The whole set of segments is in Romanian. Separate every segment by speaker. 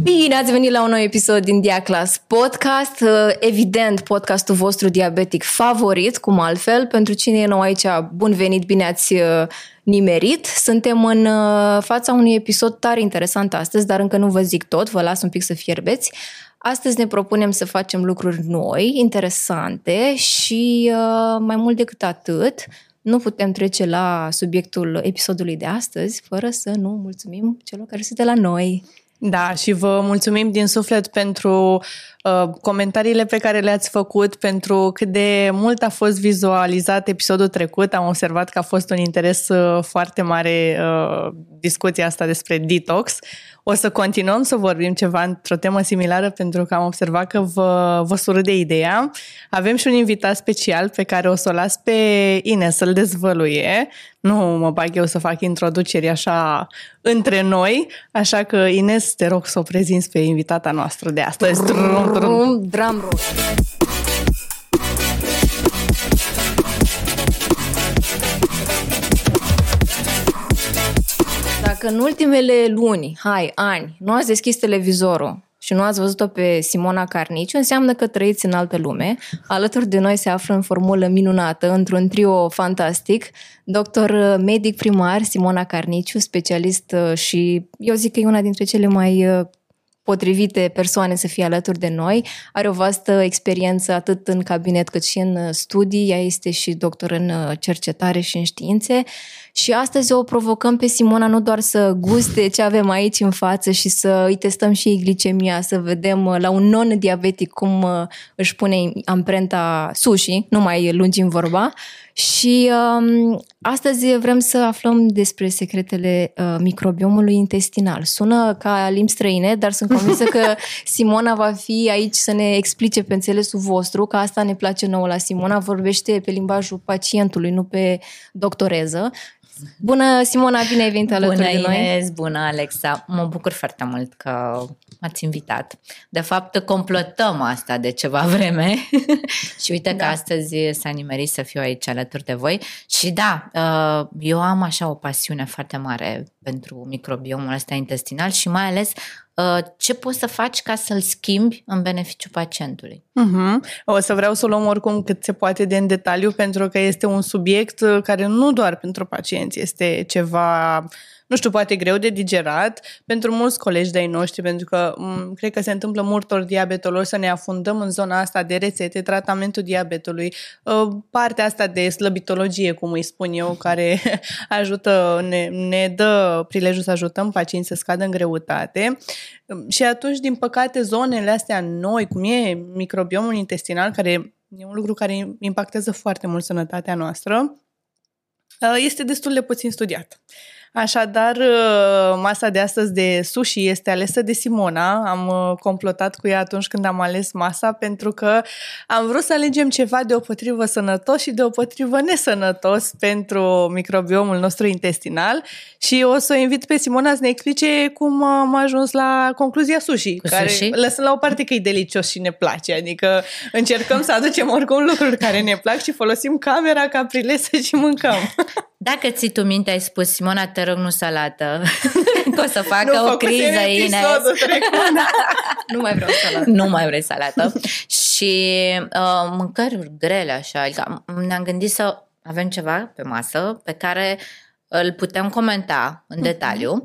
Speaker 1: Bine ați venit la un nou episod din Diaclas Podcast. Uh, evident, podcastul vostru diabetic favorit, cum altfel. Pentru cine e nou aici, bun venit, bine ați uh, nimerit. Suntem în uh, fața unui episod tare interesant astăzi, dar încă nu vă zic tot, vă las un pic să fierbeți. Astăzi ne propunem să facem lucruri noi, interesante și mai mult decât atât, nu putem trece la subiectul episodului de astăzi fără să nu mulțumim celor care sunt de la noi.
Speaker 2: Da, și vă mulțumim din suflet pentru uh, comentariile pe care le-ați făcut, pentru cât de mult a fost vizualizat episodul trecut. Am observat că a fost un interes uh, foarte mare uh, discuția asta despre detox. O să continuăm să vorbim ceva într-o temă similară pentru că am observat că vă, vă surâde ideea. Avem și un invitat special pe care o să o las pe Ines să-l dezvăluie. Nu mă bag eu să fac introduceri așa între noi, așa că Ines, te rog să o prezinți pe invitata noastră de astăzi. Drum,
Speaker 1: drum. Drum roll. Dacă în ultimele luni, hai, ani, nu ați deschis televizorul și nu ați văzut-o pe Simona Carniciu, înseamnă că trăiți în altă lume. Alături de noi se află în formulă minunată, într-un trio fantastic, doctor medic primar Simona Carniciu, specialist uh, și eu zic că e una dintre cele mai uh, potrivite persoane să fie alături de noi. Are o vastă experiență atât în cabinet cât și în uh, studii. Ea este și doctor în cercetare și în științe și astăzi o provocăm pe Simona nu doar să guste ce avem aici în față și să îi testăm și glicemia, să vedem uh, la un non-diabetic cum uh, își pune amprenta sushi, nu mai lungim vorba. Și um, astăzi vrem să aflăm despre secretele uh, microbiomului intestinal. Sună ca limbi străine, dar sunt convinsă că Simona va fi aici să ne explice pe înțelesul vostru, că asta ne place nouă la Simona, vorbește pe limbajul pacientului, nu pe doctoreză Bună, Simona, bine ai venit alături
Speaker 3: bună,
Speaker 1: de noi.
Speaker 3: Bună, Inez, bună, Alexa. Mă bucur foarte mult că m-ați invitat. De fapt, complotăm asta de ceva vreme și uite da. că astăzi s-a nimerit să fiu aici alături de voi. Și da, uh, eu am așa o pasiune foarte mare pentru microbiomul ăsta intestinal și mai ales Uh, ce poți să faci ca să-l schimbi în beneficiu pacientului.
Speaker 2: Uh-huh. O să vreau să o luăm oricum cât se poate de în detaliu, pentru că este un subiect uh, care nu doar pentru pacienți este ceva nu știu, poate greu de digerat pentru mulți colegi de-ai noștri, pentru că m- mm, cred că se întâmplă multor diabetologi să ne afundăm în zona asta de rețete, tratamentul diabetului, uh, partea asta de slăbitologie, cum îi spun eu, care ajută, ne, ne dă prilejul să ajutăm pacienții să scadă în greutate. Și atunci, din păcate, zonele astea noi, cum e microbiomul intestinal, care e un lucru care impactează foarte mult sănătatea noastră, uh, este destul de puțin studiat. Așadar, uh, masa de astăzi de sushi este alesă de Simona. Am uh, complotat cu ea atunci când am ales masa pentru că am vrut să alegem ceva de potrivă sănătos și de potrivă nesănătos pentru microbiomul nostru intestinal și o să o invit pe Simona să ne explice cum am ajuns la concluzia sushi,
Speaker 3: cu
Speaker 2: care
Speaker 3: sushi?
Speaker 2: lăsând la o parte că e delicios și ne place, adică încercăm să aducem oricum lucruri care ne plac și folosim camera ca prilesă și mâncăm.
Speaker 3: Dacă ții tu minte, ai spus, Simona, te rog, nu salată, că o să facă nu o criză, Ines.
Speaker 1: nu mai vreau salată.
Speaker 3: Nu mai vrei salată. și uh, mâncăruri grele, așa, adică ne-am gândit să avem ceva pe masă pe care îl putem comenta în mhm. detaliu.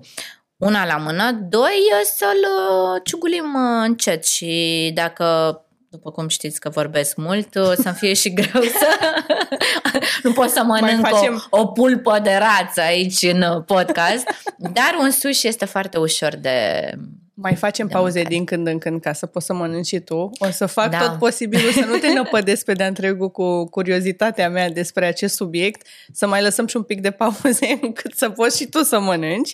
Speaker 3: Una la mână, doi, să-l uh, ciugulim uh, încet și dacă după cum știți că vorbesc mult, să-mi fie și greu să... nu pot să mănânc facem... o, o pulpă de rață aici în podcast, dar un sushi este foarte ușor de...
Speaker 2: Mai facem pauze mâncare. din când în când ca să poți să mănânci și tu. O să fac da. tot posibilul să nu te năpădesc pe de-a întregul cu curiozitatea mea despre acest subiect, să mai lăsăm și un pic de pauze încât să poți și tu să mănânci.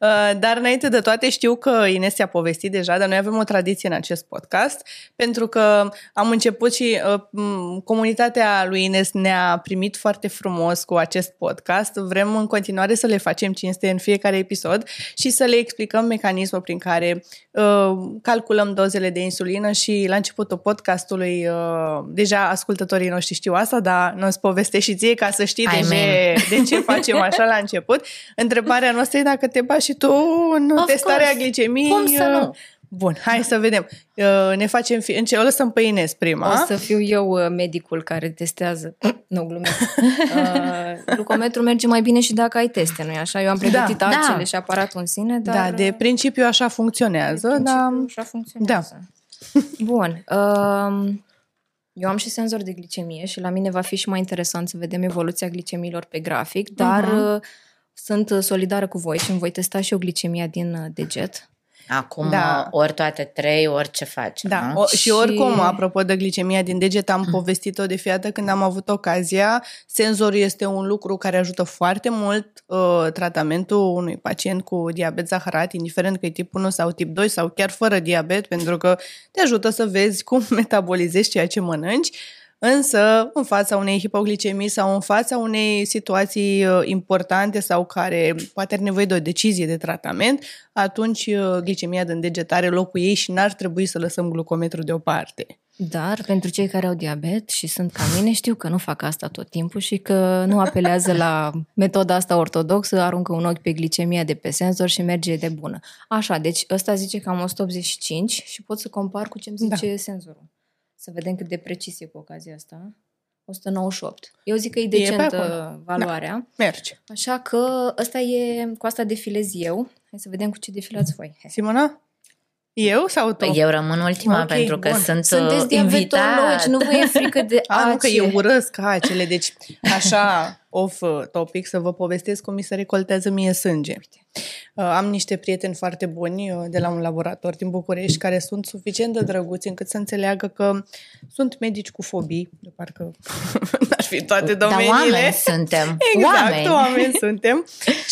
Speaker 2: Uh, dar înainte de toate știu că Ines a povestit deja, dar noi avem o tradiție în acest podcast, pentru că am început și uh, comunitatea lui Ines ne-a primit foarte frumos cu acest podcast. Vrem în continuare să le facem cinste în fiecare episod și să le explicăm mecanismul prin care uh, calculăm dozele de insulină și la începutul podcastului uh, deja ascultătorii noștri știu asta, dar nu-ți povestești și ție ca să știi de ce, de ce facem așa la început. Întrebarea noastră e dacă te bași și tu în of testarea course. glicemiei.
Speaker 3: Cum să nu?
Speaker 2: Bun, hai să vedem. Uh, ne facem... Fi... Înce- o lăsăm pe Ines prima.
Speaker 1: O să fiu eu uh, medicul care testează. nu, glumesc. Uh, glucometrul merge mai bine și dacă ai teste, nu-i așa? Eu am pregătit
Speaker 3: Da.
Speaker 1: arcele
Speaker 3: Da.
Speaker 1: și aparatul în sine, dar...
Speaker 2: Da, de principiu așa funcționează,
Speaker 1: de
Speaker 2: dar...
Speaker 1: principiu așa funcționează. Bun. Um, eu am și senzor de glicemie și la mine va fi și mai interesant să vedem evoluția glicemiilor pe grafic, dar
Speaker 2: Mhm.
Speaker 1: Uh, sunt uh, solidară cu voi și îmi voi testa și o glicemia din uh, deget.
Speaker 3: Acum,
Speaker 2: Da.
Speaker 3: da. ori toate trei, ori ce faci.
Speaker 2: Da,
Speaker 3: nu?
Speaker 2: o, și
Speaker 1: Și-
Speaker 2: oricum, apropo de glicemia din deget, am povestit-o de fiată când am avut ocazia. Senzorul este un lucru care ajută foarte mult uh, tratamentul unui pacient cu diabet zaharat, indiferent că e tip 1 sau tip 2 sau chiar fără diabet, pentru că te ajută să vezi cum metabolizezi ceea ce mănânci. Însă, în fața unei hipoglicemii sau în fața unei situații uh, importante sau care poate are nevoie de o decizie de tratament, atunci uh, glicemia din deget are locul ei și n-ar trebui să lăsăm glucometrul deoparte.
Speaker 1: Dar pentru cei care au diabet și sunt ca mine, știu că nu fac asta tot timpul și că nu apelează la metoda asta ortodoxă, aruncă un ochi pe glicemia de pe senzor și merge de bună. Așa, deci ăsta zice că am 185 și pot să compar cu ce-mi zice da. senzorul. Să vedem cât de precis e cu ocazia asta. 198. Eu zic că e
Speaker 2: pe
Speaker 1: decentă
Speaker 2: acolo.
Speaker 1: valoarea.
Speaker 2: Mergi.
Speaker 1: Așa că ăsta e, cu asta defilez eu. Hai să vedem cu ce defilați voi. Hai.
Speaker 2: Simona? Eu sau tu?
Speaker 3: Păi eu rămân ultima
Speaker 2: Ok,
Speaker 3: pentru că
Speaker 2: bun.
Speaker 3: sunt
Speaker 1: Sunteți
Speaker 3: uh,
Speaker 1: diabetologi,
Speaker 3: invitat.
Speaker 1: nu vă e frică de
Speaker 2: A, nu, că
Speaker 1: ace.
Speaker 2: eu urăsc acele, deci așa off topic să vă povestesc cum mi se recoltează mie sânge. Uh, Am niște prieteni foarte buni uh, de la un laborator din București care sunt suficient de drăguți încât să înțeleagă că sunt medici cu fobii, de parcă n-ar fi toate
Speaker 3: Dar
Speaker 2: domeniile.
Speaker 3: oameni suntem.
Speaker 2: Exact,
Speaker 3: oameni.
Speaker 2: oameni suntem.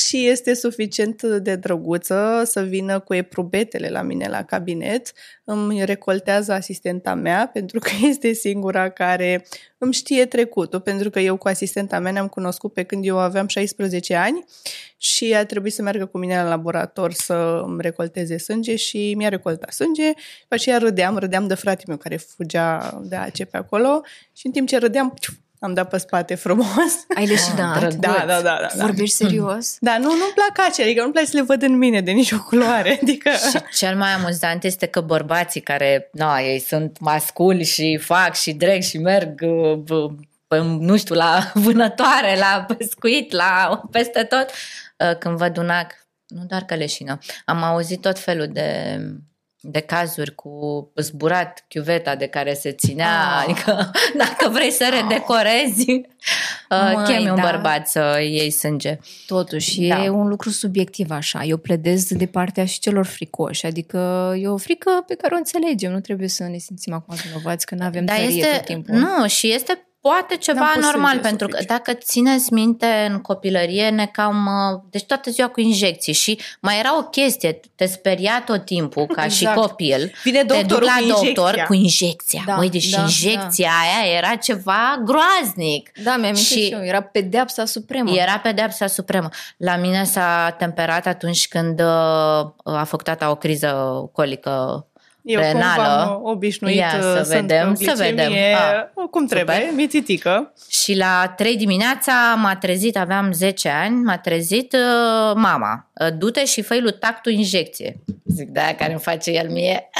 Speaker 2: Și este suficient de drăguță să vină cu eprubetele la mine la cabinet. Îmi recoltează asistenta mea, pentru că este singura care îmi știe trecutul, pentru că eu cu asistenta mea ne-am cunoscut pe când eu aveam 16 ani și a trebuit să meargă cu mine la laborator să îmi recolteze sânge și mi-a recoltat sânge. După aceea râdeam, râdeam de fratele meu care fugea de AC pe acolo și în timp ce râdeam, ciuf, am dat pe spate frumos.
Speaker 1: Ai leșinat?
Speaker 3: drăguț.
Speaker 2: Da, da, da, da. da.
Speaker 1: Vorbești serios?
Speaker 2: Da, nu, nu-mi plac acele, adică nu-mi place să le văd în mine de nicio culoare. Adică...
Speaker 3: Și cel mai amuzant este că bărbații care, na, ei sunt masculi și fac și dreg și merg uh, b- pe, nu știu, la vânătoare, la pescuit, la peste tot, uh, când văd un ac, nu doar că leșină, am auzit tot felul de de cazuri cu zburat chiuveta de care se ținea,
Speaker 1: Ah.
Speaker 3: adică dacă vrei să redecorezi, uh,
Speaker 1: Măi,
Speaker 3: chemi un
Speaker 1: da.
Speaker 3: bărbat să iei sânge.
Speaker 1: Totuși,
Speaker 2: Da.
Speaker 1: e un lucru subiectiv așa. Eu pledez de partea și celor fricoși. Adică e o frică pe care o înțelegem. Nu trebuie să ne simțim acum vinovați că nu avem
Speaker 3: Dar
Speaker 1: tărie
Speaker 3: este,
Speaker 1: tot timpul.
Speaker 3: nu, și este poate ceva
Speaker 2: N-am pus
Speaker 3: normal,
Speaker 2: sânge
Speaker 3: pentru că
Speaker 2: suficient.
Speaker 3: dacă țineți minte în copilărie, ne cam, uh, deci toată ziua cu injecții și mai era o chestie, te speria tot timpul ca
Speaker 2: Exact.
Speaker 3: și copil,
Speaker 2: Vine
Speaker 3: te duc
Speaker 2: doctorul
Speaker 3: la
Speaker 2: cu
Speaker 3: doctor
Speaker 2: injecția.
Speaker 3: cu injecția.
Speaker 1: Da,
Speaker 3: Măi, deci
Speaker 1: da,
Speaker 3: injecția aia era ceva groaznic.
Speaker 1: Da, mi-am
Speaker 3: Și-
Speaker 1: și... și eu. Era pedeapsa supremă.
Speaker 3: Era pedepsa supremă. La mine s-a temperat atunci când uh, a făcut tata o criză colică
Speaker 2: Eu cum
Speaker 3: renală.
Speaker 2: v-am obișnuit
Speaker 3: Ia
Speaker 2: uh,
Speaker 3: să
Speaker 2: sunt
Speaker 3: vedem,
Speaker 2: cu
Speaker 3: să
Speaker 2: glicemie,
Speaker 3: vedem. Ah,
Speaker 2: cum trebuie,
Speaker 3: super.
Speaker 2: mititică.
Speaker 3: Și la 3 dimineața m-a trezit, aveam 10 ani, m-a trezit uh, mama. Uh, Du-te și fă lui tactu injecție. Zic, da, care îmi face el mie.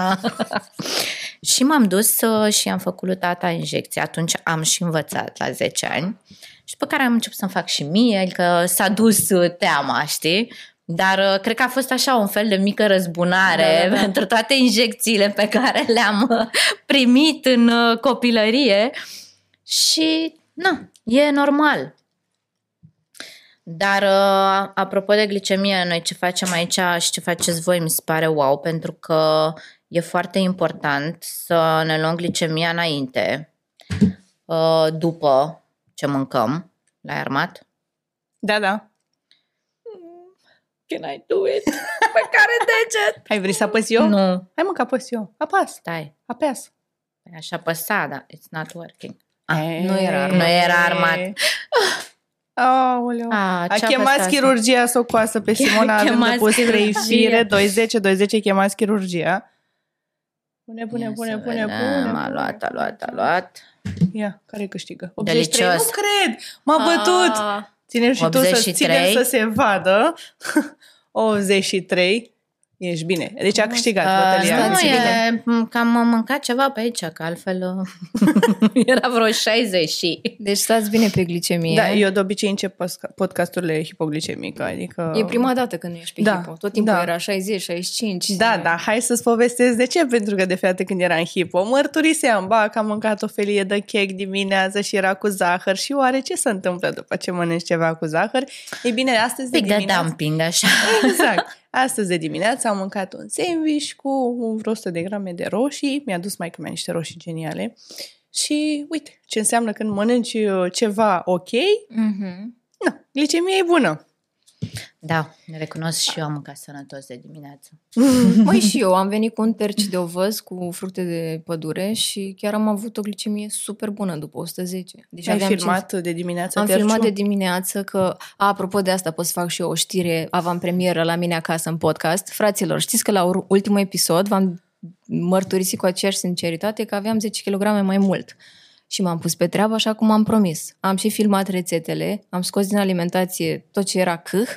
Speaker 3: și m-am dus uh, și am făcut lui tata injecție. Atunci am și învățat la 10 ani. Și pe care am început să-mi fac și mie, adică s-a dus uh, teama, știi? Dar uh, cred că a fost așa un fel de mică răzbunare
Speaker 1: Da, da, da.
Speaker 3: pentru toate injecțiile pe care le-am uh, primit în uh, copilărie. Și, na, e normal. Dar, uh, apropo de glicemie, noi ce facem aici și ce faceți voi mi se pare wow, pentru că e foarte important să ne luăm glicemia înainte, uh, după ce mâncăm. L-ai armat?
Speaker 2: Da, da.
Speaker 3: Can I do it? Pe care deget?
Speaker 2: Ai vrut să apăs eu?
Speaker 3: Nu,
Speaker 2: Hai mă, că apăs eu. Apas,
Speaker 3: stai.
Speaker 2: apeas.
Speaker 3: Păi Așa păsa, dar it's not working.
Speaker 1: Ah, nu era armat.
Speaker 3: Nu era armat.
Speaker 2: Aoleu.
Speaker 3: Ah,
Speaker 2: A
Speaker 3: ce-a
Speaker 2: chemat
Speaker 3: fost asta?
Speaker 2: chirurgia să o coasă pe Simona, avem de
Speaker 3: Chemați
Speaker 2: pus trei
Speaker 3: chirurgia.
Speaker 2: fire, 210, 210, chemați chirurgia. Pune, pune,
Speaker 3: Ia
Speaker 2: pune,
Speaker 3: să
Speaker 2: pune,
Speaker 3: vedem.
Speaker 2: pune.
Speaker 3: A luat, a luat, a luat.
Speaker 2: Ia, care câștigă? 83?
Speaker 3: Delicios.
Speaker 2: Nu cred! M-a bătut!
Speaker 1: Ah,
Speaker 2: Ține și tu să
Speaker 3: 83.
Speaker 2: ținem să se vadă. 83. Ești bine. Deci a
Speaker 1: Nu,
Speaker 2: câștigat
Speaker 3: Uh,
Speaker 2: bătălia.
Speaker 3: nu,
Speaker 1: stați bine.
Speaker 3: e, m, că am mâncat ceva pe aici, că altfel uh, era vreo 60 și...
Speaker 1: Deci stați bine pe glicemie.
Speaker 2: Da, eu de obicei încep posca- podcasturile hipoglicemică, adică...
Speaker 1: E prima dată când ești pe
Speaker 2: Da,
Speaker 1: hipo. Tot timpul
Speaker 2: da.
Speaker 1: era 60, 65.
Speaker 2: Da, da, hai să-ți povestesc de ce, pentru că de fiată când eram hipo, mărturiseam, ba, că am mâncat o felie de chec dimineața și era cu zahăr și oare ce se întâmplă după ce mănânci ceva cu zahăr? Ei bine, astăzi de
Speaker 3: Pic de
Speaker 2: dimineață...
Speaker 3: dumping, așa.
Speaker 2: Exact. Astăzi de dimineață am mâncat un sandwich cu vreo 100 de grame de roșii. Mi-a dus mai mea niște roșii geniale. Și uite, ce înseamnă când mănânci uh, ceva ok,
Speaker 1: Mhm.
Speaker 2: nu, glicemia e bună.
Speaker 3: Da, ne recunosc și eu am mâncat sănătos de dimineață.
Speaker 1: Măi, și eu am venit cu un terci de ovăz cu fructe de pădure și chiar am avut o glicemie super bună după 110. Deci
Speaker 2: Ai
Speaker 1: aveam
Speaker 2: filmat de dimineață
Speaker 1: Am
Speaker 2: terciu?
Speaker 1: filmat de dimineață că, a, apropo de asta, pot să fac și eu o știre avantpremieră la mine acasă în podcast. Fraților, știți că la ur- ultimul episod v-am mărturisit cu aceeași sinceritate că aveam 10 kg mai mult. Și m-am pus pe treabă așa cum am promis. Am și filmat rețetele, am scos din alimentație tot ce era câh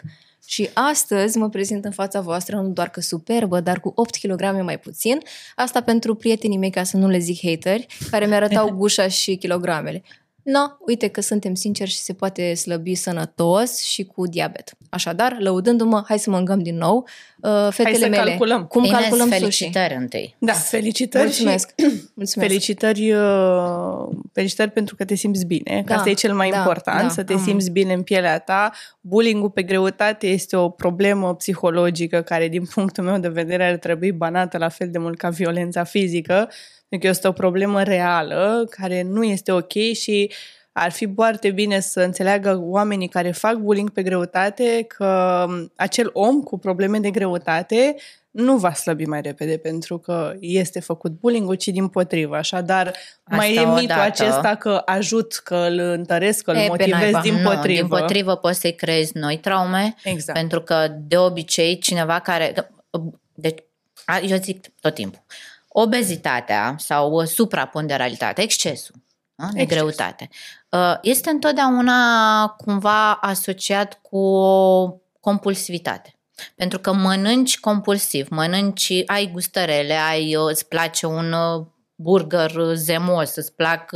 Speaker 1: și astăzi mă prezint în fața voastră nu doar că superbă, dar cu 8 kg mai puțin. Asta pentru prietenii mei, ca să nu le zic hateri, care mi-arătau gușa și kilogramele. No, uite că suntem sinceri și se poate slăbi sănătos și cu diabet. Așadar, lăudându-mă, hai să mâncăm din nou. Uh, fetele
Speaker 2: să
Speaker 1: mele,
Speaker 2: calculăm.
Speaker 1: cum
Speaker 3: Ines,
Speaker 1: calculăm sushi?
Speaker 3: felicitări întâi.
Speaker 2: Da, felicitări
Speaker 1: Mulțumesc.
Speaker 2: și
Speaker 1: Mulțumesc.
Speaker 2: felicitări, uh, felicitări pentru că te simți bine, că
Speaker 1: Da,
Speaker 2: asta e cel mai
Speaker 1: da,
Speaker 2: important,
Speaker 1: da,
Speaker 2: să te
Speaker 1: am-
Speaker 2: simți bine în pielea ta. Bullying-ul pe greutate este o problemă psihologică care, din punctul meu de vedere, ar trebui banată la fel de mult ca violența fizică, pentru că este o problemă reală care nu este ok și ar fi foarte bine să înțeleagă oamenii care fac bullying pe greutate că acel om cu probleme de greutate nu va slăbi mai repede pentru că este făcut bullying-ul, ci din potrivă. Așadar,
Speaker 3: Asta
Speaker 2: mai e mitul
Speaker 3: odată.
Speaker 2: acesta că ajut, că îl întăresc, că îl
Speaker 1: E, pe
Speaker 2: motivez
Speaker 1: naiba.
Speaker 2: din
Speaker 3: nu,
Speaker 2: potrivă.
Speaker 3: din potrivă poți să-i creezi noi traume,
Speaker 2: Exact.
Speaker 3: pentru că de obicei cineva care... Deci, a- eu zic tot timpul, obezitatea sau uh, supraponderalitatea, excesul da, de
Speaker 2: Exces.
Speaker 3: greutate, uh, este întotdeauna cumva asociat cu o compulsivitate. Pentru că mănânci compulsiv, mănânci, ai gustărele, ai, uh, îți place un uh, burger uh, zemos, îți plac,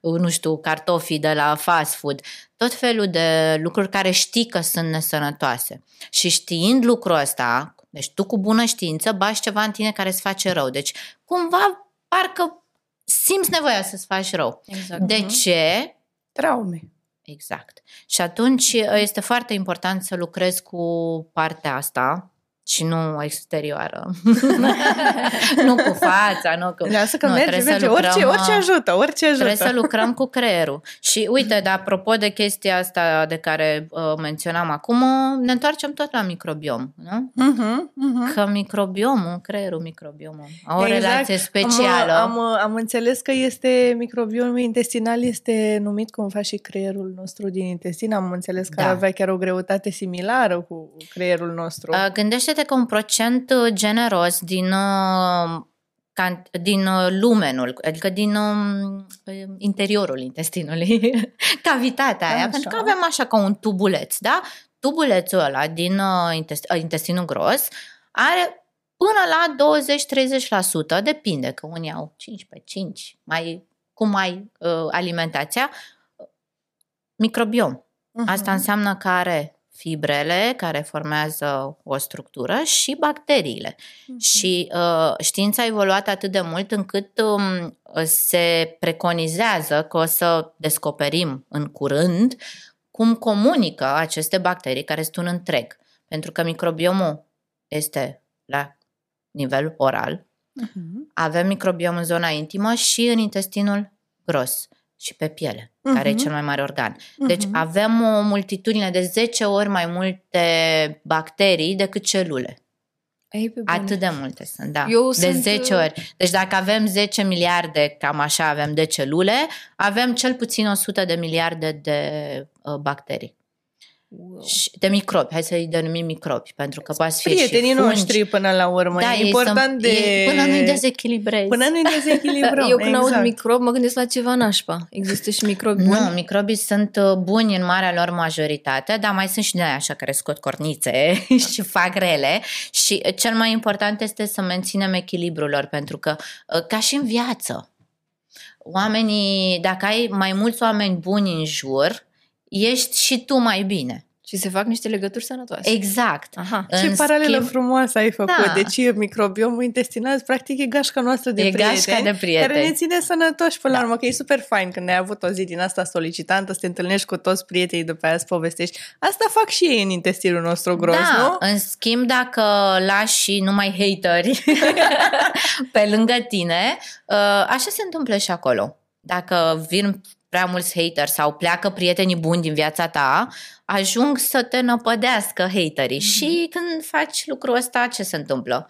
Speaker 3: uh, nu știu, cartofii de la fast food, tot felul de lucruri care știi că sunt nesănătoase. Și știind lucrul ăsta, deci tu cu bună știință bași ceva în tine care îți face rău. Deci cumva parcă simți nevoia să-ți faci rău.
Speaker 1: Exact.
Speaker 3: De ce?
Speaker 2: Traume.
Speaker 3: Exact. Și atunci este foarte important să lucrezi cu partea asta și nu exterioară. nu cu fața, nu cu...
Speaker 2: Lasă că
Speaker 3: nu,
Speaker 2: merge,
Speaker 3: trebuie să
Speaker 2: merge.
Speaker 3: lucrăm,
Speaker 2: orice, orice
Speaker 3: uh,
Speaker 2: ajută, orice ajută.
Speaker 3: Trebuie să lucrăm cu creierul. Și uite, de apropo de chestia asta de care uh, menționam acum, uh, ne întoarcem tot la microbiom, nu?
Speaker 2: Mhm, mhm.
Speaker 3: Că microbiomul, creierul microbiomul, au o
Speaker 2: Exact.
Speaker 3: relație specială.
Speaker 2: Am, am, am înțeles că este microbiomul intestinal este numit cumva și creierul nostru din intestin. Am înțeles că
Speaker 3: Da.
Speaker 2: ar avea chiar o greutate similară cu creierul nostru.
Speaker 3: Uh, Gândește-te că un procent uh, generos din, uh, can- din uh, lumenul, adică din um, uh, interiorul intestinului, cavitatea aia,
Speaker 2: Așa.
Speaker 3: pentru că avem așa ca un tubuleț, da? Tubulețul ăla din uh, intest- uh, intestinul gros are până la 20-30%, depinde că unii au 15, 5, mai, cum ai uh, alimentația, microbiom.
Speaker 2: Mhm.
Speaker 3: Asta înseamnă că are fibrele care formează o structură și bacteriile. Și uh, știința a evoluat atât de mult încât um, se preconizează că o să descoperim în curând cum comunică aceste bacterii care sunt un întreg. Pentru că microbiomul este la nivel oral,
Speaker 2: Mhm.
Speaker 3: avem microbiom în zona intimă și în intestinul gros și pe piele, uh-huh. care e
Speaker 2: Mhm.
Speaker 3: cel mai mare organ. Deci
Speaker 2: Mhm.
Speaker 3: avem o multitudine de 10 ori mai multe bacterii decât celule.
Speaker 1: Ei, pe bune.
Speaker 3: Atât de multe sunt, da.
Speaker 1: Eu
Speaker 3: de
Speaker 1: sunt,
Speaker 3: 10
Speaker 1: uh,
Speaker 3: ori. Deci dacă avem 10 miliarde, cam așa avem de celule, avem cel puțin 100 de miliarde de uh, bacterii.
Speaker 1: Wow.
Speaker 3: Și de microbi, hai să-i denumim microbi, pentru că poate fi
Speaker 2: Prietenii
Speaker 3: și fungi.
Speaker 2: noștri până la urmă.
Speaker 3: Da,
Speaker 2: e
Speaker 3: ei
Speaker 2: important
Speaker 3: sunt,
Speaker 2: de...
Speaker 3: e, până nu-i dezechilibrezi.
Speaker 2: Până nu-i dezechilibrăm.
Speaker 1: Eu când
Speaker 2: exact.
Speaker 1: aud microb, mă gândesc la ceva nașpa. Există și microbi buni?
Speaker 3: Nu, microbii sunt uh, buni în marea lor majoritate, dar mai sunt și de așa care scot cornițe și fac rele și uh, cel mai important este să menținem echilibrul lor, pentru că uh, ca și în viață, oamenii, dacă ai mai mulți oameni buni în jur, ești și tu mai bine.
Speaker 1: Și se fac niște legături sănătoase.
Speaker 3: Exact.
Speaker 1: Aha.
Speaker 2: Ce
Speaker 3: În
Speaker 2: paralelă
Speaker 3: schimb-
Speaker 2: frumoasă ai făcut.
Speaker 3: Da.
Speaker 2: Deci microbiomul intestinal practic e gașca noastră de
Speaker 3: E
Speaker 2: prieteni.
Speaker 3: gașca de prieteni.
Speaker 2: Care ne ține sănătoși până la urmă, că e super fain când ai avut o zi din asta solicitantă, să te întâlnești cu toți prietenii, după aia să povestești. Asta fac și ei în intestinul nostru gros,
Speaker 3: da,
Speaker 2: nu?
Speaker 3: în schimb, dacă lași numai hateri pe lângă tine, uh, așa se întâmplă și acolo. Dacă vin prea mulți hateri sau pleacă prietenii buni din viața ta, ajung să te năpădească haterii.
Speaker 2: Mhm.
Speaker 3: Și când faci lucrul ăsta, ce se întâmplă?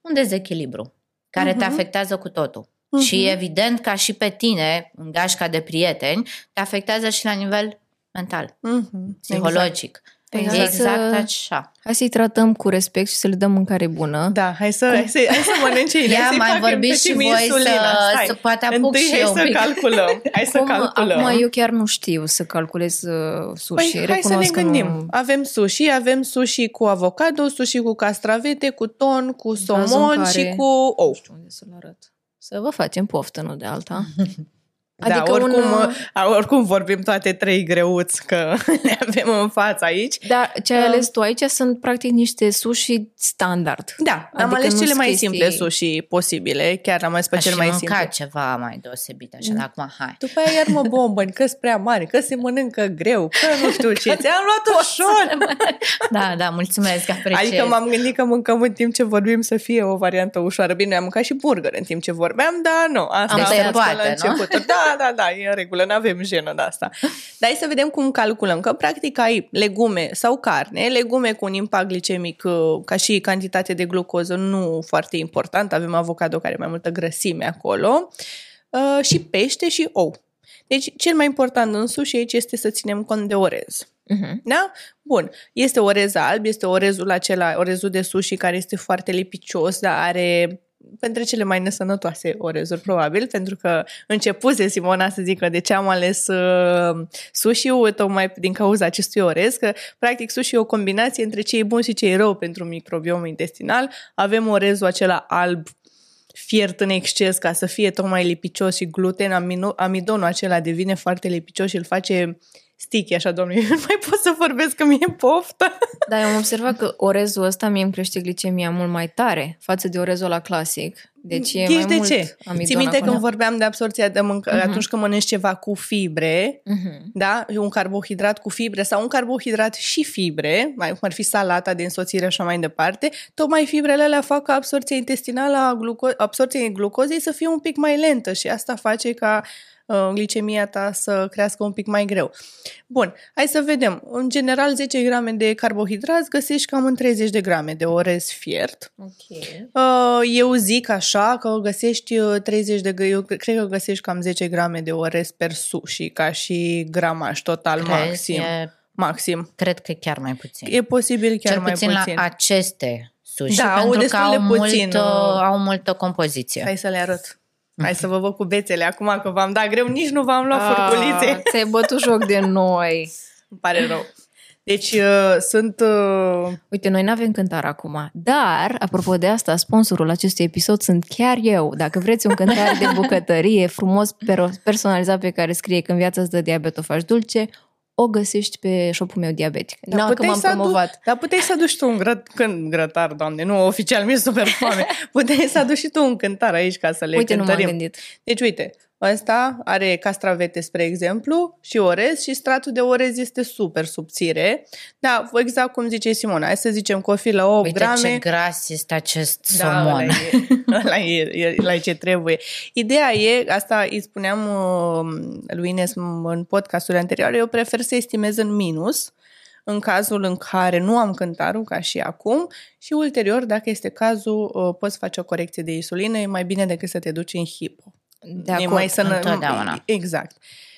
Speaker 3: Un dezechilibru care te
Speaker 2: Mhm.
Speaker 3: afectează cu totul.
Speaker 2: Mhm.
Speaker 3: Și evident, ca și pe tine, în gașca de prieteni, te afectează și la nivel mental,
Speaker 2: Mhm,
Speaker 3: psihologic.
Speaker 1: Păi
Speaker 3: Exact,
Speaker 1: hai
Speaker 3: exact
Speaker 1: să-
Speaker 3: așa.
Speaker 1: Hai să-i tratăm cu respect și să le dăm mâncare bună.
Speaker 2: Da, hai să, hai să, hai să mănânce ele,
Speaker 3: Ia,
Speaker 2: să-i
Speaker 3: mai
Speaker 2: facem
Speaker 3: vorbiți și
Speaker 2: puțin
Speaker 3: voi
Speaker 2: insulina.
Speaker 3: să,
Speaker 2: Stai.
Speaker 3: să poate apuc
Speaker 2: Întâi
Speaker 3: și
Speaker 2: hai
Speaker 3: eu un
Speaker 2: să
Speaker 3: pic.
Speaker 2: calculăm. Hai să
Speaker 1: Acum,
Speaker 2: calculăm.
Speaker 1: acum eu chiar nu știu să calculez uh, sushi.
Speaker 2: Păi, hai să ne
Speaker 1: Recunosc că
Speaker 2: gândim.
Speaker 1: nu-
Speaker 2: Avem sushi, avem sushi cu avocado, sushi cu castravete, cu ton, cu
Speaker 1: Vazul în
Speaker 2: somon
Speaker 1: care-
Speaker 2: și cu ou.
Speaker 1: Nu știu unde să-l arăt. Să vă facem poftă, nu de alta.
Speaker 2: Adică da, oricum,
Speaker 1: un,
Speaker 2: a, oricum vorbim toate trei greuți că le avem în față aici.
Speaker 1: Dar ce ai
Speaker 2: Uh.
Speaker 1: ales tu aici sunt practic niște sushi standard.
Speaker 2: Da, am
Speaker 1: Adică
Speaker 2: ales
Speaker 1: nu-s
Speaker 2: cele mai
Speaker 1: chestii-
Speaker 2: simple sushi posibile, chiar am ales pe
Speaker 3: Aș
Speaker 2: cel
Speaker 3: fi
Speaker 2: mai
Speaker 3: mâncat
Speaker 2: simple.
Speaker 3: ceva mai deosebit, așa, dar acum hai.
Speaker 2: După aia iar mă bombăni, că sunt prea mari, că se mănâncă greu, că nu știu ce. Ți-am luat ușor.
Speaker 3: Da, da, mulțumesc, apreciez.
Speaker 2: Adică m-am gândit că mâncăm în timp ce vorbim să fie o variantă ușoară. Bine, am mâncat și burger în timp ce vorbeam, dar nu, asta
Speaker 3: Am
Speaker 2: a
Speaker 3: tăiat
Speaker 2: fost
Speaker 3: poate,
Speaker 2: la
Speaker 3: nu?
Speaker 2: început. Da, da, da, e în regulă, nu avem jenă de asta. Dar hai să vedem cum calculăm, că practic ai legume sau carne, legume cu un impact glicemic uh, ca și cantitate de glucoză nu foarte important, avem avocado care are mai multă grăsime acolo, uh, și pește și ou. Deci, cel mai important în sushi aici este să ținem cont de orez.
Speaker 1: Uh-huh.
Speaker 2: Da? Bun. Este orez alb, este orezul acela, orezul de sushi care este foarte lipicios, dar are pentru cele mai nesănătoase orezuri, probabil, pentru că începuse Simona să zică de ce am ales uh, sushi-ul, tocmai din cauza acestui orez, că practic sushi e o combinație între ce e bun și ce e rău pentru microbiomul intestinal. Avem orezul acela alb fiert în exces ca să fie tocmai lipicios și gluten, amino, amidonul acela devine foarte lipicios și îl face sticky, așa, domnule, nu mai pot să vorbesc că mi-e poftă.
Speaker 1: Da, eu am observat că orezul ăsta mie îmi crește glicemia mult mai tare față de orezul la clasic. Deci e
Speaker 2: Ești
Speaker 1: mai
Speaker 2: de
Speaker 1: mult
Speaker 2: ce?
Speaker 1: amidon
Speaker 2: Ții minte
Speaker 1: acolo.
Speaker 2: când vorbeam de absorția de mâncă,
Speaker 1: Mhm.
Speaker 2: atunci când mănânci ceva cu fibre,
Speaker 1: Mhm.
Speaker 2: da? Un carbohidrat cu fibre sau un carbohidrat și fibre, mai cum ar fi salata de însoțire și așa mai departe, tocmai fibrele alea fac ca absorția intestinală a gluco- absorția glucozei să fie un pic mai lentă și asta face ca uh, glicemia ta să crească un pic mai greu. Bun, hai să vedem. În general, 10 grame de carbohidrați găsești cam în 30 de grame de orez fiert.
Speaker 1: Ok.
Speaker 2: Uh, Eu zic așa că găsești uh, 30 de, eu cred că găsești cam 10 grame de orez per sushi, ca și gramaj total
Speaker 3: Crezi?
Speaker 2: maxim.
Speaker 3: E,
Speaker 2: Maxim.
Speaker 3: cred că chiar mai puțin.
Speaker 2: E posibil chiar
Speaker 3: Cel
Speaker 2: mai
Speaker 3: puțin,
Speaker 2: puțin.
Speaker 3: la aceste sushi,
Speaker 2: Da, au
Speaker 3: pentru că
Speaker 2: destul
Speaker 3: au,
Speaker 2: de puțin,
Speaker 3: multă,
Speaker 2: uh,
Speaker 3: au multă compoziție.
Speaker 2: Hai să le arăt. Hai să vă văd cu bețele acum că v-am dat greu, nici nu v-am luat furculițe.
Speaker 1: Ah, ți-ai bătut joc de noi.
Speaker 2: Îmi pare rău. Deci uh, sunt... Uh,
Speaker 1: Uite, noi nu avem cântar acum, dar, apropo de asta, sponsorul acestui episod sunt chiar eu. Dacă vreți un cântar de bucătărie frumos, per- personalizat pe care scrie că în viața îți dă diabet, o faci dulce, o găsești pe shop-ul meu diabetic.
Speaker 2: Dar
Speaker 1: Nu că
Speaker 2: puteai
Speaker 1: m-am
Speaker 2: să adu-
Speaker 1: promovat.
Speaker 2: Dar puteai să aduci tu un grăt, când, grătar, doamne, nu, oficial mi-e super foame. Puteai să aduci și tu un cântar aici ca să le
Speaker 1: Uite, nu m-am
Speaker 2: cântărim.
Speaker 1: gândit.
Speaker 2: Deci, uite, ăsta are castravete, spre exemplu, și orez și stratul de orez este super subțire. Da, exact cum zice Simona, hai să zicem că o fi la 8
Speaker 3: Uite
Speaker 2: grame.
Speaker 3: ce gras este acest
Speaker 2: Da,
Speaker 3: somon.
Speaker 2: ăla e, ăla e, e, ăla e ce trebuie. Ideea e, asta îi spuneam uh, lui Ines în podcastul anterior, eu prefer să estimez în minus în cazul în care nu am cântarul, ca și acum, și ulterior, dacă este cazul, uh, poți face o corecție de insulină, e mai bine decât să te duci în hipo.
Speaker 1: De
Speaker 2: e
Speaker 1: acord.
Speaker 2: mai sănă...
Speaker 3: întotdeauna.
Speaker 2: Exact.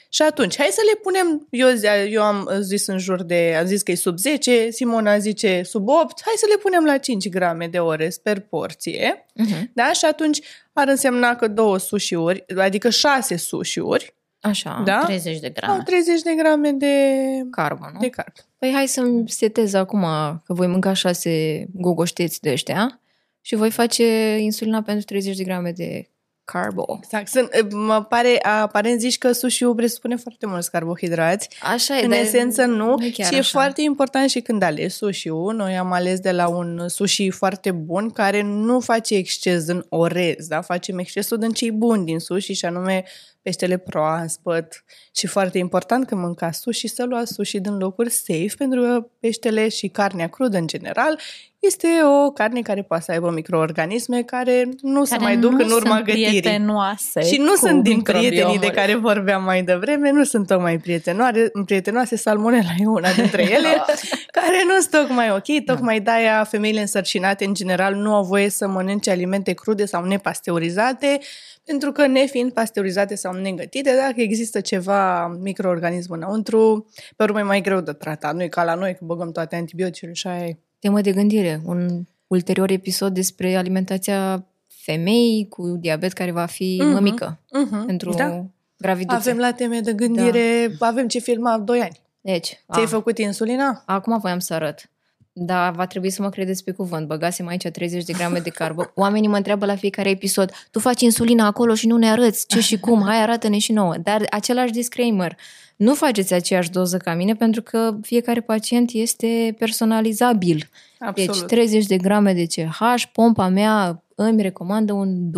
Speaker 2: Și atunci, hai să le punem, eu, zi- eu am zis în jur de, am zis că e sub 10, Simona zice sub 8, hai să le punem la 5 grame de orez per porție,
Speaker 1: Uh-huh.
Speaker 2: da? Și atunci ar însemna că două sushi-uri, adică 6 sushi-uri,
Speaker 1: Așa.
Speaker 2: da?
Speaker 3: 30 de
Speaker 2: Au
Speaker 3: grame.
Speaker 2: 30 de grame de,
Speaker 1: Carbă, nu?
Speaker 2: de carb.
Speaker 1: Păi hai să-mi setez acum că voi mânca șase gogoșteți de ăștia și voi face insulina pentru 30 de grame de carbo.
Speaker 2: Exact. Sunt, mă pare, aparent zici că sushi-ul presupune foarte mulți carbohidrați.
Speaker 1: Așa e,
Speaker 2: În
Speaker 1: dar
Speaker 2: esență nu.
Speaker 1: nu e chiar
Speaker 2: și e
Speaker 1: așa.
Speaker 2: foarte important și când alegi sushi-ul. Noi am ales de la un sushi foarte bun care nu face exces în orez, da? Facem excesul din cei buni din sushi și anume peștele proaspăt. Și foarte important când mâncați sushi să luați sushi din locuri safe pentru că peștele și carnea crudă în general este o carne care poate să aibă microorganisme care nu se
Speaker 3: Care
Speaker 2: mai duc
Speaker 3: nu
Speaker 2: în urma
Speaker 3: sunt
Speaker 2: gătirii.
Speaker 3: prietenoase
Speaker 2: Și nu
Speaker 3: cu
Speaker 2: sunt din prietenii de
Speaker 3: microbiomul.
Speaker 2: care vorbeam mai devreme, nu sunt tocmai prietenoare, prietenoase, salmonela e una dintre ele, care nu sunt tocmai ok, tocmai de-aia femeile însărcinate în general nu au voie să mănânce alimente crude sau nepasteurizate, pentru că nefiind pasteurizate sau negătite, dacă există ceva microorganism înăuntru, pe urmă e mai greu de tratat. Nu e ca la noi, că băgăm toate antibioticele și aia e.
Speaker 1: Temă de gândire. Un ulterior episod despre alimentația femeii cu diabet care va fi
Speaker 2: Mhm.
Speaker 1: mămică
Speaker 2: Mhm,
Speaker 1: pentru
Speaker 2: da.
Speaker 1: graviduțe.
Speaker 2: Avem la teme de gândire, avem ce filma 2 ani.
Speaker 1: Deci,
Speaker 2: Ți-ai
Speaker 1: a,
Speaker 2: făcut insulina?
Speaker 1: acum voiam să arăt. Dar va trebui să mă credeți pe cuvânt. Băgasem aici 30 de grame de carbă. Oamenii mă întreabă la fiecare episod, tu faci insulina acolo și nu ne arăți ce și cum, hai arată-ne și nouă. Dar același disclaimer, nu faceți aceeași doză ca mine pentru că fiecare pacient este personalizabil.
Speaker 2: Absolut.
Speaker 1: Deci 30 de grame de CH, pompa mea îmi recomandă un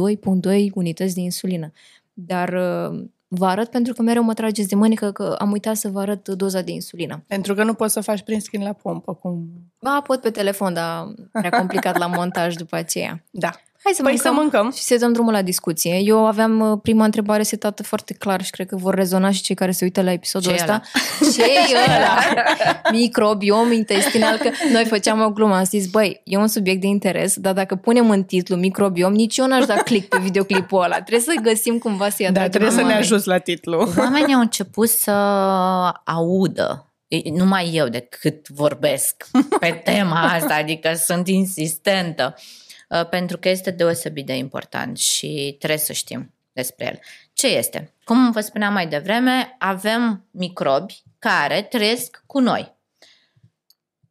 Speaker 1: 2.2 unități de insulină. Dar uh, vă arăt pentru că mereu mă trageți de mânică că am uitat să vă arăt doza de insulină.
Speaker 2: Pentru că nu poți să faci prin skin la pompă. Cum...
Speaker 1: Ba, pot pe telefon, dar prea complicat la montaj după aceea.
Speaker 2: Da.
Speaker 1: Hai să
Speaker 2: Păi
Speaker 1: mâncăm,
Speaker 2: să mâncăm.
Speaker 1: și să dăm drumul la discuție. Eu aveam uh, prima întrebare setată foarte clar și cred că vor rezona și cei care se uită la episodul
Speaker 3: Ce-i
Speaker 1: ăsta. ce e ăla? Microbiom intestinal. Că noi făceam o glumă, am zis, băi, e un subiect de interes, dar dacă punem în titlu microbiom, nici eu n-aș da click pe videoclipul ăla. Trebuie să găsim cumva să-i
Speaker 2: Da,
Speaker 1: atragem
Speaker 2: trebuie să ne
Speaker 1: oamenii.
Speaker 2: ajuți la titlu.
Speaker 3: Oamenii au început să audă. E- Numai eu decât vorbesc pe tema asta, adică sunt insistentă, uh, pentru că este deosebit de important și trebuie să știm despre el. Ce este? Cum vă spuneam mai devreme, avem microbi care trăiesc cu noi.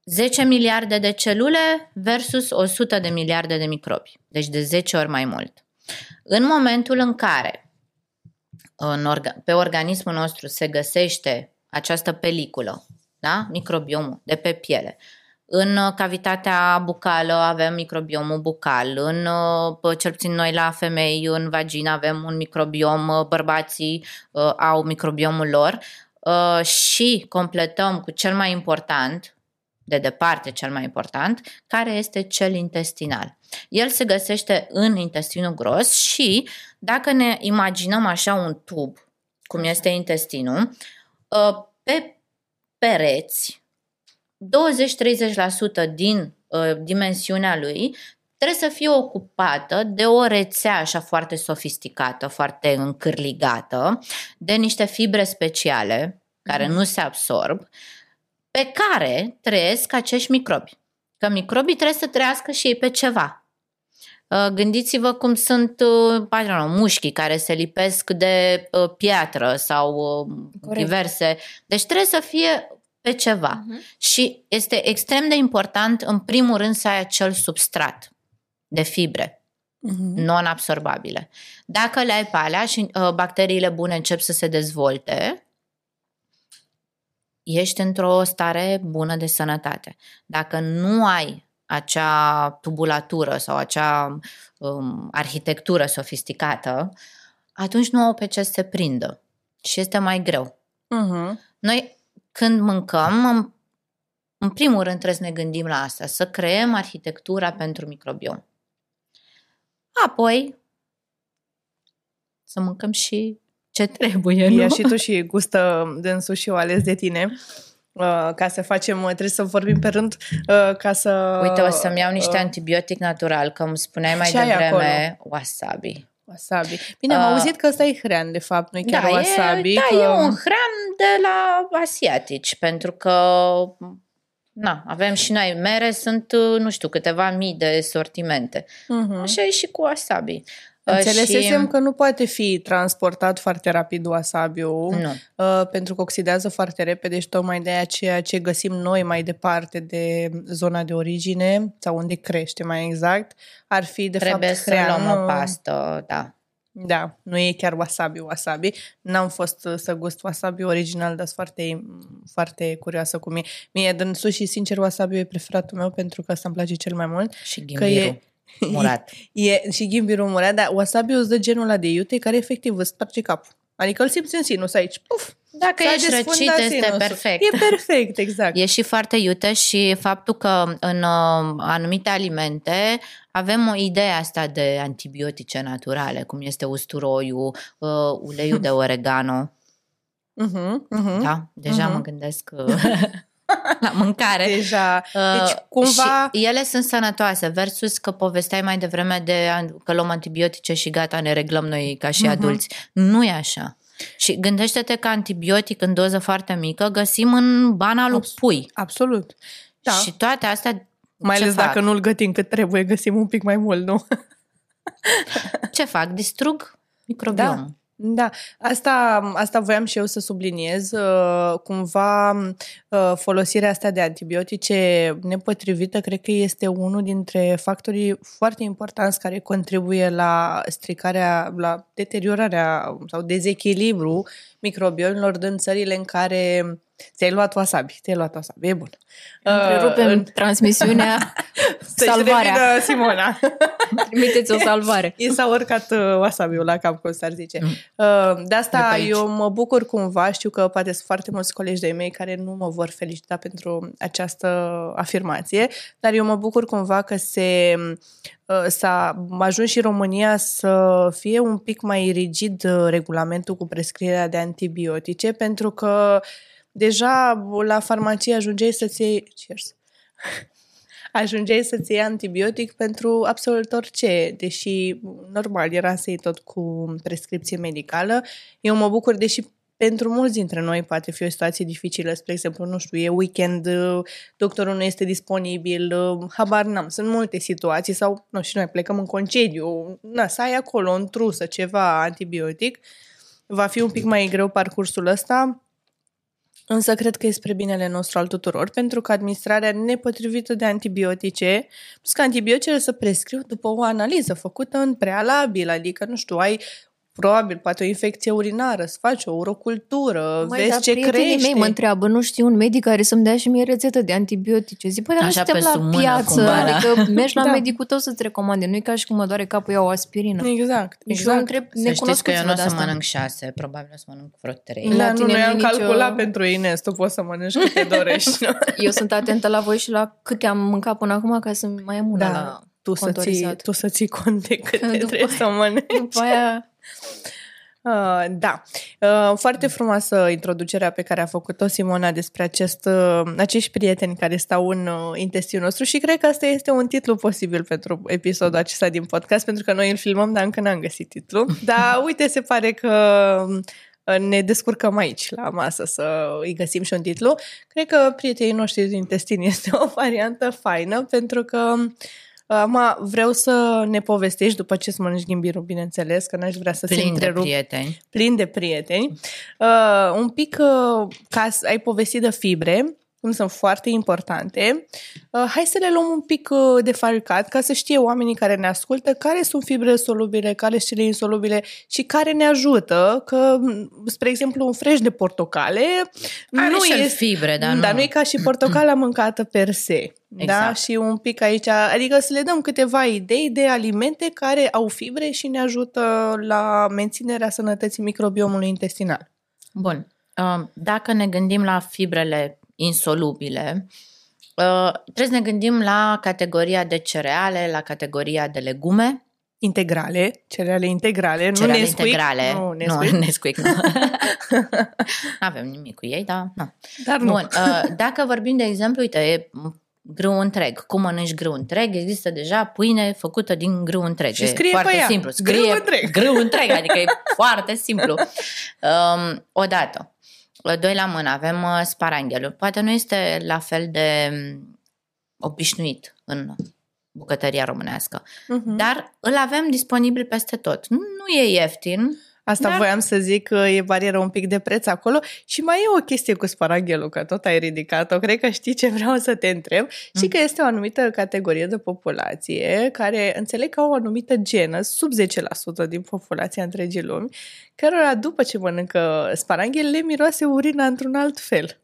Speaker 3: 10 miliarde de celule versus 100 de miliarde de microbi, deci de 10 ori mai mult. În momentul în care în orga- pe organismul nostru se găsește această peliculă, da? microbiomul de pe piele. În uh, cavitatea bucală avem microbiomul bucal, în, uh, pă- cel puțin noi la femei, în vagină avem un microbiom, uh, bărbații uh, au microbiomul lor uh, și completăm cu cel mai important, de departe cel mai important, care este cel intestinal. El se găsește în intestinul gros și dacă ne imaginăm așa un tub, cum este intestinul, uh, pe pereți, 20-30% din uh, dimensiunea lui trebuie să fie ocupată de o rețea așa foarte sofisticată, foarte încârligată, de niște fibre speciale care nu se absorb, pe care trăiesc acești microbi. Că microbii trebuie să trăiască și ei pe ceva. Uh, Gândiți-vă cum sunt uh, I don't know, mușchii care se lipesc de uh, piatră sau uh,
Speaker 1: Corect.
Speaker 3: diverse. Deci trebuie să fie pe ceva.
Speaker 1: Mhm.
Speaker 3: Și este extrem de important, în primul rând, să ai acel substrat de fibre non-absorbabile. Dacă le ai pe alea și uh, bacteriile bune încep să se dezvolte, ești într-o stare bună de sănătate. Dacă nu ai acea tubulatură sau acea um, arhitectură sofisticată, atunci nu au pe ce să se prindă și este mai greu.
Speaker 2: Mhm.
Speaker 3: Noi, când mâncăm, în, în primul rând trebuie să ne gândim la asta, să creăm arhitectura pentru microbiom. Apoi, să mâncăm și ce trebuie, nu?
Speaker 2: Ia și tu și gustă dânsul și o ales de tine. Uh, ca să facem, trebuie să vorbim pe rând, uh, ca să...
Speaker 3: Uite, o să-mi iau niște
Speaker 2: uh,
Speaker 3: antibiotic natural, că îmi spuneai mai
Speaker 2: ce ai
Speaker 3: devreme wasabi.
Speaker 2: Wasabi. Bine, am
Speaker 3: Uh,
Speaker 2: auzit că ăsta e hrean, de fapt, nu e chiar
Speaker 3: da,
Speaker 2: wasabi.
Speaker 3: e, da,
Speaker 2: că...
Speaker 3: e un hrean de la asiatici, pentru că na, avem și noi mere, sunt, nu știu, câteva mii de sortimente.
Speaker 2: Mhm.
Speaker 3: Așa e și cu wasabi. Uh,
Speaker 2: Înțelesesem
Speaker 3: și-
Speaker 2: că nu poate fi transportat foarte rapid wasabiul,
Speaker 3: Nu.
Speaker 2: uh, pentru că oxidează foarte repede și tocmai de aia ceea ce găsim noi mai departe de zona de origine, sau unde crește mai exact, ar fi de
Speaker 3: Trebuie
Speaker 2: fapt
Speaker 3: să
Speaker 2: hrean,
Speaker 3: luăm o
Speaker 2: nu-
Speaker 3: pastă, da.
Speaker 2: Da, nu e chiar wasabi, wasabi. N-am fost uh, să gust wasabi original, dar sunt foarte, foarte curioasă cum e. Mie, din sushi, sincer, wasabi e preferatul meu pentru că asta îmi place cel mai mult.
Speaker 3: Și
Speaker 2: Că e,
Speaker 3: ghimbirul murat.
Speaker 2: e și ghimbirul murat, dar wasabi îți dă genul ăla de iute care efectiv îți sparge capul. Adică îl simți în sinus aici. Puf,
Speaker 3: Dacă
Speaker 2: s-a
Speaker 3: ești răcit,
Speaker 2: desfundat
Speaker 3: este
Speaker 2: sinusul.
Speaker 3: perfect.
Speaker 2: E perfect, exact.
Speaker 3: E și foarte iute și faptul că în uh, anumite alimente avem o idee asta de antibiotice naturale, cum este usturoiul, uh, uleiul de oregano.
Speaker 2: Uh-huh, uh-huh.
Speaker 3: Da? Deja
Speaker 2: Mhm.
Speaker 3: mă gândesc uh, la mâncare.
Speaker 2: Deja. Deci,
Speaker 3: Uh,
Speaker 2: cumva...
Speaker 3: Și ele sunt sănătoase versus că povesteai mai devreme de an- că luăm antibiotice și gata, ne reglăm noi ca și
Speaker 2: Mhm.
Speaker 3: adulți. Nu e așa. Și gândește-te că antibiotic în doză foarte mică găsim în bana lui
Speaker 2: Abs-
Speaker 3: pui.
Speaker 2: Absolut. Da.
Speaker 3: Și toate astea
Speaker 2: Mai
Speaker 3: ce
Speaker 2: ales
Speaker 3: fac?
Speaker 2: dacă nu-l gătim cât trebuie, găsim un pic mai mult, nu?
Speaker 3: Ce fac? Distrug microbiomul.
Speaker 2: Da. Da, asta, asta voiam și eu să subliniez. Uh, Cumva uh, folosirea asta de antibiotice nepotrivită cred că este unul dintre factorii foarte importanți care contribuie la stricarea, la deteriorarea sau dezechilibru microbiomilor din țările în care ți-ai luat wasabi, ți-ai luat wasabi, e bun.
Speaker 1: Întrerupem
Speaker 2: în-
Speaker 1: transmisiunea,
Speaker 2: Să-și
Speaker 1: salvarea.
Speaker 2: revină Simona.
Speaker 1: Trimiteți o salvare.
Speaker 2: I s-a urcat uh, wasabi-ul la cap, cum s-ar zice.
Speaker 3: Mm.
Speaker 2: Uh, de
Speaker 3: De
Speaker 2: asta
Speaker 3: pe aici.
Speaker 2: eu mă bucur cumva, știu că poate sunt foarte mulți colegi de mei care nu mă vor felicita pentru această afirmație, dar eu mă bucur cumva că se uh, s-a ajuns și România să fie un pic mai rigid uh, regulamentul cu prescrierea de antibiotice, pentru că deja la farmacie ajungeai să-ți iei... Cheers. Ajungeai să-ți iei antibiotic pentru absolut orice, deși normal era să iei tot cu prescripție medicală. Eu mă bucur, deși pentru mulți dintre noi poate fi o situație dificilă, spre exemplu, nu știu, e weekend, uh, doctorul nu este disponibil, uh, habar n-am, sunt multe situații sau, nu știu, noi plecăm în concediu, na, să ai acolo în trusă ceva antibiotic, va fi un pic mai greu parcursul ăsta, Însă cred că e spre binele nostru al tuturor, pentru că administrarea nepotrivită de antibiotice, plus că antibioticele se prescriu după o analiză făcută în prealabil, adică, nu știu, ai probabil poate o infecție urinară, să faci o urocultură,
Speaker 1: Măi,
Speaker 2: vezi
Speaker 1: dar
Speaker 2: ce
Speaker 1: prietenii
Speaker 2: crește.
Speaker 1: mei mă întreabă, nu știu un medic care să-mi dea și mie rețetă de antibiotice. Zic, păi, dar
Speaker 3: Așa
Speaker 1: nu suntem
Speaker 3: pe sub
Speaker 1: la
Speaker 3: mână,
Speaker 1: piață,
Speaker 3: cumva, da.
Speaker 1: adică mergi la
Speaker 2: Da.
Speaker 1: medicul tău să-ți recomande. Nu e ca și cum mă doare capul, iau o aspirină.
Speaker 2: Exact,
Speaker 1: Și eu
Speaker 2: exact.
Speaker 1: întreb
Speaker 3: Să știți că eu nu o
Speaker 1: necunoscuților de
Speaker 3: să
Speaker 1: asta.
Speaker 3: mănânc șase, probabil o să mănânc vreo trei.
Speaker 1: La
Speaker 2: Da, nu,
Speaker 1: tine
Speaker 2: noi
Speaker 1: nu e
Speaker 2: am
Speaker 1: nicio-
Speaker 2: calculat pentru Ines, tu poți să mănânci câte dorești. nu?
Speaker 1: Eu sunt atentă la voi și la câte am mâncat până acum ca să mai am una
Speaker 2: Da,
Speaker 1: la
Speaker 2: tu să, ții,
Speaker 1: contorizat.
Speaker 2: tu să ții cont de câte
Speaker 1: După
Speaker 2: trebuie
Speaker 1: aia-
Speaker 2: să mănânci.
Speaker 1: După aia...
Speaker 2: Uh, da. Uh, foarte frumoasă introducerea pe care a făcut-o Simona despre acest, uh, acești prieteni care stau în uh, intestinul nostru și cred că asta este un titlu posibil pentru episodul acesta din podcast, pentru că noi îl filmăm, dar încă n-am găsit titlu. Dar uite, se pare că uh, ne descurcăm aici la masă să îi găsim și un titlu. Cred că prietenii noștri din intestin este o variantă faină pentru că Acum vreau să ne povestești după ce îți mănânci ghimbirul, bineînțeles, că n-aș vrea să se
Speaker 3: Plin de
Speaker 2: întrerup
Speaker 3: prieteni.
Speaker 2: plin de prieteni. Uh, un pic uh, ca să ai povestit de fibre, cum sunt foarte importante. Uh, hai să le luăm un pic uh, defalcat ca să știe oamenii care ne ascultă care sunt fibrele solubile, care sunt cele insolubile și care ne ajută că, m, spre exemplu, un fresh de portocale
Speaker 3: Are
Speaker 2: nu
Speaker 3: și el
Speaker 2: este,
Speaker 3: fibre, dar
Speaker 2: dar
Speaker 3: nu-
Speaker 2: nu e ca și portocala mâncată per se. Da?
Speaker 3: Exact.
Speaker 2: Și un pic aici, adică să le dăm câteva idei de alimente care au fibre și ne ajută la menținerea sănătății microbiomului intestinal.
Speaker 3: Bun. Uh, Dacă ne gândim la fibrele insolubile, uh, trebuie să ne gândim la categoria de cereale, la categoria de legume,
Speaker 2: Integrale, cereale integrale,
Speaker 3: cereale
Speaker 2: nu Nesquik,
Speaker 3: integrale.
Speaker 2: Nu,
Speaker 3: nu,
Speaker 2: Nesquik.
Speaker 3: Nesquik nu. nu avem nimic cu ei, dar nu.
Speaker 2: Dar nu.
Speaker 3: Bun, uh, dacă vorbim de exemplu, uite, e grâu întreg. Cum mănânci grâu întreg? Există deja pâine făcută din grâu întreg.
Speaker 2: Și
Speaker 3: E
Speaker 2: scrie
Speaker 3: foarte
Speaker 2: pe ea,
Speaker 3: simplu.
Speaker 2: grâu
Speaker 3: Scrie
Speaker 2: întreg.
Speaker 3: grâu întreg, adică e foarte simplu. Um, odată. Doi la mână, avem uh, sparanghelul. Poate nu este la fel de um, obișnuit în bucătăria românească,
Speaker 2: Mhm.
Speaker 3: dar îl avem disponibil peste tot. Nu e ieftin,
Speaker 2: Asta
Speaker 3: Dar-
Speaker 2: voiam să zic că e barieră un pic de preț acolo și mai e o chestie cu sparaghelul, că tot ai ridicat-o, cred că știi ce vreau să te întreb și că este o anumită categorie de populație care înțeleg că au o anumită genă, sub 10% din populația întregii lumi, cărora după ce mănâncă sparanghel le miroase urina într-un alt fel.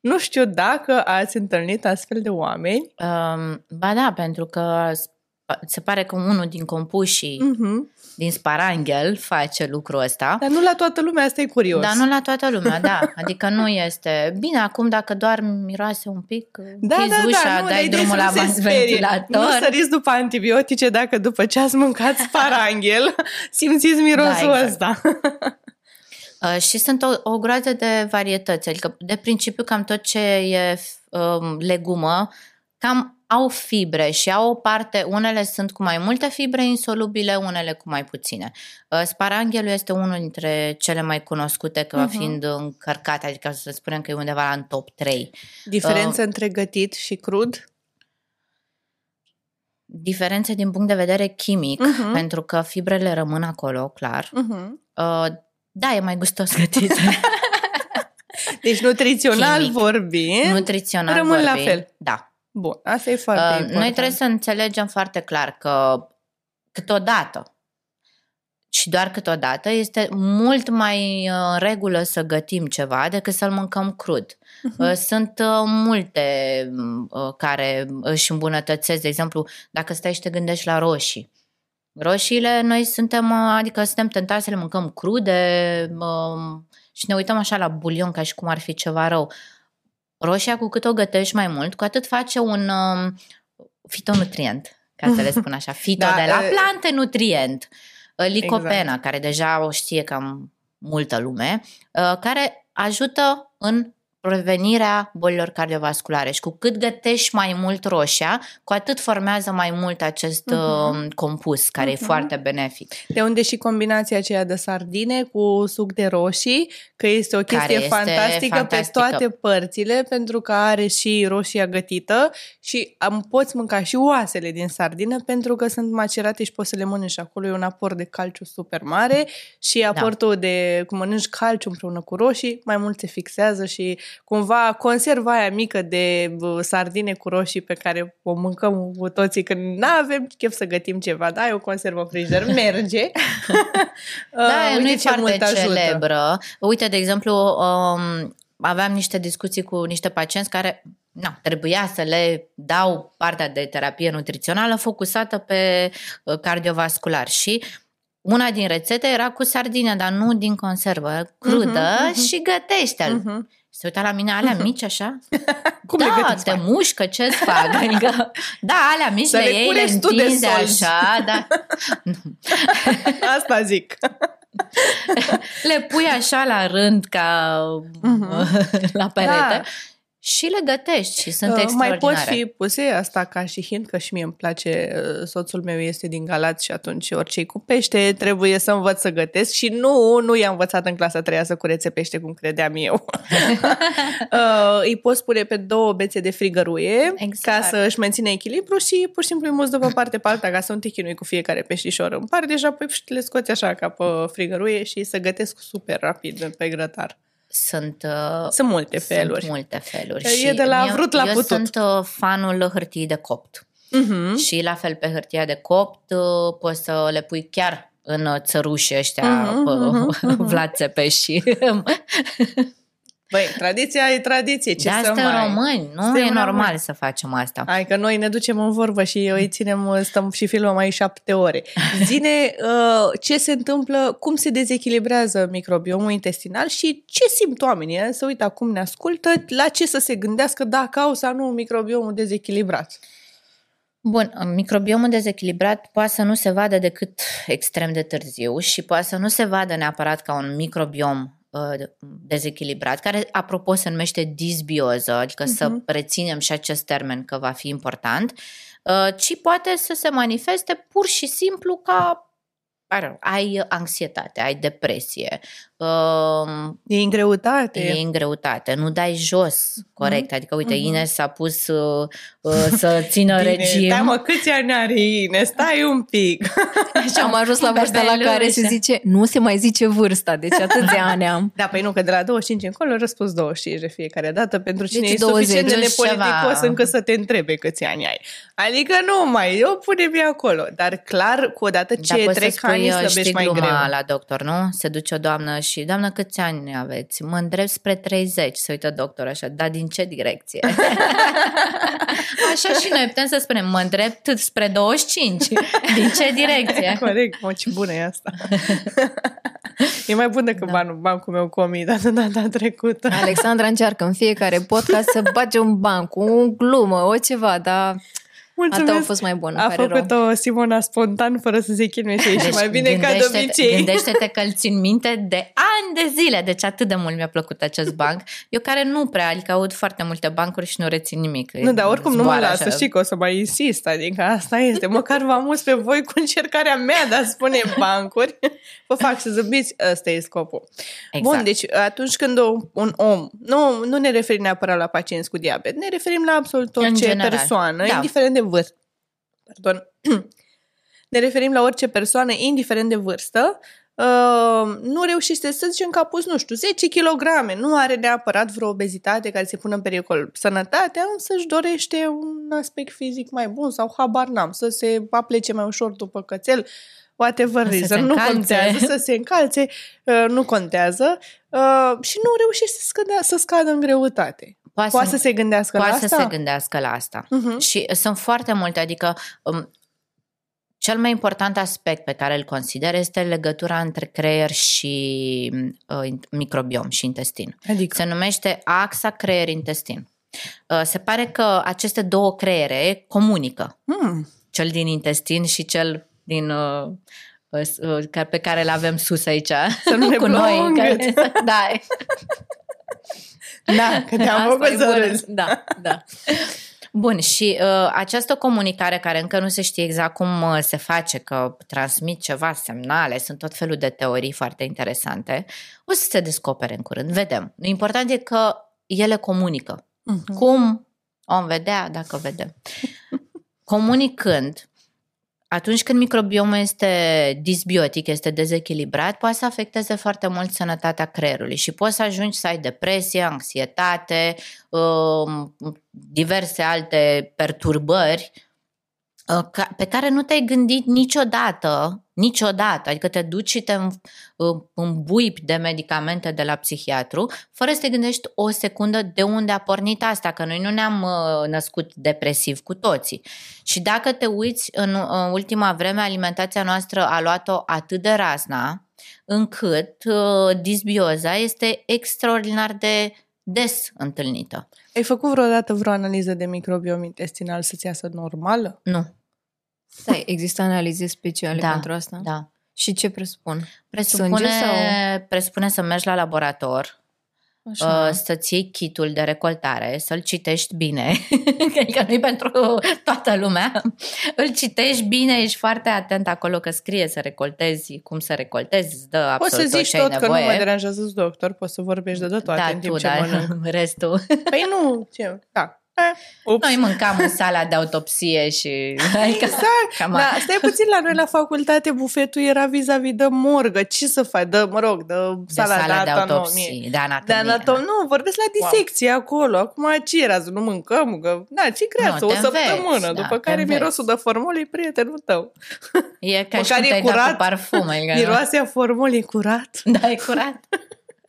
Speaker 2: Nu știu dacă ați întâlnit astfel de oameni.
Speaker 3: Um, ba da, pentru că sp- se pare că unul din compușii
Speaker 2: Mhm.
Speaker 3: din sparanghel face lucrul ăsta.
Speaker 2: Dar nu la toată lumea, asta e curios.
Speaker 3: Dar nu la toată lumea, da. Adică nu este... Bine, acum dacă doar miroase un pic,
Speaker 2: Da,
Speaker 3: închizi
Speaker 2: da,
Speaker 3: ușa,
Speaker 2: da, nu,
Speaker 3: dai
Speaker 2: dar
Speaker 3: drumul la
Speaker 2: ideea e să nu se sperie.
Speaker 3: ventilator.
Speaker 2: Nu săriți după antibiotice dacă după ce ați mâncat sparanghel simțiți mirosul
Speaker 3: Da, exact.
Speaker 2: ăsta.
Speaker 3: Uh, și sunt o, o groază de varietăți. Adică, de principiu, cam tot ce e um, legumă, cam au fibre și au o parte, unele sunt cu mai multe fibre insolubile, unele cu mai puține. Uh, Sparanghelul este unul dintre cele mai cunoscute ca
Speaker 2: Mhm.
Speaker 3: fiind încărcat, adică să spunem că e undeva în top 3.
Speaker 2: Diferență
Speaker 3: Uh.
Speaker 2: între gătit și crud?
Speaker 3: Diferențe din punct de vedere chimic,
Speaker 2: Mhm.
Speaker 3: pentru că fibrele rămân acolo, clar.
Speaker 2: Uh-huh.
Speaker 3: Uh, da, e mai gustos gătit.
Speaker 2: Deci nutrițional
Speaker 3: Chimic.
Speaker 2: vorbind,
Speaker 3: Nutrițional
Speaker 2: Rămân la
Speaker 3: vorbind,
Speaker 2: fel.
Speaker 3: Da.
Speaker 2: Bun, asta e foarte
Speaker 3: Uh,
Speaker 2: important.
Speaker 3: Noi trebuie să înțelegem foarte clar că câteodată și doar câteodată este mult mai uh, în regulă să gătim ceva decât să-l mâncăm crud. Uh, Sunt uh, multe uh, care își îmbunătățesc, de exemplu, dacă stai și te gândești la roșii. Roșiile, noi suntem, uh, adică suntem tentați să le mâncăm crude um, și ne uităm așa la bulion ca și cum ar fi ceva rău. Roșia, cu cât o gătești mai mult, cu atât face un um, fitonutrient, ca să le spun așa. Fito
Speaker 2: Da,
Speaker 3: de la
Speaker 2: e-
Speaker 3: plante, nutrient. Uh, Licopena,
Speaker 2: Exact.
Speaker 3: care deja o știe cam multă lume, uh, care ajută în prevenirea bolilor cardiovasculare și cu cât gătești mai mult roșia, cu atât formează mai mult acest
Speaker 2: Mhm.
Speaker 3: uh, compus, care e
Speaker 2: Mhm.
Speaker 3: foarte benefic.
Speaker 2: De unde și combinația aceea de sardine cu suc de roșii, că este o
Speaker 3: Care
Speaker 2: chestie
Speaker 3: este
Speaker 2: fantastică,
Speaker 3: fantastică.
Speaker 2: pe toate părțile, pentru că are și roșia gătită și am, poți mânca și oasele din sardină pentru că sunt macerate și poți să le mănânci. Acolo e un aport de calciu super mare și aportul de, cum mănânci calciu împreună cu roșii, mai mult se fixează și cumva conserva aia mică de bă, sardine cu roșii pe care o mâncăm cu toții când nu avem chef să gătim ceva, da, e o conservă în frigider, merge.
Speaker 3: Da,
Speaker 2: Uh,
Speaker 3: nu e
Speaker 2: uite ce
Speaker 3: foarte
Speaker 2: mult ajută.
Speaker 3: celebră. Uite, de exemplu, um, aveam niște discuții cu niște pacienți care na, trebuia să le dau partea de terapie nutrițională focusată pe uh, cardiovascular și una din rețete era cu sardine, dar nu din conservă, crudă
Speaker 2: Mhm, mhm.
Speaker 3: și gătește-l.
Speaker 2: Mhm.
Speaker 3: Se uita la mine, alea mici așa?
Speaker 2: Cum le
Speaker 3: da,
Speaker 2: gătiți,
Speaker 3: te
Speaker 2: mai?
Speaker 3: mușcă, ce-ți fac? Adică, da, alea mici
Speaker 2: Să
Speaker 3: le
Speaker 2: le
Speaker 3: iei, le
Speaker 2: culeți tu de
Speaker 3: întinzi
Speaker 2: solzi.
Speaker 3: așa, da.
Speaker 2: Asta zic.
Speaker 3: Le pui așa la rând ca
Speaker 2: Mhm.
Speaker 3: la perete
Speaker 2: Da.
Speaker 3: Și le gătești și sunt
Speaker 2: Uh, mai
Speaker 3: extraordinare.
Speaker 2: pot fi puse asta ca și hint, că și mie îmi place, uh, soțul meu este din Galați și atunci orice cu pește trebuie să învăț să gătesc și nu, nu i-am învățat în clasa 3 să curețe pește cum credeam eu. uh, îi poți pune pe două bețe de frigăruie
Speaker 3: Exact.
Speaker 2: ca să își menține echilibru și pur și simplu îi muți de pe parte pe alta ca să nu te chinui cu fiecare peștișor în parte și apoi pșt, le scoți așa ca pe frigăruie și să gătesc super rapid pe grătar.
Speaker 3: Sunt, uh,
Speaker 2: Sunt multe feluri.
Speaker 3: sunt multe feluri.
Speaker 2: E
Speaker 3: și
Speaker 2: de la
Speaker 3: eu,
Speaker 2: vrut la
Speaker 3: eu
Speaker 2: putut.
Speaker 3: sunt uh, fanul hârtiei de copt.
Speaker 2: Mhm.
Speaker 3: Și la fel pe hârtia de copt uh, poți să le pui chiar în uh, țăruși ăștia,
Speaker 2: Mhm, mhm,
Speaker 3: uh,
Speaker 2: mhm.
Speaker 3: Vlad Țepeș și
Speaker 2: Băi, tradiția e tradiție, ce
Speaker 3: de
Speaker 2: să
Speaker 3: asta
Speaker 2: mai...
Speaker 3: români, nu
Speaker 2: Suntem
Speaker 3: e normal
Speaker 2: români.
Speaker 3: să facem asta.
Speaker 2: Hai că noi ne ducem în vorbă și îi ținem, stăm și filmăm mai șapte ore. Zine uh, ce se întâmplă, cum se dezechilibrează microbiomul intestinal și ce simt oamenii. eh? Să uită acum ne ascultă, la ce să se gândească dacă au sau nu microbiomul dezechilibrat.
Speaker 3: Bun, microbiomul dezechilibrat poate să nu se vadă decât extrem de târziu și poate să nu se vadă neapărat ca un microbiom uh, dezechilibrat, care, apropo, se numește disbioză, adică uh-huh. să
Speaker 2: Mhm.
Speaker 3: reținem și acest termen că va fi important, uh, ci poate să se manifeste pur și simplu ca I don't know, ai anxietate, ai depresie, uh,
Speaker 2: E în greutate.
Speaker 3: e în greutate, nu dai jos, corect. Adică, uite,
Speaker 2: Mhm.
Speaker 3: Ines s-a pus uh, uh, să țină
Speaker 2: Bine,
Speaker 3: regim.
Speaker 2: Stai mă, câți ani are Ines? Stai un pic.
Speaker 1: Și am ajuns la vârsta la care se zice, nu se mai zice vârsta, deci atâția ani am.
Speaker 2: Da, păi nu, că de la 25 încolo răspuns 25 de fiecare dată pentru cine
Speaker 1: Deci
Speaker 2: e suficient de
Speaker 3: 20
Speaker 2: nepoliticos
Speaker 3: ceva.
Speaker 2: încât să te întrebe câți ani ai. Adică nu mai, eu punem acolo. Dar clar, cu odată ce
Speaker 3: Dar poți să
Speaker 2: trec
Speaker 3: spui,
Speaker 2: ani,
Speaker 3: uh,
Speaker 2: slăbești
Speaker 3: știi
Speaker 2: mai
Speaker 3: gluma
Speaker 2: greu.
Speaker 3: la doctor, nu? Se duce o doamnă și, doamnă, câți ani aveți? Mă îndrept spre 30. Se uită doctor așa, dar din ce direcție? așa și noi putem să spunem, mă îndrept spre 25. Din ce direcție?
Speaker 2: Corect, mă, ce bună e asta. e mai bun decât da. banul, bancul meu cu 1000 dată data trecută.
Speaker 1: Alexandra încearcă în fiecare podcast să bage un ban cu o glumă, o ceva, dar a tău a fost mai bun.
Speaker 2: A
Speaker 1: pare rău.
Speaker 2: făcut-o Simona spontan, fără să se chinuie și deci, mai bine ca de
Speaker 3: gândește-te-
Speaker 2: obicei.
Speaker 3: Gândește-te că îl țin minte de ani de zile, deci atât de mult mi-a plăcut acest banc. Eu care nu prea, adică aud foarte multe bancuri și nu rețin nimic.
Speaker 2: Nu, dar oricum nu mă
Speaker 3: Zboară
Speaker 2: lasă,
Speaker 3: așa.
Speaker 2: știi că o să mai insist, adică asta este. Măcar vă amuz pe voi cu încercarea mea de a spune bancuri. Vă fac să zâmbiți, ăsta e scopul.
Speaker 3: Exact.
Speaker 2: Bun, deci atunci când o- un om, nu, nu ne referim neapărat la pacienți cu diabet, ne referim la absolut
Speaker 3: În
Speaker 2: orice
Speaker 3: general,
Speaker 2: persoană,
Speaker 3: da.
Speaker 2: indiferent de vârstă. Pardon. ne referim la orice persoană, indiferent de vârstă, Uh, nu reușește să zicem că a pus, nu știu, 10 kg, nu are neapărat vreo obezitate care se pună în pericol sănătatea, însă își dorește un aspect fizic mai bun sau habar n-am, să se aplece mai ușor după cățel, whatever
Speaker 3: Să se
Speaker 2: reason, nu
Speaker 3: încalțe.
Speaker 2: contează, să se încalțe, uh, nu contează uh, și nu reușește să, scădea, să scadă în greutate.
Speaker 3: Poate,
Speaker 2: Poate să se gândească
Speaker 3: poate
Speaker 2: la
Speaker 3: să
Speaker 2: asta?
Speaker 3: se gândească la asta.
Speaker 2: Mhm.
Speaker 3: Și sunt foarte multe, adică um, cel mai important aspect pe care îl consider este legătura între creier și uh, microbiom și intestin.
Speaker 2: Adică,
Speaker 3: Se numește axa creier-intestin. Uh, se pare că aceste două creiere comunică,
Speaker 2: hmm,
Speaker 3: cel din intestin și cel din uh, uh, uh, ca- pe care îl avem sus aici.
Speaker 2: Să nu ne
Speaker 3: cu
Speaker 2: plouă
Speaker 3: noi.
Speaker 2: în
Speaker 3: Care, da,
Speaker 2: da, că te-am
Speaker 1: Asta
Speaker 2: făcut
Speaker 1: e
Speaker 2: să
Speaker 1: bună.
Speaker 2: râzi.
Speaker 1: Da, da.
Speaker 3: Bun, și uh, această comunicare care încă nu se știe exact cum uh, se face, că transmit ceva semnale, sunt tot felul de teorii foarte interesante, o să se descopere în curând, vedem. Important e că ele comunică.
Speaker 2: Mhm.
Speaker 3: Cum? Om vedea dacă vedem. Comunicând, atunci când microbiomul este disbiotic, este dezechilibrat, poate să afecteze foarte mult sănătatea creierului și poți să ajungi să ai depresie, anxietate, um, diverse alte perturbări uh, ca- pe care nu te-ai gândit niciodată, niciodată, adică te duci și te în- uh, îmbuipi de medicamente de la psihiatru, fără să te gândești o secundă de unde a pornit asta, că noi nu ne-am uh, născut depresiv cu toții. Și dacă te uiți în, în ultima vreme, alimentația noastră a luat-o atât de razna, încât uh, disbioza este extraordinar de des întâlnită.
Speaker 2: Ai făcut vreodată vreo analiză de microbiom intestinal să-ți iasă normală?
Speaker 3: Nu,
Speaker 1: Stai, există analize speciale
Speaker 3: Da,
Speaker 1: pentru asta?
Speaker 3: da.
Speaker 1: Și ce presupun?
Speaker 3: Presupune,
Speaker 1: Sânge sau-
Speaker 3: presupune să mergi la laborator,
Speaker 1: Așa.
Speaker 3: uh, să-ți iei kitul de recoltare, să-l citești bine, că nu pentru toată lumea, îl citești bine, ești foarte atent acolo că scrie să recoltezi, cum să recoltezi, îți dă
Speaker 2: Poți să
Speaker 3: absolut tot
Speaker 2: zici
Speaker 3: ce ai
Speaker 2: tot că nu
Speaker 3: nevoie.
Speaker 2: mă deranjează doctor, poți să vorbești de, de toate
Speaker 3: da,
Speaker 2: în timp
Speaker 3: tu,
Speaker 2: ce
Speaker 3: da,
Speaker 2: mănânc.
Speaker 3: restul.
Speaker 2: Păi nu, ce? Da. Eh, ups.
Speaker 3: Noi mâncam în sala de autopsie și... Adică,
Speaker 2: Exact.
Speaker 3: cam
Speaker 2: Da, stai puțin la noi la facultate, bufetul era vis-a-vis de morgă. Ce să faci? Dă, mă rog, de
Speaker 3: de
Speaker 2: sala,
Speaker 3: sala de
Speaker 2: anatomie.
Speaker 3: autopsie, de anatomie.
Speaker 2: De anatom, nu, vorbesc la disecție wow. acolo. Acum ce era? Să nu mâncăm? Că, da, ce creați?
Speaker 3: Nu,
Speaker 2: o
Speaker 3: te
Speaker 2: săptămână.
Speaker 3: înveți, da,
Speaker 2: după
Speaker 3: te
Speaker 2: care
Speaker 3: înveți.
Speaker 2: mirosul de formol e prietenul tău.
Speaker 3: E ca și
Speaker 2: Măcar
Speaker 3: cum
Speaker 2: e
Speaker 3: te-ai dat
Speaker 2: curat.
Speaker 3: cu parfum. Adică,
Speaker 2: Miroasea formol e curat.
Speaker 3: Da, e curat.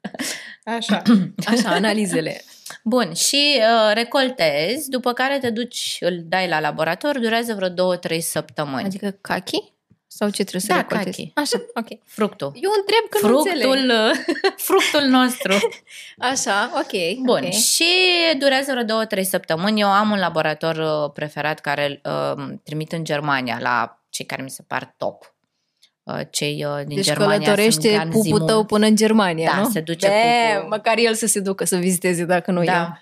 Speaker 2: Așa.
Speaker 1: Așa, analizele.
Speaker 3: Bun, și uh, recoltezi, după care te duci, îl dai la laborator, durează vreo două, trei săptămâni.
Speaker 1: Adică cachi? Sau ce trebuie să
Speaker 3: Da,
Speaker 1: recoltezi?
Speaker 3: cachi.
Speaker 1: Așa, ok.
Speaker 3: fructul.
Speaker 1: Eu întreb că nu înțeleg.
Speaker 3: Fructul, fructul nostru.
Speaker 1: Așa, ok.
Speaker 3: Bun,
Speaker 1: ok.
Speaker 3: și durează vreo două, trei săptămâni. Eu am un laborator uh, preferat care îl uh, trimit în Germania la cei care mi se par top. Uh, cei uh, din
Speaker 1: Deci
Speaker 3: Germania
Speaker 1: călătorește
Speaker 3: sunt
Speaker 1: pupul
Speaker 3: Ganzimul.
Speaker 1: tău până în Germania,
Speaker 3: Da,
Speaker 1: nu?
Speaker 3: se duce
Speaker 1: Be,
Speaker 3: pupul.
Speaker 1: Măcar el să se ducă să viziteze dacă nu eu.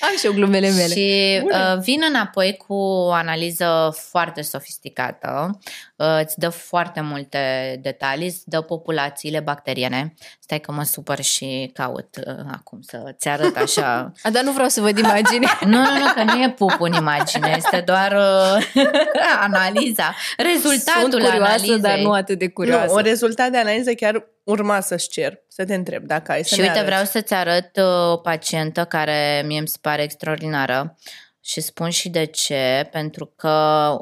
Speaker 3: Da.
Speaker 1: Am și eu glumele mele.
Speaker 3: Și
Speaker 2: Bune.
Speaker 3: uh, vin înapoi cu o analiză foarte sofisticată, uh, îți dă foarte multe detalii, îți dă populațiile bacteriene. Stai că mă supăr și caut uh, acum să-ți arăt așa.
Speaker 1: A, dar nu vreau să văd imagini.
Speaker 3: Nu, nu, nu, că nu e pup în imagine, este doar uh, analiza, rezultatul
Speaker 1: Sunt curioasă,
Speaker 3: analizei.
Speaker 1: dar nu atât de curioasă.
Speaker 2: Nu, un rezultat de analiză chiar urma să-și cer, să te întreb dacă ai să
Speaker 3: Și
Speaker 2: ne
Speaker 3: uite,
Speaker 2: arăți.
Speaker 3: vreau să-ți arăt uh, o pacientă care mie îmi se pare extraordinară și spun și de ce, pentru că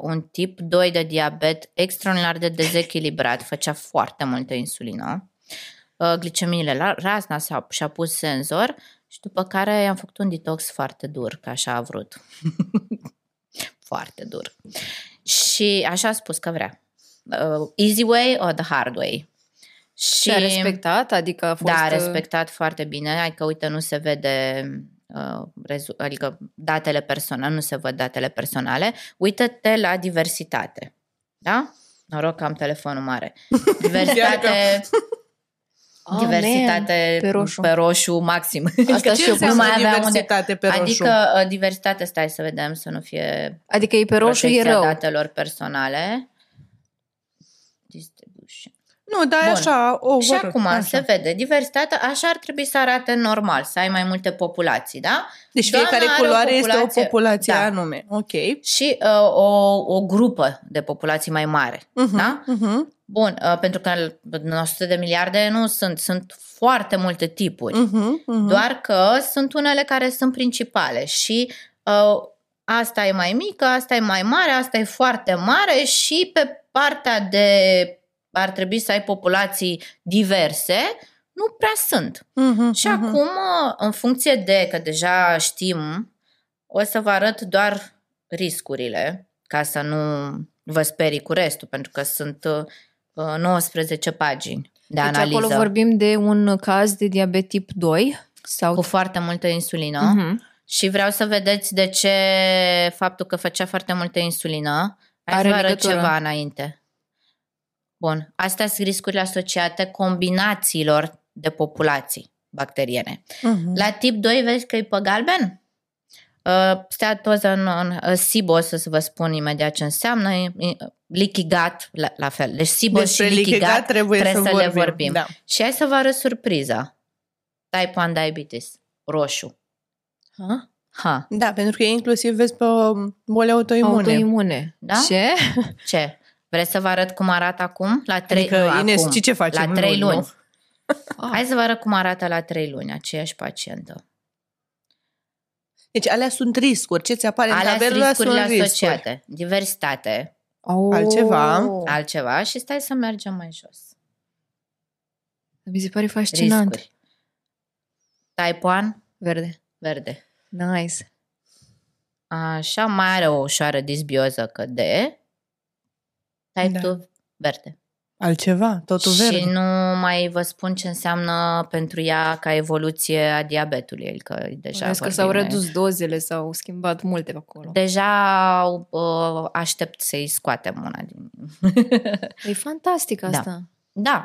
Speaker 3: un tip 2 de diabet extraordinar de dezechilibrat, făcea foarte multă insulină, uh, glicemiile la razna s-a, și-a pus senzor și după care i-am făcut un detox foarte dur, că așa a vrut. foarte dur. Și așa a spus că vrea. Uh, easy way or the hard way?
Speaker 1: Și a respectat, adică a fost...
Speaker 3: Da, a
Speaker 1: uh,
Speaker 3: respectat foarte bine. Adică, uite, nu se vede, uh, rezu- adică datele personale, nu se văd datele personale. Uită-te la diversitate. Da? Noroc că am telefonul mare. Diversitate,
Speaker 1: Oh,
Speaker 3: diversitate
Speaker 1: man, pe roșu.
Speaker 3: pe roșu maxim.
Speaker 1: Asta
Speaker 2: Ce
Speaker 1: și eu
Speaker 2: înseamnă
Speaker 3: nu mai aveam unde-
Speaker 2: diversitate pe roșu?
Speaker 3: Adică uh, diversitate, stai să vedem, să nu fie
Speaker 1: Adică e pe roșu e
Speaker 3: protecția
Speaker 1: rău.
Speaker 3: datelor personale. Distribution.
Speaker 2: Nu, dar e
Speaker 3: Bun.
Speaker 2: așa, o
Speaker 3: Și acum se vede diversitatea, așa ar trebui să arate normal, să ai mai multe populații, da?
Speaker 2: Deci
Speaker 3: Doamna
Speaker 2: fiecare
Speaker 3: are o
Speaker 2: culoare este o
Speaker 3: populație-
Speaker 2: populație
Speaker 3: da.
Speaker 2: anume. Ok.
Speaker 3: Și uh, o, o grupă de populații mai mare,
Speaker 2: Uh-huh,
Speaker 3: da?
Speaker 2: Uh-huh,
Speaker 3: Bun, uh, pentru că în 100 de miliarde nu sunt, sunt foarte multe tipuri,
Speaker 2: uh-huh, uh-huh.
Speaker 3: doar că sunt unele care sunt principale și uh, asta e mai mică, asta e mai mare, asta e foarte mare și pe partea de ar trebui să ai populații diverse, nu prea sunt.
Speaker 2: uh-huh,
Speaker 3: Și acum, uh, în funcție de, că deja știm, o să vă arăt doar riscurile, ca să nu vă sperii cu restul, pentru că sunt uh, 19 pagini de
Speaker 1: Deci
Speaker 3: analiză
Speaker 1: acolo vorbim de un caz de diabet tip 2 sau...
Speaker 3: cu foarte multă insulină.
Speaker 1: Mhm.
Speaker 3: Și vreau să vedeți de ce faptul că făcea foarte multă insulină. Hai
Speaker 1: Are
Speaker 3: să vă arăt
Speaker 1: legătură.
Speaker 3: ceva înainte. Bun. Astea sunt riscurile asociate combinațiilor de populații bacteriene.
Speaker 2: uh-huh.
Speaker 3: La tip 2 vezi că e pe galben? Uh, steatoză în, în uh, SIBO, o să vă spun imediat ce înseamnă, e- e- leaky gut, la, la fel. Deci SIBO
Speaker 2: Despre
Speaker 3: și leaky
Speaker 2: leaky
Speaker 3: gut
Speaker 2: gut trebuie,
Speaker 3: trebuie
Speaker 2: să,
Speaker 3: să le
Speaker 2: vorbim.
Speaker 3: vorbim.
Speaker 2: Da.
Speaker 3: Și hai să vă arăt surpriza. Type 1 diabetes, roșu.
Speaker 1: Ha?
Speaker 3: Ha,
Speaker 2: da, pentru că inclusiv vezi pe boli autoimune.
Speaker 1: Autoimune.
Speaker 3: Da?
Speaker 1: Ce?
Speaker 3: ce? Vreți să vă arăt cum arată acum? La 3
Speaker 2: Adică,
Speaker 3: nu,
Speaker 2: Ines,
Speaker 3: acum.
Speaker 2: știi ce facem
Speaker 3: La 3
Speaker 2: luni,
Speaker 3: luni.
Speaker 2: nu?
Speaker 1: Ah.
Speaker 3: Hai să vă arăt cum arată la 3 luni, aceeași pacientă.
Speaker 2: Deci alea sunt riscuri. Ce ți apare în
Speaker 3: Alea sunt
Speaker 2: tabelă
Speaker 3: riscurile
Speaker 2: sunt riscuri.
Speaker 3: asociate. Diversitate,
Speaker 1: Oh.
Speaker 2: Altceva.
Speaker 3: altceva și stai să mergem mai jos.
Speaker 1: Mi se pare fascinant.
Speaker 3: Riscuri. Type 1,
Speaker 1: Verde.
Speaker 3: verde.
Speaker 1: Nice.
Speaker 3: Așa, mai are o ușoară disbioză că de. Type
Speaker 2: Da.
Speaker 3: 2, verde.
Speaker 2: Altceva, totul
Speaker 3: și
Speaker 2: verde.
Speaker 3: nu mai vă spun ce înseamnă pentru ea ca evoluție a diabetului, adică deja
Speaker 1: Deja că
Speaker 3: vorbim
Speaker 1: s-au
Speaker 3: de-
Speaker 1: redus dozele, s-au schimbat multe pe acolo.
Speaker 3: Deja uh, aștept să-i scoatem una din...
Speaker 1: E fantastic
Speaker 3: Da.
Speaker 1: asta.
Speaker 3: da,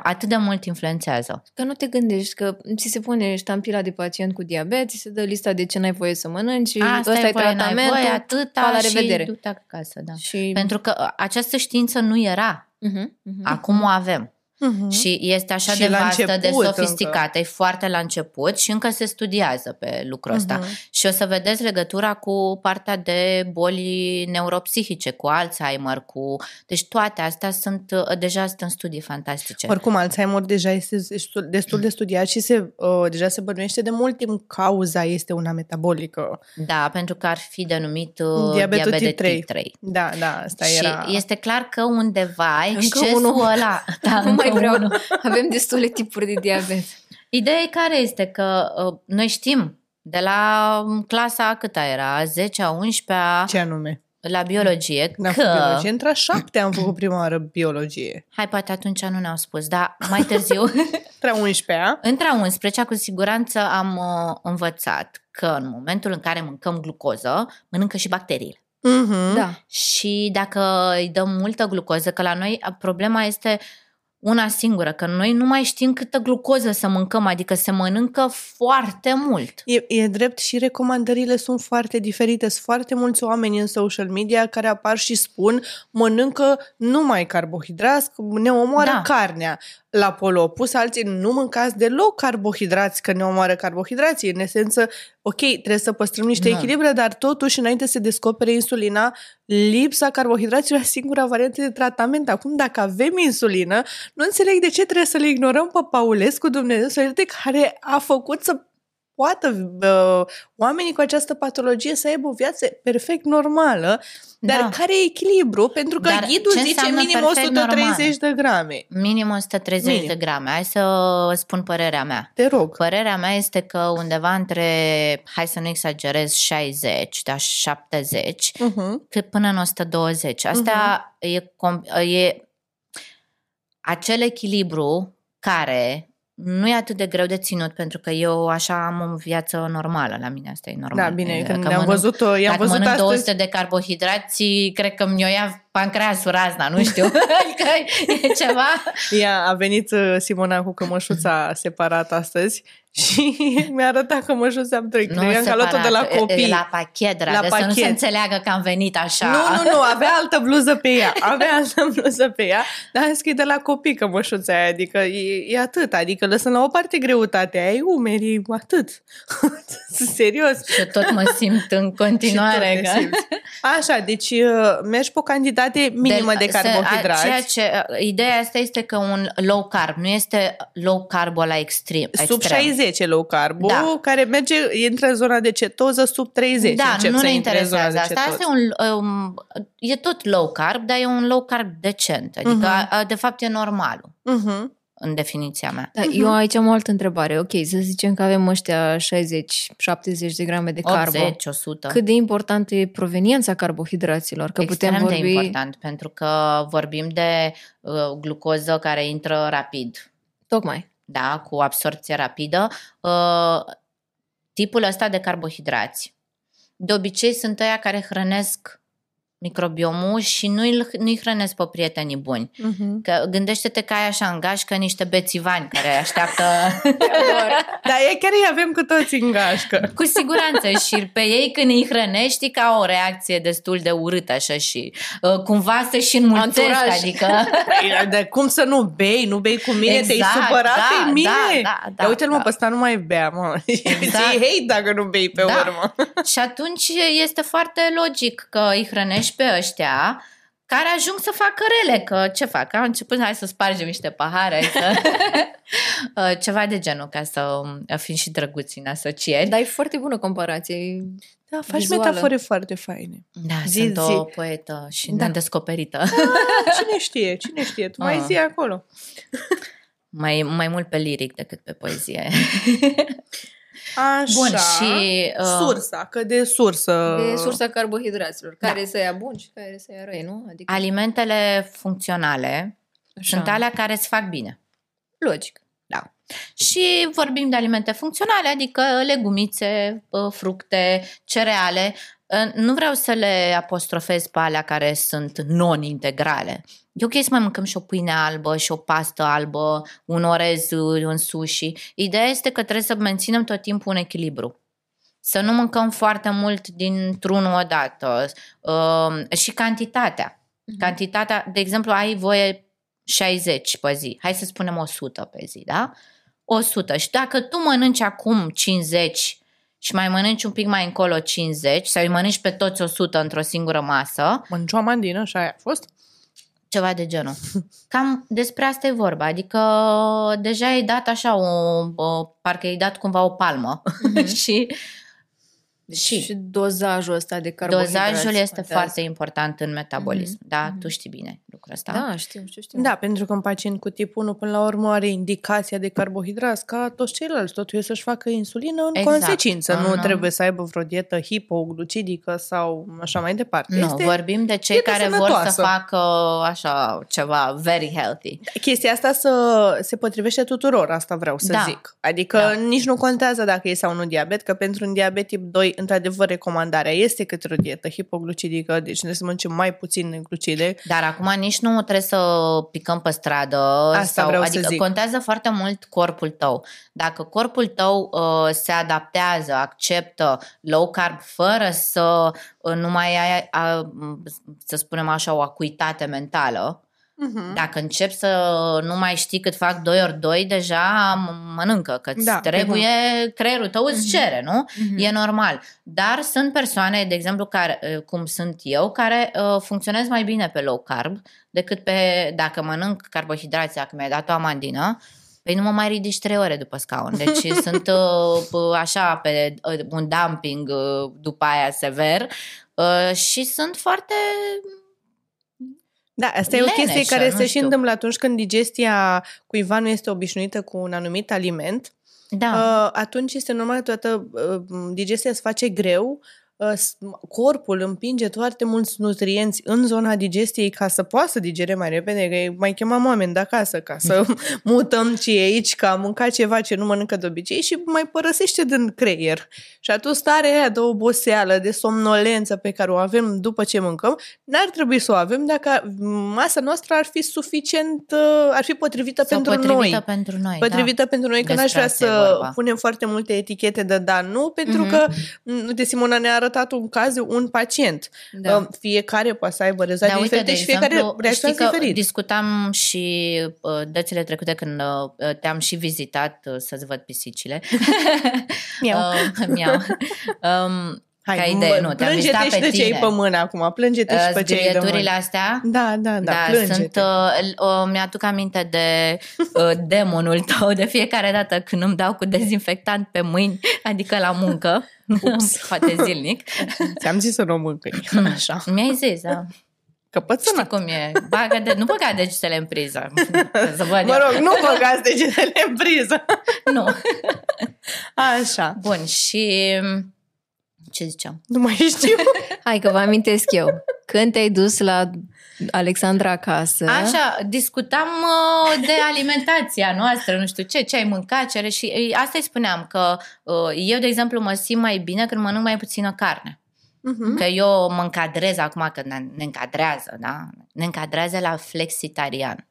Speaker 3: atât de mult influențează.
Speaker 1: Că nu te gândești că ți se pune ștampila de pacient cu diabet, ți se dă lista de ce n-ai voie să mănânci și
Speaker 3: Asta
Speaker 1: ăsta e
Speaker 3: voie, n-ai
Speaker 1: tratamentul.
Speaker 3: voie, atâta
Speaker 1: pa, la
Speaker 3: și
Speaker 1: revedere.
Speaker 3: du-te acasă, da.
Speaker 1: Și...
Speaker 3: Pentru că uh, această știință nu era.
Speaker 1: Mhm, mhm.
Speaker 3: Acum o avem.
Speaker 2: Mhm.
Speaker 3: Și este așa
Speaker 2: Și
Speaker 3: de
Speaker 2: la
Speaker 3: vastă, de
Speaker 2: început
Speaker 3: sofisticată, e foarte la început și încă se studiază pe lucrul ăsta.
Speaker 2: Mhm.
Speaker 3: Și o să vedeți legătura cu partea de boli neuropsihice, cu Alzheimer, cu... Deci toate astea sunt, uh, deja sunt în studii fantastice.
Speaker 2: Oricum, Alzheimer deja este destul- destul de studiat și se, uh, deja se bănuiește de mult timp cauza este una metabolică.
Speaker 3: Da, pentru că ar fi denumit uh,
Speaker 2: Diabetul
Speaker 3: diabet de
Speaker 2: tip 3.
Speaker 3: tip 3.
Speaker 2: Da, da, asta
Speaker 3: și
Speaker 2: era...
Speaker 3: este clar că undeva
Speaker 1: Încă
Speaker 3: excesul
Speaker 1: unul.
Speaker 3: ăla... Da,
Speaker 1: Nu mai
Speaker 3: încă
Speaker 1: vreau.
Speaker 3: unul.
Speaker 1: Avem destule tipuri de diabet.
Speaker 3: Ideea e care este că uh, noi știm de la um, clasa câta era, 10-a, 11-a,
Speaker 2: Ce anume?
Speaker 3: la biologie,
Speaker 2: N-am
Speaker 3: că...
Speaker 2: făcut biologie. Între a șapte am făcut prima oară biologie.
Speaker 3: Hai, poate atunci nu ne-au spus, dar mai târziu,
Speaker 2: Între a 11
Speaker 3: între a 11 cu siguranță am uh, învățat că în momentul în care mâncăm glucoză, mănâncă și bacteriile.
Speaker 2: Mhm.
Speaker 1: Da.
Speaker 3: și dacă îi dăm multă glucoză, că la noi problema este una singură, că noi nu mai știm câtă glucoză să mâncăm, adică se mănâncă foarte mult.
Speaker 2: E, e drept și recomandările sunt foarte diferite. Sunt foarte mulți oameni în social media care apar și spun mănâncă numai carbohidrați, că ne omoară
Speaker 3: Da.
Speaker 2: carnea. La polo opus, alții nu mâncați deloc carbohidrați, că ne omoară carbohidrații. În esență, ok, trebuie să păstrăm niște
Speaker 3: Nu.
Speaker 2: echilibre, dar totuși, înainte să se descopere insulina, lipsa carbohidraților e singura variantă de tratament. Acum, dacă avem insulină, nu înțeleg de ce trebuie să le ignorăm pe Paulescu, Dumnezeu, să care a făcut să poată uh, oamenii cu această patologie să aibă o viață perfect normală, dar
Speaker 3: Da.
Speaker 2: care e echilibru? Pentru că
Speaker 3: Dar
Speaker 2: ghidul
Speaker 3: ce
Speaker 2: zice
Speaker 3: înseamnă
Speaker 2: minim
Speaker 3: perfect
Speaker 2: 130 de grame.
Speaker 3: Minim 130
Speaker 2: Minim.
Speaker 3: de grame. Hai să spun părerea mea.
Speaker 2: Te rog.
Speaker 3: Părerea mea este că undeva între, hai să nu exagerez, 60, dar 70,
Speaker 2: Uh-huh.
Speaker 3: cât până în 120. Asta e, com- e acel echilibru care nu e atât de greu de ținut, pentru că eu așa am o viață normală, la mine asta e normal.
Speaker 2: Da, bine,
Speaker 3: E,
Speaker 2: când
Speaker 3: că
Speaker 2: ne-am
Speaker 3: mănânc-
Speaker 2: văzut, i-am
Speaker 3: Dacă
Speaker 2: văzut
Speaker 3: mănânc
Speaker 2: astăzi.
Speaker 3: 200 de carbohidrați, cred că mi-o ia pancreasul razna, nu știu. adică e ceva...
Speaker 2: Ea a venit uh, Simona cu cămășuța separat astăzi și mi-a arătat cămășuța am trei.
Speaker 3: Nu
Speaker 2: Credeam că a luat-o de la
Speaker 3: separat, e-
Speaker 2: copii.
Speaker 3: E la pachet, dragă,
Speaker 2: La
Speaker 3: să nu se
Speaker 2: pachet.
Speaker 3: înțeleagă că am venit așa.
Speaker 2: Nu, nu, nu, avea altă bluză pe ea. Avea altă bluză pe ea, dar am zis că e de la copii cămășuța aia, adică e, e atât, adică lăsăm la o parte greutatea aia, e umerii, atât. Serios.
Speaker 3: Și tot mă simt în continuare.
Speaker 2: Și tot te
Speaker 3: că-
Speaker 2: simți. Așa, deci uh, mergi pe o cantitate minimă de,
Speaker 3: se-
Speaker 2: carbohidrați.
Speaker 3: Ceea ce, ideea asta este că un low carb nu este low carb la extrem.
Speaker 2: Sub
Speaker 3: extrem.
Speaker 2: 60 e low carb,
Speaker 3: Da.
Speaker 2: care merge, intră în zona de cetoză sub 30.
Speaker 3: Da,
Speaker 2: încep
Speaker 3: nu
Speaker 2: să
Speaker 3: ne
Speaker 2: intre în zona
Speaker 3: interesează
Speaker 2: de
Speaker 3: asta. Asta
Speaker 2: cetoză.
Speaker 3: e, un, um, e tot low carb, dar e un low carb decent. Adică,
Speaker 2: Mhm.
Speaker 3: uh-huh. de fapt, e normalul,
Speaker 2: Mhm.
Speaker 3: În definiția mea.
Speaker 1: Da, Eu aici am o altă întrebare. Ok, să zicem că avem ăștia 60-70 de grame de carbo.
Speaker 3: 80, 100.
Speaker 1: Cât de importantă e proveniența carbohidraților? Că
Speaker 3: Extrem
Speaker 1: putem vorbi...
Speaker 3: de important, pentru că vorbim de uh, glucoză care intră rapid,
Speaker 1: Tocmai.
Speaker 3: da, cu absorpție rapidă. Uh, tipul ăsta de carbohidrați, de obicei sunt ăia care hrănesc microbiomul și nu-i, nu-i hrănesc pe prietenii buni.
Speaker 2: Mhm.
Speaker 3: Că gândește-te că ai așa în gașcă niște bețivani care așteaptă
Speaker 2: Dar e chiar îi avem cu toți în gașcă.
Speaker 3: cu siguranță și pe ei când îi hrănești ca o reacție destul de urâtă așa și uh, cumva să și înmulțesc,
Speaker 1: Anturaj.
Speaker 3: adică
Speaker 2: Păi, de cum să nu bei? Nu bei cu mine? Te-ai
Speaker 3: Exact,
Speaker 2: supărat
Speaker 3: da,
Speaker 2: pe mine?
Speaker 3: da, da, da,
Speaker 2: Ia uite-l mă,
Speaker 3: da.
Speaker 2: pe ăsta nu mai bea, mă.
Speaker 3: Exact.
Speaker 2: Exact. hate dacă nu bei pe
Speaker 3: Da.
Speaker 2: urmă.
Speaker 3: și atunci este foarte logic că îi hrănești pe ăștia care ajung să facă rele, că ce fac? Au început, hai să spargem niște pahare, să... Uh, ceva de genul, ca să um, fim și drăguți în asocieri.
Speaker 1: Dar e foarte bună comparație.
Speaker 2: Da, faci
Speaker 1: Vizuală.
Speaker 2: metafore foarte faine.
Speaker 3: Da,
Speaker 2: Zi,
Speaker 3: sunt
Speaker 2: zi.
Speaker 3: o poetă și
Speaker 1: Da.
Speaker 3: nedescoperită.
Speaker 2: Cine știe? Cine știe? Tu mai
Speaker 3: Ah.
Speaker 2: zi acolo.
Speaker 3: mai, mai mult pe liric decât pe poezie.
Speaker 2: Așa.
Speaker 3: Bun, și... Uh,
Speaker 2: Sursa, că de sursă.
Speaker 1: De sursa carbohidraților.
Speaker 3: Da.
Speaker 1: Care să ia bun și care să ia răi, nu? Adică,
Speaker 3: Alimentele funcționale
Speaker 1: Așa.
Speaker 3: sunt alea care îți fac bine.
Speaker 1: logic.
Speaker 3: Da. Și vorbim de alimente funcționale, adică legumițe, uh, fructe, cereale. Uh, Nu vreau să le apostrofez pe alea care sunt non-integrale. E ok să mai mâncăm și o pâine albă și o pastă albă, un orez, uh, un sushi. Ideea este că trebuie să menținem tot timpul un echilibru. Să nu mâncăm foarte mult dintr-unul odată. Uh, și cantitatea.
Speaker 1: Mhm.
Speaker 3: Cantitatea, de exemplu, ai voie 60 pe zi. Hai să spunem 100 pe zi, da? 100. Și dacă tu mănânci acum 50 și mai mănânci un pic mai încolo 50 sau îi mănânci pe toți 100 într-o singură masă,
Speaker 2: Mănânci o amandină și aia a fost?
Speaker 3: ceva de genul. Cam despre asta e vorba. Adică deja ai dat așa o, o parcă ai dat cumva o palmă
Speaker 1: Mhm.
Speaker 3: și
Speaker 1: Deci
Speaker 3: Și-
Speaker 1: și dozajul ăsta de carbohidrați.
Speaker 3: dozajul este
Speaker 1: contează.
Speaker 3: foarte important în metabolism.
Speaker 1: Mhm.
Speaker 3: Da?
Speaker 1: Mhm.
Speaker 3: Tu știi bine lucrul ăsta.
Speaker 1: Da, știu, știu, știu.
Speaker 2: Da, pentru că un pacient cu tip 1 până la urmă are indicația de carbohidrați ca toți ceilalți. Totul e să-și facă insulină în
Speaker 3: Exact.
Speaker 2: consecință. Nu
Speaker 3: Mhm.
Speaker 2: trebuie să aibă vreo dietă hipoglucidică sau așa mai departe.
Speaker 3: Nu,
Speaker 2: este...
Speaker 3: vorbim de cei
Speaker 2: dietă
Speaker 3: care vor
Speaker 2: sănătoasă.
Speaker 3: să facă așa ceva very healthy.
Speaker 2: Chestia asta să se potrivește tuturor, asta vreau să
Speaker 3: Da.
Speaker 2: zic. Adică
Speaker 3: Da.
Speaker 2: nici nu contează dacă e sau nu diabet, că pentru un diabet tip 2 într-adevăr, recomandarea este către o dietă hipoglucidică, deci trebuie să mâncem mai puțin glucide.
Speaker 3: Dar acum nici nu trebuie să picăm pe stradă.
Speaker 2: Asta
Speaker 3: sau,
Speaker 2: vreau să
Speaker 3: adică
Speaker 2: zic.
Speaker 3: contează foarte mult corpul tău. Dacă corpul tău uh, se adaptează, acceptă low carb fără să uh, nu mai ai, a, să spunem așa, o acuitate mentală,
Speaker 2: Uh-huh.
Speaker 3: Dacă începi să nu mai știi cât fac 2 ori 2, deja m- mănâncă, că
Speaker 2: Da,
Speaker 3: trebuie, creierul tău îți cere, nu?
Speaker 1: Mhm.
Speaker 3: E normal. Dar sunt persoane, de exemplu, care, uh, cum sunt eu, care uh, funcționez mai bine pe low carb decât pe, dacă mănânc carbohidrați, dacă mi-ai dat o amandină, Păi nu mă mai ridici trei ore după scaun. Deci sunt uh, p- așa pe uh, un dumping uh, după aia sever uh, și sunt foarte
Speaker 2: Da, asta e o
Speaker 3: Leneșă,
Speaker 2: chestie care
Speaker 3: nu
Speaker 2: se și
Speaker 3: știu.
Speaker 2: întâmplă atunci când digestia cuiva nu este obișnuită cu un anumit aliment.
Speaker 3: da.
Speaker 2: Uh, atunci este normal că toată uh, digestia se face greu, uh, s- corpul împinge foarte mulți nutrienți în zona digestiei ca să poată să digere mai repede, că mai chemam oameni de acasă ca să mutăm ce e aici, că a mâncat ceva ce nu mănâncă de obicei și mai părăsește din creier. Și atunci starea aia de oboseală, de somnolență pe care o avem după ce mâncăm, n-ar trebui să o avem dacă masa noastră ar fi suficient, uh, ar fi potrivită
Speaker 3: Sau
Speaker 2: pentru
Speaker 3: potrivită
Speaker 2: noi
Speaker 3: pentru noi.
Speaker 2: potrivită pentru noi, că n-aș
Speaker 3: Despre
Speaker 2: vrea
Speaker 3: asta e
Speaker 2: să
Speaker 3: vorba.
Speaker 2: punem foarte multe etichete de da, nu, pentru
Speaker 1: Mhm.
Speaker 2: că, m, uite, Simona ne-a arătat un caz, un pacient.
Speaker 1: Da.
Speaker 2: Uh, Fiecare poate să aibă rezultate
Speaker 3: Da, uite,
Speaker 2: diferite
Speaker 3: de
Speaker 2: și fiecare
Speaker 3: exemplu,
Speaker 2: reacționează
Speaker 3: știi că
Speaker 2: diferit.
Speaker 3: discutam și uh, dățile trecute când uh, te-am și vizitat uh, să-ți văd pisicile.
Speaker 2: Miau.
Speaker 3: Uh, miau. Um,
Speaker 2: Hai,
Speaker 3: ca idee,
Speaker 2: mă,
Speaker 3: nu, te-am vizitat
Speaker 2: plânge-te și
Speaker 3: pe
Speaker 2: de ce ai
Speaker 3: tine.
Speaker 2: pe mână acum, plânge-te și
Speaker 3: Uh,
Speaker 2: pe ce ai de
Speaker 3: zgârieturile
Speaker 2: mână.
Speaker 3: astea
Speaker 2: Da, da, da, plânge-te.
Speaker 3: sunt, uh, uh, mi-aduc aminte de uh, demonul tău de fiecare dată când îmi dau cu dezinfectant pe mâini, adică la muncă, poate zilnic.
Speaker 2: Ți-am zis să nu mâncăi. Așa.
Speaker 3: Mi-ai zis, da.
Speaker 2: Căpățână.
Speaker 3: Știi cum e? Bagă de, nu băga degetele în priză. Să văd
Speaker 2: Mă
Speaker 3: eu.
Speaker 2: rog, nu băgați degetele în priză.
Speaker 3: Nu.
Speaker 2: Așa.
Speaker 3: Bun, și ce ziceam?
Speaker 2: Nu mai știu.
Speaker 1: Hai că vă amintesc eu. Când te-ai dus la Alexandra acasă,
Speaker 3: Așa, discutam uh, de alimentația noastră, nu știu ce, ce ai mâncat, ce are și ei, asta îi spuneam, că uh, eu, de exemplu, mă simt mai bine când mănânc mai puțină carne.
Speaker 2: Mhm.
Speaker 3: Că eu mă încadrez acum, că ne, ne încadrează, da? Ne încadrează la flexitarian.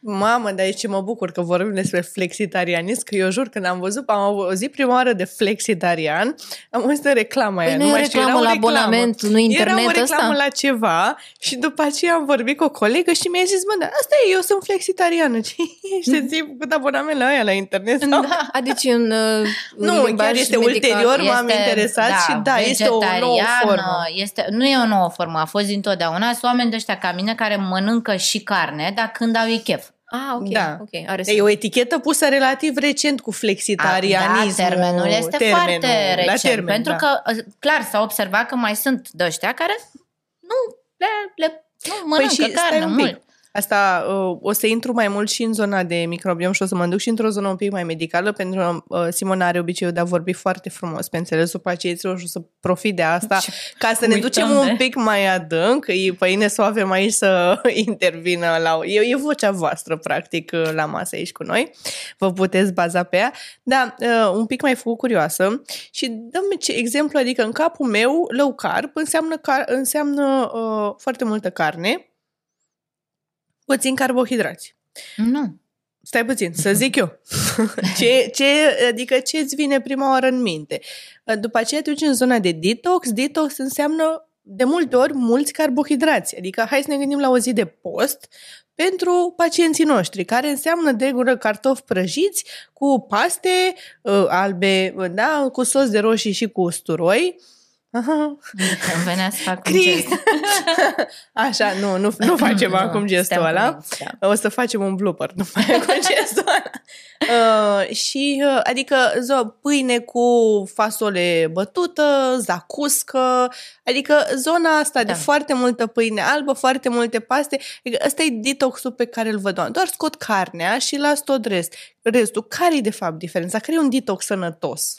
Speaker 2: Mamă, dar aici mă bucur că vorbim despre flexitarianism, că eu jur, când am văzut, am auzit prima oară de flexitarian, am văzut reclama aia.
Speaker 1: Păi nu e o
Speaker 2: mai știu, era
Speaker 1: reclamă
Speaker 2: o
Speaker 1: la abonament, nu internet
Speaker 2: Era o reclamă
Speaker 1: ăsta?
Speaker 2: la ceva și după aceea am vorbit cu o colegă și mi-a zis, mă, dar asta e, eu sunt flexitariană. Ce ești ții făcut abonament la aia la internet? Sau?
Speaker 3: Da.
Speaker 1: Adică un uh,
Speaker 2: Nu,
Speaker 1: limbaj
Speaker 2: chiar este
Speaker 1: medical.
Speaker 2: ulterior, m-am interesat și da, este o nouă
Speaker 3: vegetariană,
Speaker 2: formă.
Speaker 3: Este, nu e o nouă formă, a fost dintotdeauna. Sunt oameni de ăștia ca mine care mănâncă și carne, dar când au ei chef.
Speaker 1: Ah, ok,
Speaker 2: Da.
Speaker 1: ok, are
Speaker 2: E
Speaker 1: sens.
Speaker 2: o etichetă pusă relativ recent cu flexitarianismul.
Speaker 3: Da, termenul este
Speaker 2: termenul,
Speaker 3: foarte
Speaker 2: la
Speaker 3: recent.
Speaker 2: termen,
Speaker 3: pentru
Speaker 2: da.
Speaker 3: că, uh, clar, s-a observat că mai sunt de ăștia care nu le, le nu mănâncă
Speaker 2: Păi și stai
Speaker 3: carne
Speaker 2: un pic.
Speaker 3: mult.
Speaker 2: Asta uh, o să intru mai mult și în zona de microbiom și o să mă duc și într-o zonă un pic mai medicală pentru că uh, Simona are obiceiul de a vorbi foarte frumos pe înțelesul pacienților și o să profit de asta
Speaker 3: Și
Speaker 2: ca să ne
Speaker 3: uităm
Speaker 2: ducem
Speaker 3: de-
Speaker 2: un pic mai adânc. E, pe Ines o avem aici să intervină la... E, e vocea voastră, practic, uh, la masă aici cu noi. Vă puteți baza pe ea. Da, uh, un pic mai făcut curioasă și dăm ce exemplu, adică în capul meu, low carb înseamnă, car- înseamnă uh, foarte multă carne, puțin carbohidrați.
Speaker 3: Nu.
Speaker 2: Stai puțin, să zic eu. ce, ce, adică ce îți vine prima oară în minte? După aceea te duci în zona de detox. Detox înseamnă de multe ori mulți carbohidrați. Adică hai să ne gândim la o zi de post pentru pacienții noștri, care înseamnă de regulă cartofi prăjiți cu paste uh, albe, uh, da, cu sos de roșii și cu usturoi. Aha.
Speaker 3: Îmi venea să fac un
Speaker 2: Cri.
Speaker 3: gest.
Speaker 2: Așa, nu, nu, nu facem
Speaker 3: Nu,
Speaker 2: acum gestul
Speaker 3: suntem
Speaker 2: ăla.
Speaker 3: convinți, da.
Speaker 2: O să facem un blooper după aia cu gestul ăla. Uh, și, uh, adică, zo, pâine cu fasole bătută, zacuscă, adică zona asta da. de
Speaker 3: Da.
Speaker 2: foarte multă pâine albă, foarte multe paste, adică ăsta e detoxul pe care îl văd. Doar scot carnea și las tot rest. restul. Care e de fapt diferența? Care e un detox sănătos?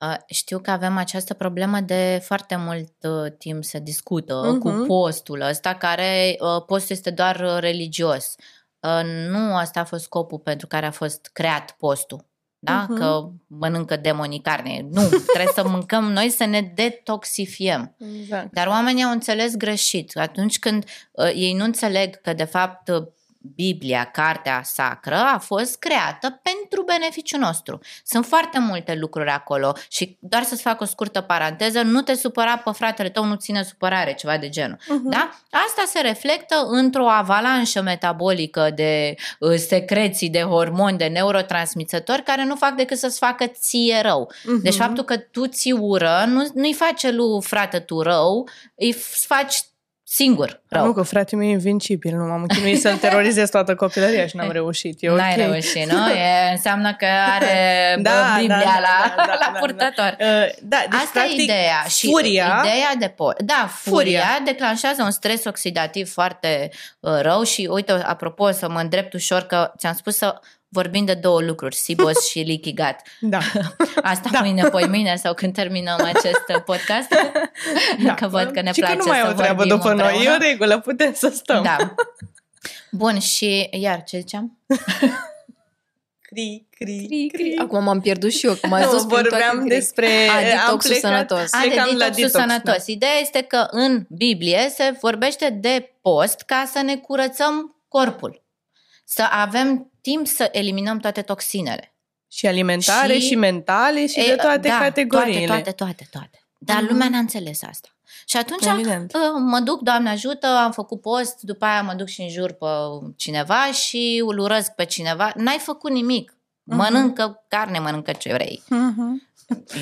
Speaker 3: Uh, Știu că avem această problemă de foarte mult uh, timp se discută
Speaker 2: Mhm.
Speaker 3: cu postul ăsta, care uh, postul este doar uh, religios. Uh, nu asta a fost scopul pentru care a fost creat postul. da?
Speaker 2: Mhm.
Speaker 3: Că mănâncă demonii carne. Nu, trebuie să mâncăm noi să ne detoxifiem.
Speaker 2: Exact.
Speaker 3: Dar oamenii au înțeles greșit. Atunci când uh, ei nu înțeleg că, de fapt, uh, Biblia, cartea sacră, a fost creată pentru beneficiul nostru. Sunt foarte multe lucruri acolo și doar să-ți fac o scurtă paranteză, nu te supăra pe fratele tău, nu ține supărare, ceva de genul.
Speaker 2: Mhm.
Speaker 3: Da? Asta se reflectă într-o avalanșă metabolică de uh, secreții, de hormoni, de neurotransmițători care nu fac decât să-ți facă ție rău.
Speaker 2: Mhm.
Speaker 3: Deci faptul că tu ți ură nu, nu-i face lui frate tu rău, îi f- faci singur rău.
Speaker 2: Nu, că fratele meu e invincibil, nu m-am chinuit să-l terorizez toată copilăria și n-am reușit. E
Speaker 3: N-ai
Speaker 2: ok.
Speaker 3: reușit, nu? E, înseamnă că are
Speaker 2: Da,
Speaker 3: da, Biblia
Speaker 2: da,
Speaker 3: la,
Speaker 2: da, da,
Speaker 3: la
Speaker 2: da,
Speaker 3: purtător.
Speaker 2: Uh, da, deci
Speaker 3: Asta
Speaker 2: practic,
Speaker 3: e ideea. Și
Speaker 2: furia,
Speaker 3: ideea de po- Da, furia,
Speaker 2: Furia.
Speaker 3: declanșează un stres oxidativ foarte uh, rău și uite, apropo, o să mă îndrept ușor că ți-am spus să vorbim de două lucruri, Sibos și Leaky Gut.
Speaker 2: da,
Speaker 3: Asta
Speaker 2: Da.
Speaker 3: da. mâine, poi mâine sau când terminăm acest podcast.
Speaker 2: da.
Speaker 3: Că văd că ne
Speaker 2: și
Speaker 3: place
Speaker 2: că nu mai
Speaker 3: să
Speaker 2: e o treabă
Speaker 3: vorbim
Speaker 2: după noi, e
Speaker 3: împreună.
Speaker 2: o regulă, putem să stăm.
Speaker 3: Da. Bun, și iar ce ziceam?
Speaker 2: Cri, cri,
Speaker 1: Cri, cri. Acum m-am pierdut și eu, că m-ați
Speaker 2: Nu,
Speaker 1: dus prin toate
Speaker 2: vorbeam
Speaker 1: cri.
Speaker 2: despre...
Speaker 1: A,
Speaker 2: am
Speaker 1: detoxul
Speaker 2: plecat-
Speaker 1: sănătos.
Speaker 3: A, de
Speaker 2: Plecam la
Speaker 3: detoxul
Speaker 2: detox,
Speaker 3: sănătos. Ideea este că în Biblie se vorbește de post ca să ne curățăm corpul. Să avem timp să eliminăm toate toxinele.
Speaker 2: Și alimentare, și,
Speaker 3: Și-
Speaker 2: și mentale, și de
Speaker 3: E,
Speaker 2: toate
Speaker 3: da,
Speaker 2: categoriile.
Speaker 3: Toate, toate, toate, toate. Dar
Speaker 2: Mhm.
Speaker 3: lumea n-a înțeles asta. Și atunci
Speaker 2: Evident.
Speaker 3: uh, mă duc, Doamne ajută, am făcut post, după aia mă duc și în jur pe cineva și îl urăsc pe cineva. N-ai făcut nimic.
Speaker 2: Mhm.
Speaker 3: Mănâncă carne, mănâncă ce vrei.
Speaker 2: Mhm.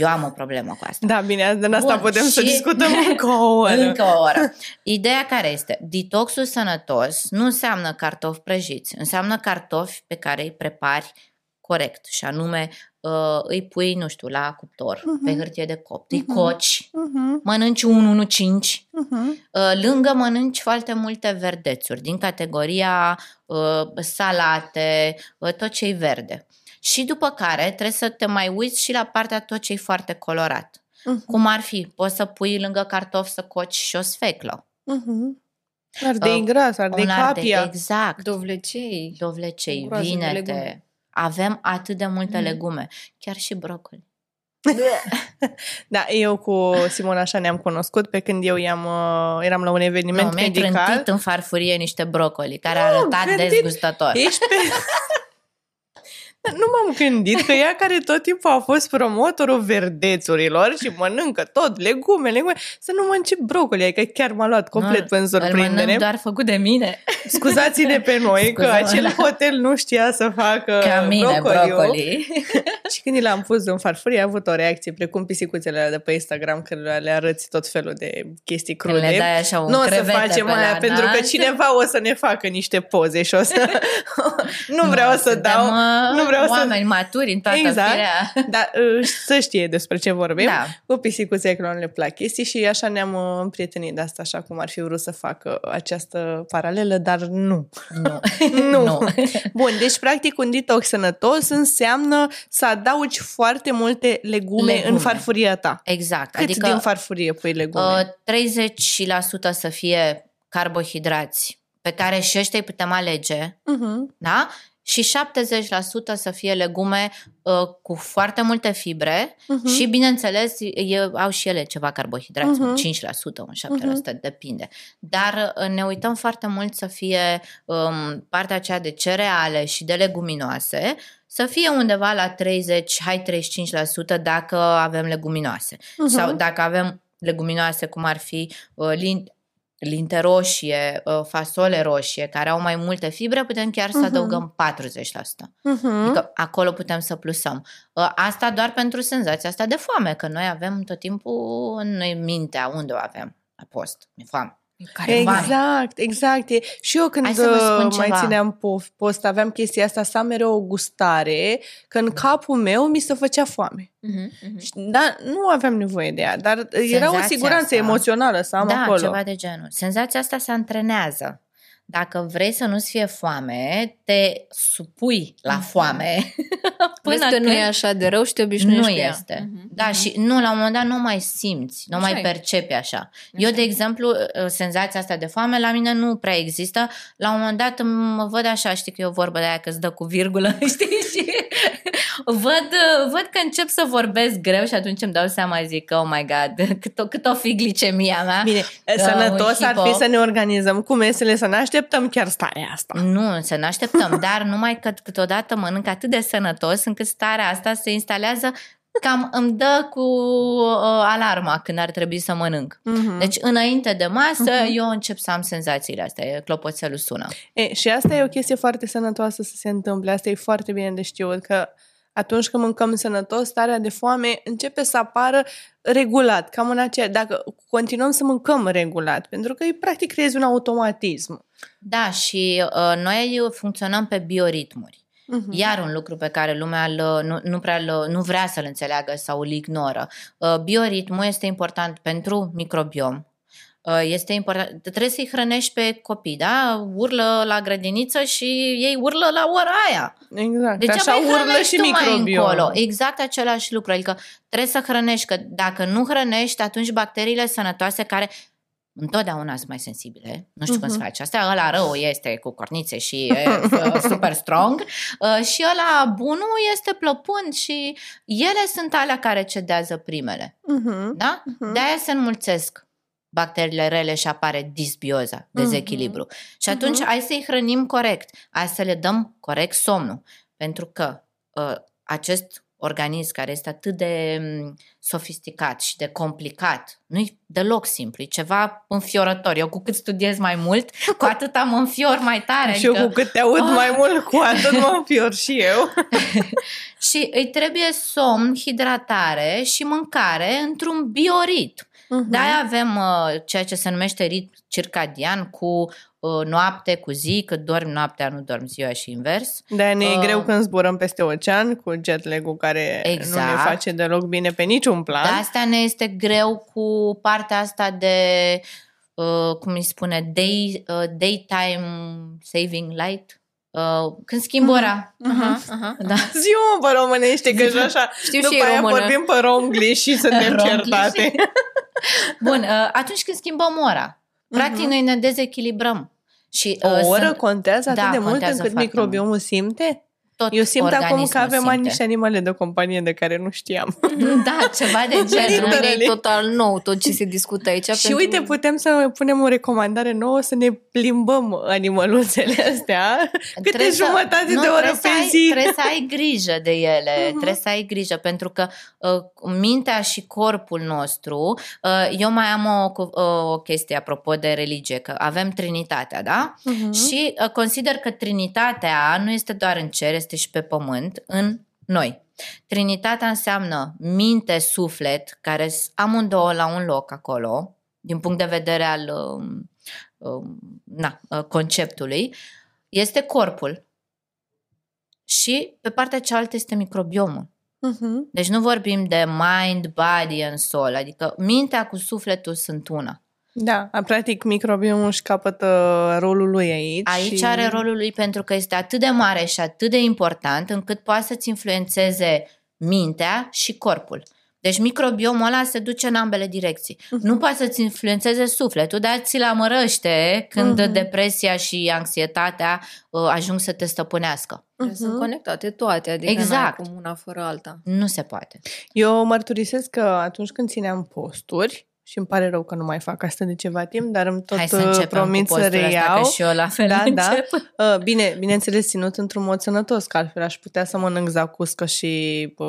Speaker 3: Eu am o problemă cu asta.
Speaker 2: Da, bine, din asta
Speaker 3: Bun,
Speaker 2: putem să
Speaker 3: și-
Speaker 2: discutăm încă o oră.
Speaker 3: Încă o oră. Ideea care este? Detoxul sănătos nu înseamnă cartofi prăjiți, înseamnă cartofi pe care îi prepari corect și anume uh, îi pui, nu știu, la cuptor,
Speaker 2: Mhm.
Speaker 3: pe hârtie de copt, îi
Speaker 2: Mhm.
Speaker 3: coci,
Speaker 2: Mhm,
Speaker 3: mănânci 1-1-5,
Speaker 2: mhm.
Speaker 3: Uh, lângă mănânci foarte multe verdețuri din categoria uh, salate, uh, tot ce e verde. Și după care trebuie să te mai uiți și la partea tot ce e foarte colorat.
Speaker 2: Mhm.
Speaker 3: Cum ar fi? Poți să pui lângă cartofi să coci și o sfeclă.
Speaker 2: Mhm. Ardei
Speaker 3: Uh,
Speaker 2: gras, ardei
Speaker 3: Un ardei,
Speaker 2: capia.
Speaker 3: exact.
Speaker 1: Dovlecei.
Speaker 3: Dovlecei,
Speaker 1: O groază de legume.
Speaker 3: vinete. Avem atât de multe
Speaker 1: Mhm.
Speaker 3: legume. Chiar și brocoli.
Speaker 2: Da, eu cu Simona așa ne-am cunoscut pe când eu i-am, uh, eram la un eveniment
Speaker 3: Nu, mi-ai
Speaker 2: medical.
Speaker 3: trântit în farfurie niște brocoli care a arătat
Speaker 2: gândit-
Speaker 3: dezgustător.
Speaker 2: Ești pe... Nu m-am gândit că ea care tot timpul a fost promotorul verdețurilor și mănâncă tot, legume, legume, să nu mănânce brocoli, adică chiar m-a luat complet
Speaker 3: Nu,
Speaker 2: în
Speaker 3: Îl
Speaker 2: surprindere.
Speaker 3: mănânc doar făcut de mine.
Speaker 2: Scuzați-ne pe noi că
Speaker 3: Scuză-mă.
Speaker 2: acel hotel nu știa să facă
Speaker 3: Ca mine,
Speaker 2: brocoliu.
Speaker 3: brocoli.
Speaker 2: Și când i l-am pus în farfurie, a avut o reacție, precum pisicuțele alea de pe Instagram, când le arăți tot felul de chestii
Speaker 3: Când
Speaker 2: crude.
Speaker 3: le dai așa un
Speaker 2: nu o să
Speaker 3: crevete
Speaker 2: facem
Speaker 3: pe
Speaker 2: aia,
Speaker 3: la
Speaker 2: pentru că
Speaker 3: nas.
Speaker 2: cineva o să ne facă niște poze și o să... nu vreau să
Speaker 3: suntem,
Speaker 2: dau...
Speaker 3: uh,
Speaker 2: Nu vreau să...
Speaker 3: oameni maturi în toată
Speaker 2: Exact.
Speaker 3: firea.
Speaker 2: Dar uh, să știe despre ce vorbim.
Speaker 3: Da.
Speaker 2: Cu pisicuțe că nu le plac chestii și așa ne-am uh, împrietenit de asta, așa cum ar fi vrut să facă această paralelă, dar nu.
Speaker 3: Nu.
Speaker 2: Nu.
Speaker 3: nu.
Speaker 2: Bun, deci practic un detox sănătos înseamnă să adaugi foarte multe legume,
Speaker 3: Legume.
Speaker 2: în farfuria ta.
Speaker 3: Exact.
Speaker 2: Cât
Speaker 3: adică
Speaker 2: din farfurie pui legume?
Speaker 3: uh, 30% să fie carbohidrați pe care și ăștia îi putem alege,
Speaker 2: uh-huh.
Speaker 3: da? Și 70% să fie legume uh, cu foarte multe fibre
Speaker 2: Uh-huh.
Speaker 3: și, bineînțeles, e, au și ele ceva carbohidrați,
Speaker 2: Mhm.
Speaker 3: un 5%, un 7%, depinde. Dar uh, ne uităm foarte mult să fie um, partea aceea de cereale și de leguminoase, să fie undeva la 30, hai 35% dacă avem leguminoase.
Speaker 2: Mhm.
Speaker 3: Sau dacă avem leguminoase cum ar fi uh, lin, linte roșie, uh, fasole roșie, care au mai multe fibre, putem chiar să
Speaker 2: Mhm.
Speaker 3: adăugăm 40%.
Speaker 2: Uh-huh.
Speaker 3: Adică acolo putem să plusăm. Uh, Asta doar pentru senzația asta de foame, că noi avem tot timpul în noi mintea unde o avem. La post, mi foame. Care foame.
Speaker 2: Exact, exact. E. Și eu când
Speaker 3: Hai să vă spun
Speaker 2: uh, mai
Speaker 3: ceva.
Speaker 2: țineam pof- post, aveam chestia asta să am mereu o gustare, că în capul meu mi se făcea foame.
Speaker 3: Mhm, mhm.
Speaker 2: Și- Dar nu aveam nevoie de ea, dar era o
Speaker 3: Senzația
Speaker 2: siguranță
Speaker 3: asta.
Speaker 2: emoțională să am
Speaker 3: da,
Speaker 2: acolo.
Speaker 3: ceva de genul. Senzația asta se antrenează. Dacă vrei să nu-ți fie foame, te supui la
Speaker 1: Mhm.
Speaker 3: foame.
Speaker 1: Până că nu e așa de rău și te obișnuiești
Speaker 3: nu
Speaker 1: cu ea.
Speaker 3: este.
Speaker 1: Mhm.
Speaker 3: Da, și nu, la un moment dat nu mai simți, nu
Speaker 1: Așa
Speaker 3: mai
Speaker 1: e.
Speaker 3: percepi așa. Eu, de exemplu, uh, senzația asta de foame la mine nu prea există. La un moment dat mă văd așa, știi că e o vorbă de aia că îți dă cu virgulă, știi? Și văd, uh, văd că încep să vorbesc greu și atunci îmi dau seama, zic, oh my god, cât o, cât o fi glicemia mea.
Speaker 2: Bine,
Speaker 3: Da,
Speaker 2: sănătos
Speaker 3: un
Speaker 2: ar fi
Speaker 3: hipo.
Speaker 2: să ne organizăm cu mesele, să ne așteptăm chiar starea asta.
Speaker 3: Nu, să ne așteptăm, dar numai că câteodată mănânc atât de sănătos încât starea asta se instalează cam îmi dă cu uh, alarma când ar trebui să mănânc.
Speaker 2: Mhm.
Speaker 3: Deci înainte de masă
Speaker 2: Mhm.
Speaker 3: eu încep să am senzațiile astea, e clopoțelul sună.
Speaker 2: E, și asta e o chestie foarte sănătoasă să se întâmple. Asta e foarte bine de știut, că atunci când mâncăm sănătos, starea de foame începe să apară regulat, cam în aceea, dacă continuăm să mâncăm regulat, pentru că e practic creezi un automatism.
Speaker 3: Da, și uh, noi funcționăm pe bioritmuri.
Speaker 2: Mhm.
Speaker 3: Iar un lucru pe care lumea îl, nu, nu, prea îl, nu vrea să-l înțeleagă sau îl ignoră. Uh, Bioritmul este important pentru microbiom. Uh, Este important. Trebuie să-i hrănești pe copii, da? Urlă la grădiniță și ei urlă la ora aia.
Speaker 2: Exact.
Speaker 3: Deci
Speaker 2: Așa urlă și microbiom.
Speaker 3: încolo. Exact același lucru. Adică trebuie să hrănești, că dacă nu hrănești, atunci bacteriile sănătoase care întotdeauna sunt mai sensibile, nu știu uh-huh. cum se
Speaker 2: Mhm.
Speaker 3: face asta, ăla rău este cu cornițe și e uh, super strong uh, și ăla bunul este plăpând și ele sunt alea care cedează primele,
Speaker 2: Mhm.
Speaker 3: da?
Speaker 2: Mhm.
Speaker 3: De-aia se înmulțesc bacteriile rele și apare disbioza, dezechilibru. Și atunci
Speaker 2: Mhm.
Speaker 3: hai să-i hrănim corect, hai să le dăm corect somnul. Pentru că uh, acest organism care este atât de mm, sofisticat și de complicat, nu-i deloc simplu, e ceva înfiorător. Eu cu cât studiez mai mult, cu atât am înfior mai tare.
Speaker 2: Și eu
Speaker 3: adică-
Speaker 2: cu cât te aud
Speaker 3: Ah!
Speaker 2: mai mult, cu atât mă înfior și eu.
Speaker 3: Și îi trebuie somn, hidratare și mâncare într-un bioritm.
Speaker 2: Mhm.
Speaker 3: De-aia avem uh, ceea ce se numește ritm circadian cu uh, noapte, cu zi, că dormi noaptea, nu dormi ziua și invers.
Speaker 2: De-aia ne e
Speaker 3: Uh,
Speaker 2: greu când zburăm peste ocean cu jet lag-ul care nu ne
Speaker 3: Exact.
Speaker 2: face deloc bine pe niciun plan.
Speaker 3: De asta ne este greu cu partea asta de, uh, cum îi spune, day, uh, daytime saving light. Uh, când schimb ora.
Speaker 1: Aha, aha.
Speaker 3: Da.
Speaker 2: Zi-mă pe românește, că și așa
Speaker 1: Știu
Speaker 2: după
Speaker 1: și eu
Speaker 2: aia
Speaker 1: română.
Speaker 2: vorbim pe romglish și suntem
Speaker 3: Romglish.
Speaker 2: certate.
Speaker 3: Bun, uh, atunci când schimbăm ora, practic noi ne dezechilibrăm. Și, uh,
Speaker 2: O oră
Speaker 3: sunt-
Speaker 2: contează atât
Speaker 3: Da,
Speaker 2: de mult
Speaker 3: contează
Speaker 2: încât
Speaker 3: foarte
Speaker 2: microbiomul simte?
Speaker 3: Tot
Speaker 2: Eu simt acum că
Speaker 3: organismul
Speaker 2: avem
Speaker 3: simte.
Speaker 2: niște animale de companie de care nu știam.
Speaker 3: Da, ceva de genul.
Speaker 2: Literally.
Speaker 1: E total nou tot ce se discută aici.
Speaker 2: și
Speaker 1: pentru-
Speaker 2: uite, putem să punem o recomandare nouă să ne plimbăm animăluțele astea câte
Speaker 3: Trebuie să-
Speaker 2: jumătate
Speaker 3: nu,
Speaker 2: de oră
Speaker 3: trebuie
Speaker 2: pe
Speaker 3: să ai,
Speaker 2: zi.
Speaker 3: Trebuie să ai grijă de ele,
Speaker 2: Mhm.
Speaker 3: uh-huh. trebuie să ai grijă, pentru că uh, mintea și corpul nostru, uh, eu mai am o, cu- uh, o chestie apropo de religie, că avem Trinitatea, da?
Speaker 2: Mhm.
Speaker 3: Și uh, consider că Trinitatea nu este doar în cer, este și pe pământ, în noi. Trinitatea înseamnă minte, suflet, care sunt amândouă la un loc acolo, din punct de vedere al um, um, na, uh, conceptului, este corpul și pe partea cealaltă este microbiomul.
Speaker 2: Mhm.
Speaker 3: Deci nu vorbim de mind, body and soul, adică mintea cu sufletul sunt una.
Speaker 2: Da, a, practic microbiomul își capătă rolul lui aici.
Speaker 3: Aici
Speaker 2: și...
Speaker 3: are rolul lui pentru că este atât de mare și atât de important încât poate să-ți influențeze mintea și corpul. Deci microbiomul ăla se duce în ambele direcții.
Speaker 2: Mhm.
Speaker 3: Nu poate să-ți influențeze sufletul, dar ți-l amărăște când
Speaker 2: Mhm.
Speaker 3: depresia și anxietatea uh, ajung să te stăpânească.
Speaker 1: Sunt
Speaker 2: Mhm.
Speaker 1: conectate toate, adică
Speaker 3: Exact.
Speaker 1: exact. n-ai cum una fără alta.
Speaker 3: Nu se poate.
Speaker 2: Eu mărturisesc că atunci când țineam posturi, și îmi pare rău că nu mai fac asta de ceva timp, dar îmi tot
Speaker 3: Hai să
Speaker 2: uh,
Speaker 3: începem
Speaker 2: promit
Speaker 3: cu
Speaker 2: să
Speaker 3: postul ăsta,
Speaker 2: reiau.
Speaker 3: că și eu la fel
Speaker 2: Da, da.
Speaker 3: încep.
Speaker 2: Uh, bine, bineînțeles, ținut într-un mod sănătos, că altfel aș putea să mănânc zacuscă și uh,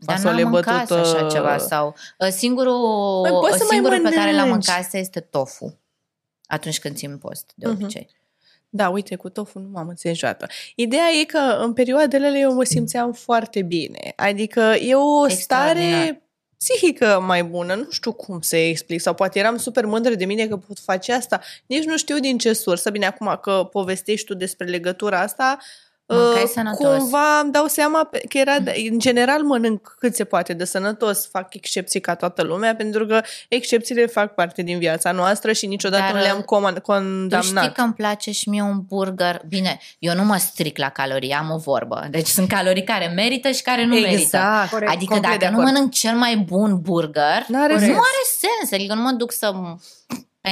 Speaker 3: Dar
Speaker 2: fasole
Speaker 3: n-am mâncat
Speaker 2: bătută.
Speaker 3: așa ceva sau uh, singurul,
Speaker 2: Păi, poți să mai
Speaker 3: singurul pe care l-am
Speaker 2: mănânci.
Speaker 3: mâncat este tofu. Atunci când țin post, de
Speaker 2: Mhm.
Speaker 3: obicei.
Speaker 2: Da, uite, cu tofu nu m-am înțeles niciodată. Ideea e că în perioadele alea eu mă simțeam foarte bine. Adică e o
Speaker 3: Extraordinar.
Speaker 2: stare psihică mai bună, nu știu cum să explic, sau poate eram super mândră de mine că pot face asta, nici nu știu din ce sursă. Bine, acum că povestești tu despre legătura asta,
Speaker 3: Mâncai
Speaker 2: uh,
Speaker 3: sănătos.
Speaker 2: cumva îmi dau seama pe- că era, de- în general mănânc cât se poate de sănătos, fac excepții ca toată lumea, pentru că excepțiile fac parte din viața noastră și niciodată
Speaker 3: Dar,
Speaker 2: nu le-am coman-
Speaker 3: Tu
Speaker 2: condamnat.
Speaker 3: știi că îmi place și mie un burger. Bine, eu nu mă stric la calorii, am o vorbă. Deci sunt calorii care merită și care nu merită.
Speaker 2: Exact.
Speaker 1: Corect.
Speaker 3: Adică
Speaker 2: Complet de
Speaker 3: dacă nu
Speaker 2: acord.
Speaker 3: mănânc cel mai bun burger,
Speaker 2: N-are
Speaker 3: nu
Speaker 2: sens.
Speaker 3: are sens. Adică nu mă duc să...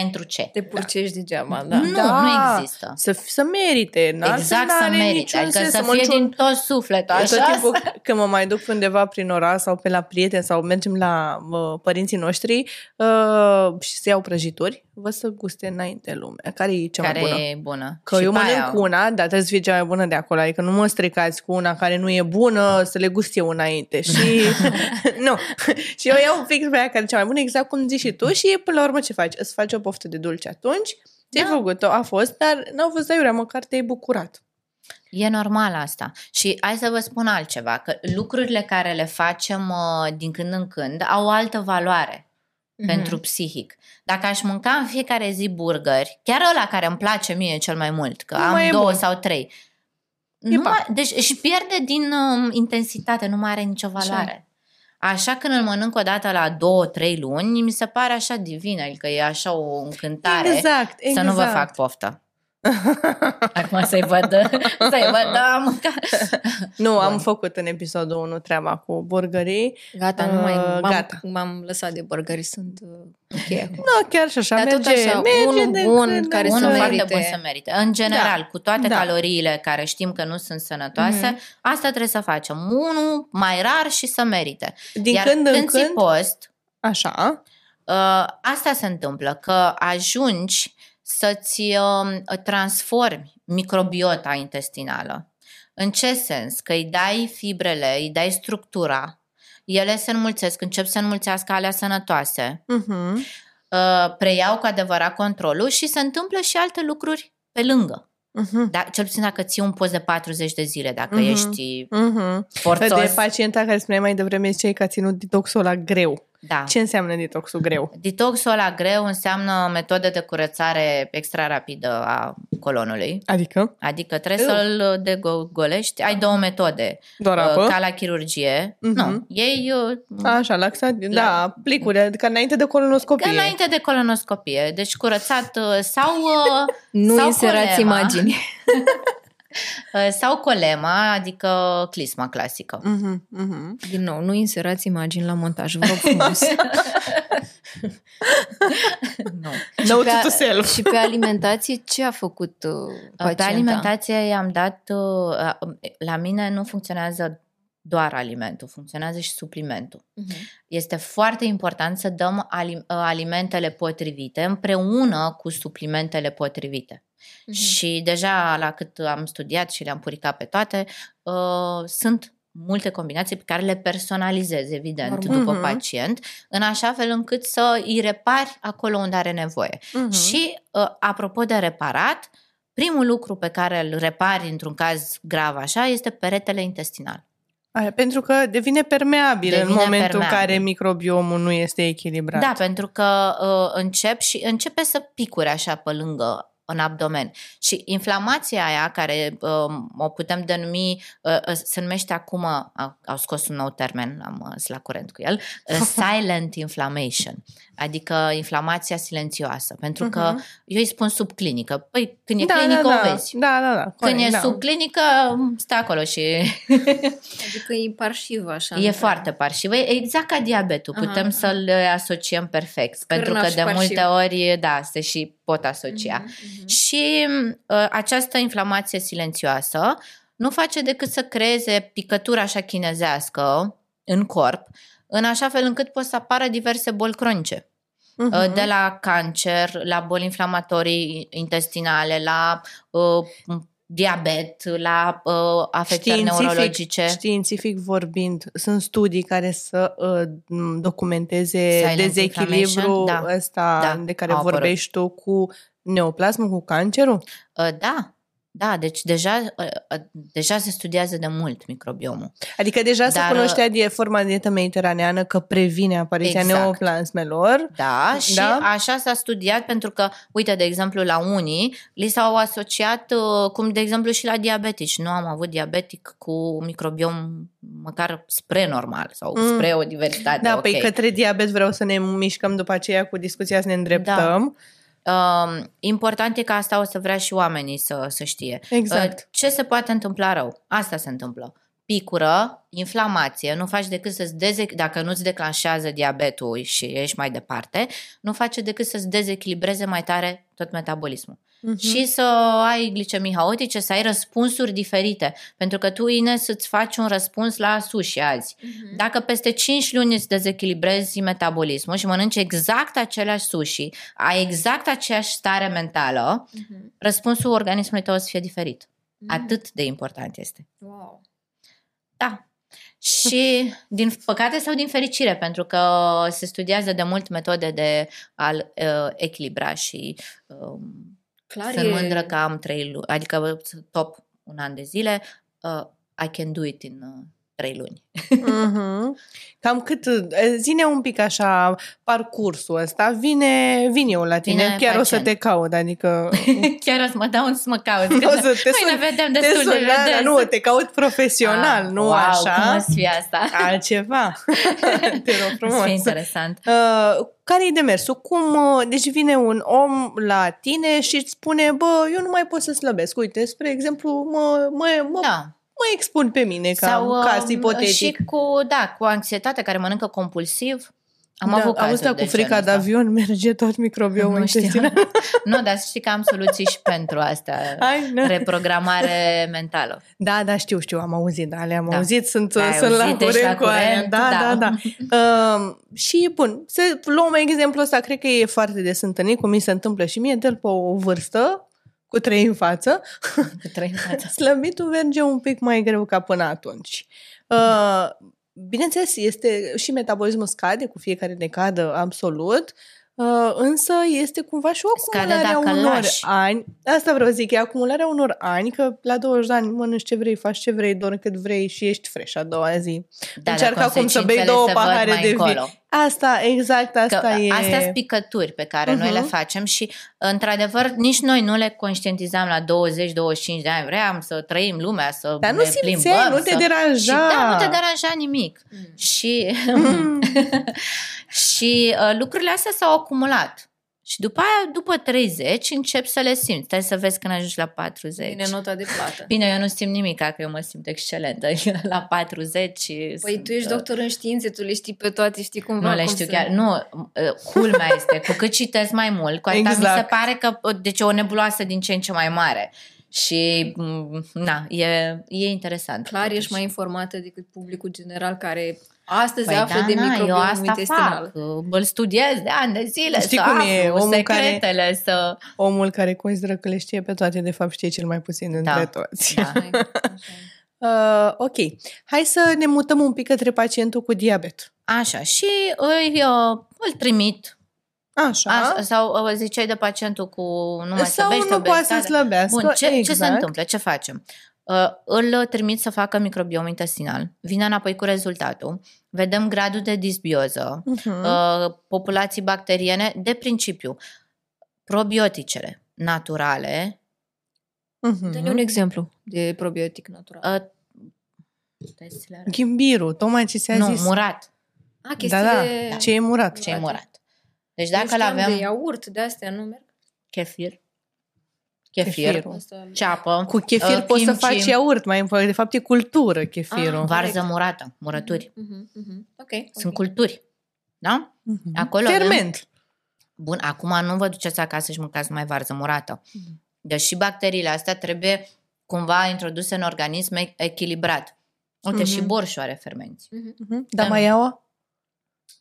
Speaker 3: Pentru ce?
Speaker 1: Te purcești degeaba, da.
Speaker 3: Nu, nu există.
Speaker 2: Să, să merite. N-ar
Speaker 3: Exact să
Speaker 2: n-are
Speaker 3: merite.
Speaker 2: niciun
Speaker 3: Adică
Speaker 2: sens
Speaker 3: să
Speaker 2: mănânci
Speaker 3: fie
Speaker 2: un-
Speaker 3: din tot sufletul.
Speaker 2: Eu
Speaker 3: Așa?
Speaker 2: tot timpul când mă mai duc pe undeva prin oraș sau pe la prieteni sau mergem la uh, părinții noștri uh, și se iau prăjituri, vă să guste înainte lumea. Care e cea
Speaker 3: care
Speaker 2: mai bună?
Speaker 3: e bună.
Speaker 2: Că
Speaker 3: Și
Speaker 2: eu
Speaker 3: pe
Speaker 2: mănânc
Speaker 3: aia-
Speaker 2: cu una, dar trebuie să fie cea mai bună de acolo. Adică nu mă stricați cu una care nu e bună, să le gust eu înainte. Și nu. și eu iau fix pe aia care e cea mai bună, exact cum zici și tu. Și până la urmă ce faci? Îți faci o poftă de dulce atunci. Ce-ai
Speaker 3: Da.
Speaker 2: făcut-o? A fost, dar n-au fost aiurea, măcar te-ai bucurat.
Speaker 3: E normal asta. Și hai să vă spun altceva, că lucrurile care le facem uh, din când în când au o altă valoare
Speaker 1: Mhm.
Speaker 3: pentru psihic. Dacă aș mânca în fiecare zi burgeri, chiar ăla care îmi place mie cel mai mult, că
Speaker 2: Nu
Speaker 3: am
Speaker 2: mai e
Speaker 3: două
Speaker 2: bun.
Speaker 3: sau trei,
Speaker 2: E
Speaker 3: nu
Speaker 2: pac.
Speaker 3: mai, deci își pierde din um, intensitate, nu mai are nicio valoare. Așa când îl mănânc o dată la două, trei luni, mi se pare așa divin, adică e așa o încântare
Speaker 2: Exact, exact.
Speaker 3: să nu vă fac poftă. Acum să-i văd, să-i văd, da, mânca.
Speaker 2: Nu, am
Speaker 3: Bun.
Speaker 2: făcut în episodul 1 treaba cu burgerii.
Speaker 1: Gata, nu mai,
Speaker 2: Uh,
Speaker 1: m-am,
Speaker 2: gata.
Speaker 1: m-am lăsat de burgeri, sunt uh, ok acum.
Speaker 2: Nu, chiar și așa
Speaker 1: Dar tot
Speaker 2: merge.
Speaker 1: așa,
Speaker 2: merge
Speaker 1: unul
Speaker 2: de
Speaker 1: bun
Speaker 2: când
Speaker 1: care
Speaker 2: în
Speaker 1: să
Speaker 3: Unul
Speaker 2: când.
Speaker 3: foarte
Speaker 1: merite.
Speaker 3: bun să merite. În general,
Speaker 2: Da.
Speaker 3: cu toate
Speaker 2: Da.
Speaker 3: caloriile care știm că nu sunt sănătoase,
Speaker 1: Mhm.
Speaker 3: asta trebuie să facem. Unul mai rar și să merite.
Speaker 2: Din
Speaker 3: Iar
Speaker 2: când în
Speaker 3: când ții
Speaker 2: când,
Speaker 3: post,
Speaker 2: așa,
Speaker 3: uh, asta se întâmplă, că ajungi să-ți uh, transformi microbiota intestinală. În ce sens? Că îi dai fibrele, îi dai structura, ele se înmulțesc, încep să înmulțească alea sănătoase,
Speaker 2: uh-huh.
Speaker 3: uh, preiau cu adevărat controlul și se întâmplă și alte lucruri pe lângă.
Speaker 2: Uh-huh.
Speaker 3: Da, cel puțin dacă ții un post de 40 de zile, dacă
Speaker 2: Mhm.
Speaker 3: ești
Speaker 2: Uh-huh.
Speaker 3: forțos.
Speaker 2: De pacienta care spuneai mai devreme, ziceai că a ținut detoxul la greu.
Speaker 3: Da.
Speaker 2: Ce înseamnă detoxul greu?
Speaker 3: Detoxul ăla greu înseamnă metodă de curățare extra rapidă a colonului.
Speaker 2: Adică?
Speaker 3: Adică trebuie
Speaker 2: Eu.
Speaker 3: să-l degolești. Ai două metode.
Speaker 2: Doar
Speaker 3: Uh,
Speaker 2: apă?
Speaker 3: Ca la chirurgie.
Speaker 2: Mhm.
Speaker 3: Nu. Ei uh,
Speaker 2: Așa, laxat, da, plicuri, adică înainte de colonoscopie.
Speaker 3: ca înainte de colonoscopie. Deci curățat uh, sau uh,
Speaker 1: Nu
Speaker 3: Sau
Speaker 1: inserați
Speaker 3: colema.
Speaker 1: imagini.
Speaker 3: uh, sau colema, adică clisma clasică.
Speaker 2: Uh-huh, uh-huh.
Speaker 1: Din nou, nu inserați imagini la montaj, vă rog frumos.
Speaker 3: Nu.
Speaker 2: Note
Speaker 1: pe,
Speaker 2: to self.
Speaker 1: și pe alimentație, ce a făcut uh,
Speaker 3: Pe
Speaker 1: pacienta?
Speaker 3: alimentație i-am dat, uh, la mine nu funcționează doar alimentul, funcționează și suplimentul.
Speaker 1: Mhm.
Speaker 3: Este foarte important să dăm ali- uh, alimentele potrivite împreună cu suplimentele potrivite.
Speaker 1: Mhm.
Speaker 3: Și deja la cât am studiat și le-am puricat pe toate, uh, sunt multe combinații pe care le personalizez, evident,
Speaker 1: Normal.
Speaker 3: după
Speaker 2: Mhm.
Speaker 3: pacient, în așa fel încât să îi repari acolo unde are nevoie.
Speaker 2: Uh-huh.
Speaker 3: Și, uh, apropo de reparat, primul lucru pe care îl repari într-un caz grav așa este peretele intestinal.
Speaker 2: Aia, pentru că devine permeabil în
Speaker 3: Devine
Speaker 2: momentul în
Speaker 3: permeabil.
Speaker 2: care microbiomul nu este echilibrat.
Speaker 3: Da, pentru că uh, încep și începe să picure așa pe lângă în abdomen. Și inflamația aia, care uh, o putem denumi, uh, uh, se numește acum, au, au scos un nou termen, am uh, sunt la curent cu el, uh, silent inflammation, adică inflamația silențioasă. Pentru că
Speaker 2: Mhm.
Speaker 3: eu îi spun subclinică. Păi, când e
Speaker 2: da,
Speaker 3: clinică,
Speaker 2: da,
Speaker 3: o
Speaker 2: da.
Speaker 3: vezi.
Speaker 2: Da, da, da.
Speaker 3: Când
Speaker 2: corect,
Speaker 3: e
Speaker 2: da.
Speaker 3: sub clinică, stă acolo și
Speaker 1: Adică e parșivă așa.
Speaker 3: e
Speaker 1: nu?
Speaker 3: foarte parșivă. E exact ca diabetul.
Speaker 1: Aha,
Speaker 3: Putem
Speaker 1: aha.
Speaker 3: să-l asociem perfect. pentru că
Speaker 1: Scârnav
Speaker 3: de
Speaker 1: și
Speaker 3: multe
Speaker 1: parșiv.
Speaker 3: ori, da, se și pot asocia.
Speaker 1: Mhm, mhm.
Speaker 3: Și uh, această inflamație silențioasă nu face decât să creeze picătură așa chinezească în corp, în așa fel încât pot să apară diverse boli cronice.
Speaker 2: Mhm.
Speaker 3: Uh, De la cancer, la boli inflamatorii intestinale, la uh, diabet, la uh, afectări neurologice.
Speaker 2: Științific vorbind, sunt studii care să uh, documenteze
Speaker 3: Silent
Speaker 2: dezechilibru
Speaker 3: inflammation, da.
Speaker 2: ăsta
Speaker 3: Da,
Speaker 2: de care
Speaker 3: au apărut.
Speaker 2: vorbești tu cu neoplasmul, cu cancerul?
Speaker 3: Uh, Da, Da, deci deja, uh, uh, deja se studiază de mult microbiomul.
Speaker 2: Adică deja se
Speaker 3: Dar,
Speaker 2: cunoștea de forma dietă mediteraneană că previne apariția
Speaker 3: Exact.
Speaker 2: neoplasmelor.
Speaker 3: Da, și
Speaker 2: Da.
Speaker 3: așa s-a studiat pentru că, uite, de exemplu, la unii li s-au asociat, uh, cum de exemplu și la diabetici. Nu am avut diabetic cu microbiom măcar spre normal sau
Speaker 2: Mm.
Speaker 3: spre o diversitate.
Speaker 2: Da,
Speaker 3: ok.
Speaker 2: păi către diabet vreau să ne mișcăm după aceea cu discuția să ne îndreptăm.
Speaker 3: Um, important e că asta o să vrea și oamenii să, să știe.
Speaker 2: Exact.
Speaker 3: Uh, Ce se poate întâmpla rău? Asta se întâmplă. Picură, inflamație, nu faci decât să-ți dezec... dacă nu-ți declanșează diabetul și ești mai departe, nu face decât să-ți dezechilibreze mai tare tot metabolismul.
Speaker 2: Mhm.
Speaker 3: Și să ai glicemii haotice, să ai răspunsuri diferite. Pentru că tu, Ines, îți faci un răspuns la sushi azi. Dacă peste 5 luni îți dezechilibrezi metabolismul și mănânci exact același sushi, ai exact aceeași stare mentală, răspunsul organismului tău o să fie diferit. Atât de important este.
Speaker 1: Wow.
Speaker 3: Da. Și din păcate sau din fericire, pentru că se studiază de mult metode de a-l uh, echilibra și uh,
Speaker 1: Clar
Speaker 3: sunt
Speaker 1: e...
Speaker 3: mândră că am trei luni, adică top un an de zile, uh, I can do it in uh, trei luni.
Speaker 2: Mhm. Cam cât, zine un pic așa parcursul ăsta, vine, vin eu la tine,
Speaker 3: Vine
Speaker 2: chiar o să
Speaker 3: pacient.
Speaker 2: te caut, adică
Speaker 3: Chiar o să mă dau un să mă caut.
Speaker 2: o să te
Speaker 3: Noi
Speaker 2: sun,
Speaker 3: ne vedem
Speaker 2: te
Speaker 3: destul
Speaker 2: sun,
Speaker 3: de
Speaker 2: da, da,
Speaker 3: des.
Speaker 2: nu, te caut profesional,
Speaker 3: Ah,
Speaker 2: nu
Speaker 3: wow,
Speaker 2: așa,
Speaker 3: cum o să fie asta?
Speaker 2: altceva. te rog
Speaker 3: O să
Speaker 2: frumos.
Speaker 3: fie interesant.
Speaker 2: Uh, care e demersul? Cum, uh, deci vine un om la tine și îți spune, bă, eu nu mai pot să slăbesc. Uite, spre exemplu, mă, mă, mă,
Speaker 3: Da.
Speaker 2: Mă expun pe mine ca
Speaker 3: Sau,
Speaker 2: un caz
Speaker 3: um,
Speaker 2: ipotetic.
Speaker 3: Și cu, da, cu anxietate care mănâncă compulsiv. Am
Speaker 2: da,
Speaker 3: avut cazuri
Speaker 2: auzi, da,
Speaker 3: de
Speaker 2: cu frica
Speaker 3: genul
Speaker 2: de
Speaker 3: ăsta.
Speaker 2: avion merge tot microbiomul
Speaker 3: Nu știu.
Speaker 2: intestinal.
Speaker 3: nu, dar să știi că am soluții și pentru asta.
Speaker 2: Hai, da.
Speaker 3: Reprogramare mentală.
Speaker 2: Da, da, știu, știu, am auzit, da, le-am
Speaker 3: Da.
Speaker 2: auzit, sunt,
Speaker 3: Ai
Speaker 2: sunt la
Speaker 3: auzit, ești
Speaker 2: curent
Speaker 3: la
Speaker 2: cu aia.
Speaker 3: curent,
Speaker 2: Da, da,
Speaker 3: da.
Speaker 2: da. Uh, și, bun, să luăm exemplul ăsta, cred că e foarte de sântănit, cum mi se întâmplă și mie, de pe o vârstă, cu trei în față,
Speaker 3: Cu trei în față.
Speaker 2: slăbitul merge un pic mai greu ca până atunci. Uh, bineînțeles, este și metabolismul scade cu fiecare decadă, absolut, uh, însă este cumva și o
Speaker 3: Scade
Speaker 2: acumulare a
Speaker 3: dacă
Speaker 2: unor
Speaker 3: lași.
Speaker 2: ani. Asta vreau să zic, e acumularea unor ani, că la 20 de ani mănânci ce vrei, faci ce vrei, dormi cât vrei și ești fresh a doua zi.
Speaker 3: Da,
Speaker 2: Încearcă
Speaker 3: dar
Speaker 2: acum să bei
Speaker 3: consecințele
Speaker 2: două
Speaker 3: se văd
Speaker 2: pahare
Speaker 3: mai
Speaker 2: de vin.
Speaker 3: Încolo.
Speaker 2: Asta, exact, asta
Speaker 3: Că
Speaker 2: e...
Speaker 3: astea sunt picături pe care noi le
Speaker 2: Mhm.
Speaker 3: facem și, într-adevăr, nici noi nu le conștientizam la 20-25 de ani. Vreau să trăim lumea, să
Speaker 2: Dar nu
Speaker 3: ne
Speaker 2: simțeai,
Speaker 3: plimbăm.
Speaker 2: nu te
Speaker 3: să...
Speaker 2: deranja.
Speaker 3: Și da, nu te deranja nimic.
Speaker 1: Mm.
Speaker 3: Și,
Speaker 2: Mm.
Speaker 3: și uh, lucrurile astea s-au acumulat. Și după aia, după 30, începi să le simți. Stai să vezi când ajungi la 40.
Speaker 1: Vine nota de plată.
Speaker 3: Bine, eu nu simt nimic, că eu mă simt excelentă. La 40
Speaker 1: Păi
Speaker 3: sunt,
Speaker 1: tu ești
Speaker 3: uh,
Speaker 1: doctor în științe, tu le știi pe toate, știi cumva
Speaker 3: Nu le
Speaker 1: cum
Speaker 3: știu
Speaker 1: să-
Speaker 3: chiar. Nu, uh, culmea este, cu cât citesc mai mult, cu atât mi se
Speaker 2: Exact.
Speaker 3: pare că uh, deci e o nebuloasă din ce în ce mai mare. Și, mm, na, e, e interesant.
Speaker 1: Clar
Speaker 3: totuși.
Speaker 1: ești mai informată decât publicul general care astăzi
Speaker 3: Păi
Speaker 1: află
Speaker 3: da,
Speaker 1: de
Speaker 3: na, eu
Speaker 1: microbiomul
Speaker 3: asta
Speaker 1: intestinal.
Speaker 3: fac. Îl studiez de ani de zile,
Speaker 2: Știi
Speaker 3: să
Speaker 2: cum
Speaker 3: aflu
Speaker 2: e omul care-
Speaker 3: secretele, să...
Speaker 2: Omul care consideră că le știe pe toate, de fapt știe cel mai puțin dintre
Speaker 3: Da.
Speaker 2: toți.
Speaker 3: Da.
Speaker 1: Hai, așa.
Speaker 2: Uh, ok. Hai să ne mutăm un pic către pacientul cu diabet.
Speaker 3: Așa, și îi, uh, îl trimit.
Speaker 2: Așa.
Speaker 3: Așa, sau uh, ziceai de pacientul cu nu mai
Speaker 2: Sau
Speaker 3: slăbește,
Speaker 2: nu poate să
Speaker 3: obezitate.
Speaker 2: slăbească.
Speaker 3: Bun, ce,
Speaker 2: exact.
Speaker 3: ce se întâmplă? Ce facem? Uh, îl trimit să facă microbiom intestinal, vine înapoi cu rezultatul, vedem gradul de disbioză,
Speaker 2: Uh-huh.
Speaker 3: uh, populații bacteriene, de principiu, probioticele naturale,
Speaker 2: uh-huh.
Speaker 1: Dă-ne un exemplu de probiotic natural.
Speaker 3: uh, stai să le arăt.
Speaker 2: Ghimbirul, tocmai ce ți-a
Speaker 3: nu,
Speaker 2: zis.
Speaker 3: murat,
Speaker 1: A,
Speaker 2: Da,
Speaker 1: chestiile...
Speaker 2: da. Ce e murat?
Speaker 3: ce e murat. Deci
Speaker 1: Eu
Speaker 3: dacă îl
Speaker 1: știam
Speaker 3: avem
Speaker 1: de iaurt, de astea nu merg.
Speaker 3: chefir, chefir,
Speaker 2: Chefirul.
Speaker 1: Asta...
Speaker 3: ceapă,
Speaker 2: Cu chefir
Speaker 3: uh,
Speaker 2: poți să
Speaker 3: kimchi,
Speaker 2: faci iaurt, mai important. De fapt e cultură chefirul.
Speaker 1: Ah,
Speaker 3: varză
Speaker 1: corect.
Speaker 3: murată, murături.
Speaker 1: Mhm, mhm. Ok.
Speaker 3: Sunt
Speaker 1: ok.
Speaker 3: culturi. Da?
Speaker 2: Mhm.
Speaker 3: Acolo avem-
Speaker 2: Ferment.
Speaker 3: Bun, acum nu vă duceți acasă și mâncați numai varză murată.
Speaker 1: Mhm.
Speaker 3: Deci și bacteriile astea trebuie cumva introduse în organism e- echilibrat. Uite,
Speaker 2: Mhm.
Speaker 3: și borșul are fermenți.
Speaker 1: Mhm.
Speaker 2: Mhm. Dar
Speaker 3: Da.
Speaker 2: mai iaua?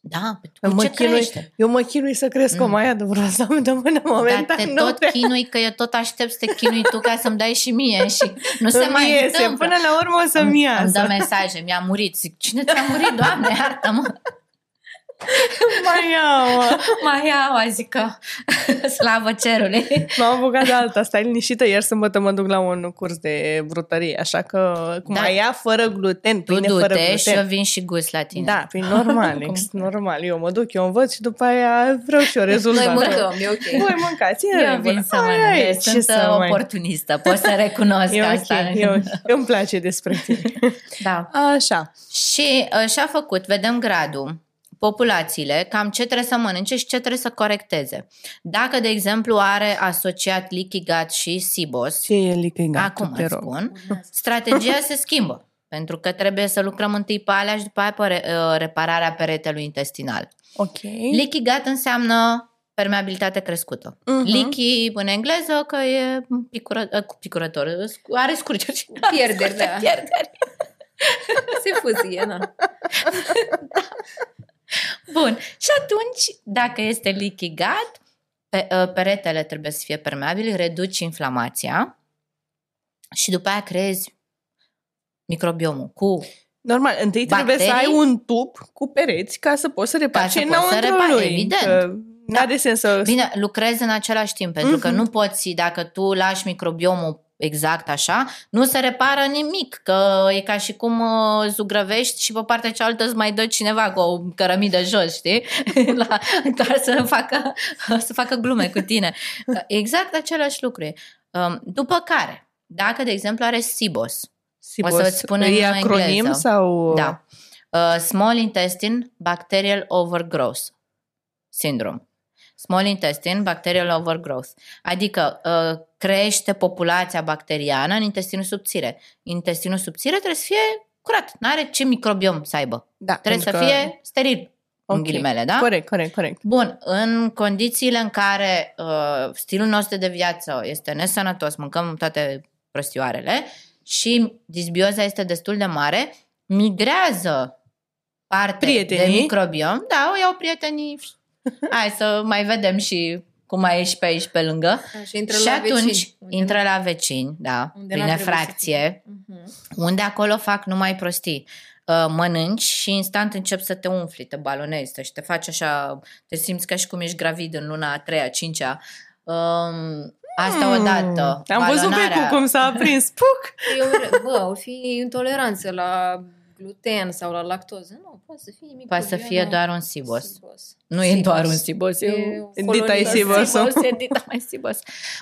Speaker 3: Da,
Speaker 2: Mă
Speaker 3: cu ce
Speaker 2: chinui-
Speaker 3: crește?
Speaker 2: Eu mă chinui să cresc o
Speaker 3: Mm.
Speaker 2: maia de vreo să am de mână momentan.
Speaker 3: Dar te
Speaker 2: nu
Speaker 3: tot
Speaker 2: prea.
Speaker 3: chinui că eu tot aștept să te chinui tu ca să-mi dai și mie și nu se
Speaker 2: Îmi
Speaker 3: mai
Speaker 2: iese.
Speaker 3: întâmplă.
Speaker 2: Până la urmă o să-mi
Speaker 3: Îmi
Speaker 2: iasă.
Speaker 3: dă mesaje, mi-a murit. Zic, cine ți-a murit, Doamne, iartă-mă.
Speaker 2: Mai iau, mă.
Speaker 3: Mai iau, zic că slavă cerului.
Speaker 2: M-am apucat de alta, stai liniștită, iar sâmbătă mă duc la un curs de brutărie, așa că cum
Speaker 3: Da.
Speaker 2: mai ia fără gluten,
Speaker 3: Tu
Speaker 2: pâine fără
Speaker 3: du-te și eu
Speaker 2: gluten.
Speaker 3: vin și gust la tine.
Speaker 2: Da, prin normal, ex, normal. Eu mă duc, eu învăț și după aia vreau și eu rezultat.
Speaker 1: Noi mâncăm, e ok.
Speaker 2: Voi mâncați, e
Speaker 3: Eu
Speaker 2: regulă.
Speaker 3: vin să
Speaker 2: Aia
Speaker 3: mănânc.
Speaker 2: e,
Speaker 3: Eu
Speaker 2: ce
Speaker 3: Sunt
Speaker 2: să
Speaker 3: uh,
Speaker 2: mai-
Speaker 3: oportunistă. Pot să recunosc
Speaker 2: E
Speaker 3: asta.
Speaker 2: ok, eu, îmi place despre tine.
Speaker 3: Da.
Speaker 2: Așa.
Speaker 3: Și uh, și-a făcut, vedem gradul, populațiile, cam ce trebuie să mănânce și ce trebuie să corecteze. Dacă, de exemplu, are asociat leaky gut și SIBOS,
Speaker 2: Ce e lichigat,
Speaker 3: acum
Speaker 2: te
Speaker 3: îți
Speaker 2: rog.
Speaker 3: spun, strategia se schimbă. Pentru că trebuie să lucrăm întâi pe alea și după aia pe re- uh, repararea peretelui intestinal.
Speaker 2: Ok.
Speaker 3: Leaky gut înseamnă permeabilitate crescută.
Speaker 2: Mhm.
Speaker 3: Leaky în engleză că e picură, uh, cu picurător, scu- are scurgeri.
Speaker 1: Pierderi, da.
Speaker 3: Pierderi.
Speaker 1: Se fâzie, na.
Speaker 3: Bun. Și atunci, dacă este leaky gut, pe, uh, peretele trebuie să fie permeabil, reduci inflamația și după aia creezi microbiomul cu
Speaker 2: Normal, întâi trebuie să ai
Speaker 3: Bacterii?
Speaker 2: un tub cu pereți ca să poți să reparți
Speaker 3: Ca să
Speaker 2: ce
Speaker 3: poți să
Speaker 2: înăuntru
Speaker 3: repari,
Speaker 2: lui.
Speaker 3: evident.
Speaker 2: Că N-are sens să...
Speaker 3: Bine, lucrezi în același timp, pentru că
Speaker 2: Mhm.
Speaker 3: nu poți, dacă tu lași microbiomul exact așa, nu se repară nimic, că e ca și cum uh, zugrăvești și pe partea cealaltă îți mai dă cineva cu o cărămidă jos, știi? La, ca să facă, să facă glume cu tine. Exact același lucru e. Um, După care, dacă, de exemplu, are SIBOS,
Speaker 2: Sibos,
Speaker 3: o să-ți spunem
Speaker 2: e
Speaker 3: în
Speaker 2: acronim
Speaker 3: engleză.
Speaker 2: sau...
Speaker 3: da, uh, Small Intestine Bacterial Overgrowth Syndrome. Small intestine bacterial overgrowth. Adică uh, crește populația bacteriană în intestinul subțire. Intestinul subțire trebuie să fie curat. Nu are ce microbiom să aibă.
Speaker 2: da
Speaker 3: Trebuie să
Speaker 2: pentru că-
Speaker 3: fie steril. În
Speaker 2: Ok.
Speaker 3: ghilimele, da?
Speaker 2: Corect, corect, corect.
Speaker 3: Bun, în condițiile în care uh, stilul nostru de viață este nesănătos, mâncăm toate prostioarele și disbioza este destul de mare, migrează parte
Speaker 2: Prietenii.
Speaker 3: de microbiom. Da, o iau prietenii. Hai să mai vedem și cum mai ești pe aici pe lângă.
Speaker 1: Și intră
Speaker 3: și
Speaker 1: la
Speaker 3: atunci
Speaker 1: vecini, unde
Speaker 3: intră la vecini, da,
Speaker 1: Unde
Speaker 3: prin
Speaker 1: n-ar trebui să
Speaker 3: efracție,
Speaker 1: Mhm.
Speaker 3: unde acolo fac numai prostii. Uh, mănânci și instant încep să te umfli, te balonezi și te faci așa, te simți ca și cum ești gravid în luna a treia, cincea. Um, asta
Speaker 2: Hmm.
Speaker 3: odată.
Speaker 2: Am văzut pe
Speaker 3: balonarea.
Speaker 2: cu cum s-a aprins. Puc!
Speaker 1: Eu, bă, o fi intoleranță la gluten sau la lactoză. Nu, poate să fie nimic.
Speaker 3: Poate să
Speaker 1: cu
Speaker 3: fie
Speaker 1: ea,
Speaker 3: doar un sibos.
Speaker 1: Sibos.
Speaker 3: Nu e
Speaker 1: Sibos.
Speaker 3: doar un sibos, e,
Speaker 1: E
Speaker 3: un-
Speaker 1: o
Speaker 2: Dita e
Speaker 1: coloniză.
Speaker 2: sibos.
Speaker 3: sibos, e dita mai sibos.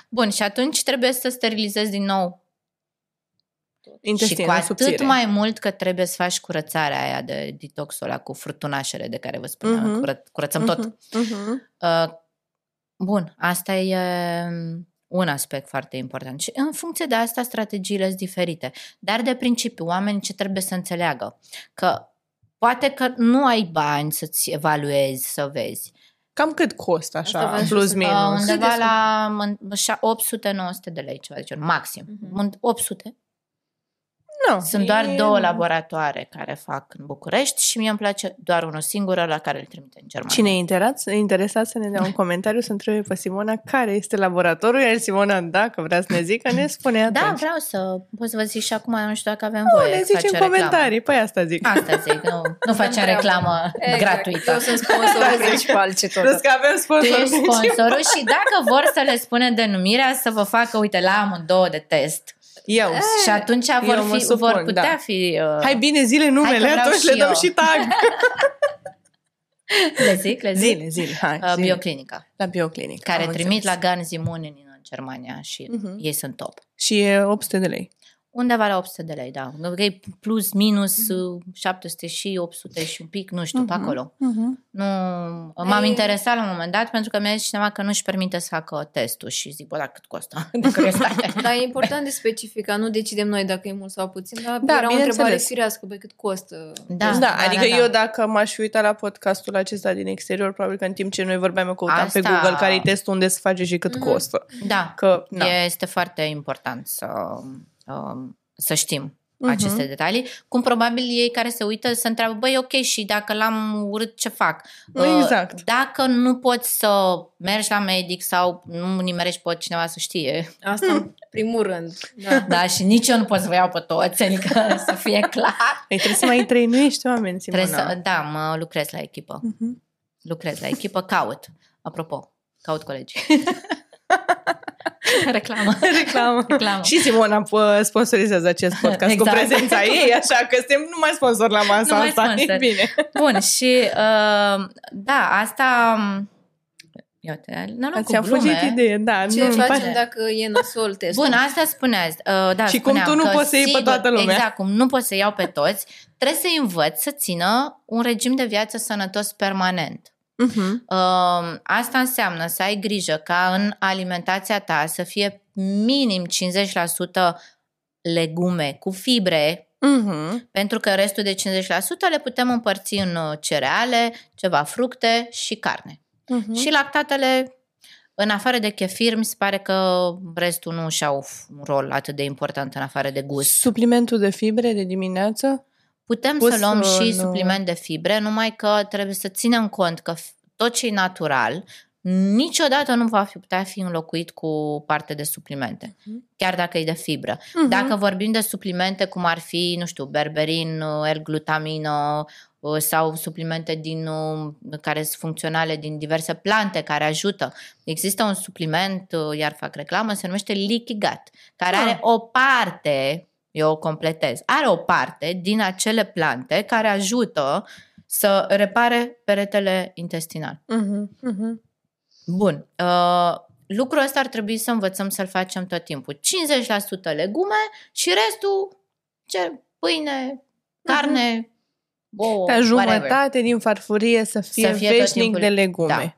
Speaker 3: Bun, și atunci trebuie să sterilizezi din nou și
Speaker 2: Intestinul
Speaker 3: cu atât
Speaker 2: subțire.
Speaker 3: mai mult că trebuie să faci curățarea aia de detoxul ăla cu furtunașele de care vă spuneam.
Speaker 2: Mhm.
Speaker 3: Cură, curățăm tot.
Speaker 2: Mhm, mhm.
Speaker 3: Uh, bun, asta e um, un aspect foarte important. Și în funcție de asta, strategiile sunt diferite. Dar de principiu, oamenii ce trebuie să înțeleagă? Că poate că nu ai bani să-ți evaluezi, să vezi.
Speaker 2: Cam cât costă
Speaker 1: Asta
Speaker 2: așa,
Speaker 1: v-am
Speaker 2: plus
Speaker 1: spus.
Speaker 2: minus?
Speaker 3: Uh, undeva
Speaker 1: Cât de
Speaker 3: la mân- șa- 800-900 de lei, ceva de genul, maxim.
Speaker 1: Mhm.
Speaker 3: Mm-hmm. 800.
Speaker 2: Nu,
Speaker 3: Sunt doar
Speaker 2: e-
Speaker 3: două laboratoare care fac în București și mie îmi place doar unul singur la care îl trimite în Germania.
Speaker 2: Cine e interesat, interesat să ne dea un comentariu să întrebe pe Simona care este laboratorul, iar Simona, dacă vrea să ne zică, ne spune
Speaker 3: Da,
Speaker 2: atunci.
Speaker 3: vreau să pot să vă zic și acum, nu știu dacă avem
Speaker 2: Nu,
Speaker 3: voie
Speaker 2: ne
Speaker 3: să
Speaker 2: zici
Speaker 3: face
Speaker 2: în comentarii, păi asta zic.
Speaker 3: Reclamă. Asta zic, nu, nu facem
Speaker 1: treabă.
Speaker 3: reclamă
Speaker 1: Exact.
Speaker 3: gratuită.
Speaker 1: Eu sunt sponsorul principal, ce tot.
Speaker 2: Plus că avem
Speaker 3: Tu
Speaker 2: sponsor
Speaker 3: ești
Speaker 2: principal.
Speaker 3: sponsorul și dacă vor să le spune denumirea, să vă facă, uite, la amândouă de test.
Speaker 2: Eu.
Speaker 3: și atunci vor,
Speaker 2: eu mă
Speaker 3: fi,
Speaker 2: supun,
Speaker 3: vor putea
Speaker 2: da.
Speaker 3: fi... Uh,
Speaker 2: Hai bine, zile numele,
Speaker 3: vreau
Speaker 2: atunci
Speaker 3: și
Speaker 2: le dăm
Speaker 3: eu.
Speaker 2: și tag.
Speaker 3: le zic, le zic.
Speaker 2: Zile, zile, hai.
Speaker 3: Uh,
Speaker 2: zile.
Speaker 3: Bioclinica,
Speaker 2: La bioclinic.
Speaker 3: care
Speaker 2: am
Speaker 3: trimit la
Speaker 2: înțeles.
Speaker 3: Ganzi Munin în Germania și
Speaker 2: Mhm.
Speaker 3: ei sunt top.
Speaker 2: Și e 800 de lei.
Speaker 3: Undeva la 800 de lei, da. Ok, plus, minus, uh, 700 și 800 și un pic, nu știu, pe
Speaker 2: Mhm.
Speaker 3: acolo.
Speaker 2: Mhm.
Speaker 3: Nu, m-am
Speaker 1: Ei-
Speaker 3: interesat la un moment dat pentru că mi-a zis cineva că nu-și permite să facă testul și zic, bă, dar cât costă? De curiozitate.
Speaker 1: Dar e important de specificat, nu decidem noi dacă e mult sau puțin, dar
Speaker 2: Da,
Speaker 1: era o întrebare
Speaker 2: bineînțeles.
Speaker 1: firească, băi, cât costă.
Speaker 3: Da,
Speaker 2: Da,
Speaker 3: da,
Speaker 2: adică
Speaker 3: da, da.
Speaker 2: eu dacă m-aș fi uitat la podcastul acesta din exterior, probabil că în timp ce noi vorbeam, eu căutam pe
Speaker 3: Asta-
Speaker 2: Google care e testul, unde se face și cât
Speaker 1: Mhm.
Speaker 2: costă.
Speaker 3: da.
Speaker 2: Că, na.
Speaker 3: este foarte important să, um, să știm
Speaker 2: Mhm.
Speaker 3: aceste detalii. Cum probabil ei care se uită să întreabă, băi, ok, și dacă l-am urât, ce fac? Uh,
Speaker 2: Exact.
Speaker 3: Dacă nu poți să mergi la medic sau nu nimerești pe cineva să știe,
Speaker 1: Asta în primul rând. Da.
Speaker 3: da, și nici eu nu pot să vă iau pe toți, adică să fie clar.
Speaker 2: Ei, trebuie să mai trăinuiești oameni, Simona.
Speaker 3: Trebuie să, da, mă lucrez la echipă.
Speaker 2: Mhm.
Speaker 3: lucrez la echipă, caut. Apropo, caut colegi. Reclamă.
Speaker 2: Reclamă.
Speaker 3: Reclamă.
Speaker 2: Și Simona pă, sponsorizează acest podcast
Speaker 3: Exact.
Speaker 2: cu prezența ei, așa că suntem numai sponsor la masa
Speaker 3: Numai
Speaker 2: asta.
Speaker 3: sponsor.
Speaker 2: E bine.
Speaker 3: Bun, și uh, da, asta... Iată, n-am
Speaker 2: Ați
Speaker 3: cu
Speaker 2: a fugit
Speaker 3: glume.
Speaker 2: idee, da.
Speaker 1: Ce
Speaker 2: nu, îmi
Speaker 1: facem
Speaker 2: pare-
Speaker 1: dacă e nasol testul?
Speaker 3: Bun, asta spuneați. Uh, da,
Speaker 2: Și cum
Speaker 3: spuneam
Speaker 2: tu nu
Speaker 3: că
Speaker 2: poți să iei pe
Speaker 3: sigur,
Speaker 2: toată lumea.
Speaker 3: Exact, cum nu poți să iau pe toți, trebuie să-i învăț să țină un regim de viață sănătos permanent.
Speaker 2: Mhm.
Speaker 3: Uh, asta înseamnă să ai grijă ca în alimentația ta să fie minim 50% legume cu fibre,
Speaker 2: Mhm.
Speaker 3: pentru că restul de 50% le putem împărți în uh, cereale, ceva fructe și carne.
Speaker 2: Mhm.
Speaker 3: Și lactatele, în afară de chefir, mi se pare că restul nu și-au un rol atât de important în afară de gust.
Speaker 2: Suplimentul de fibre de dimineață?
Speaker 3: Putem
Speaker 2: Pus
Speaker 3: să luăm și
Speaker 2: în-
Speaker 3: supliment de fibre, numai că trebuie să ținem cont că f- tot ce e natural niciodată nu va fi putea fi înlocuit cu parte de suplimente, chiar dacă e de fibră.
Speaker 2: Mhm.
Speaker 3: Dacă vorbim de suplimente cum ar fi, nu știu, berberin, L-glutamină uh, sau suplimente din, uh, care sunt funcționale din diverse plante care ajută. Există un supliment, uh, iar fac reclamă, se numește Leaky Gut, care
Speaker 2: Ah.
Speaker 3: are o parte, eu o completez, are o parte din acele plante care ajută să repare peretele intestinal.
Speaker 2: Mhm. Mhm.
Speaker 3: Bun. Uh, lucrul ăsta ar trebui să învățăm să-l facem tot timpul. 50% legume și restul ce pâine, carne, ouă,
Speaker 2: Ca
Speaker 3: whatever.
Speaker 2: jumătate din farfurie să fie,
Speaker 3: Să fie tot
Speaker 2: veșnic
Speaker 3: timpul-
Speaker 2: de legume.
Speaker 3: Da,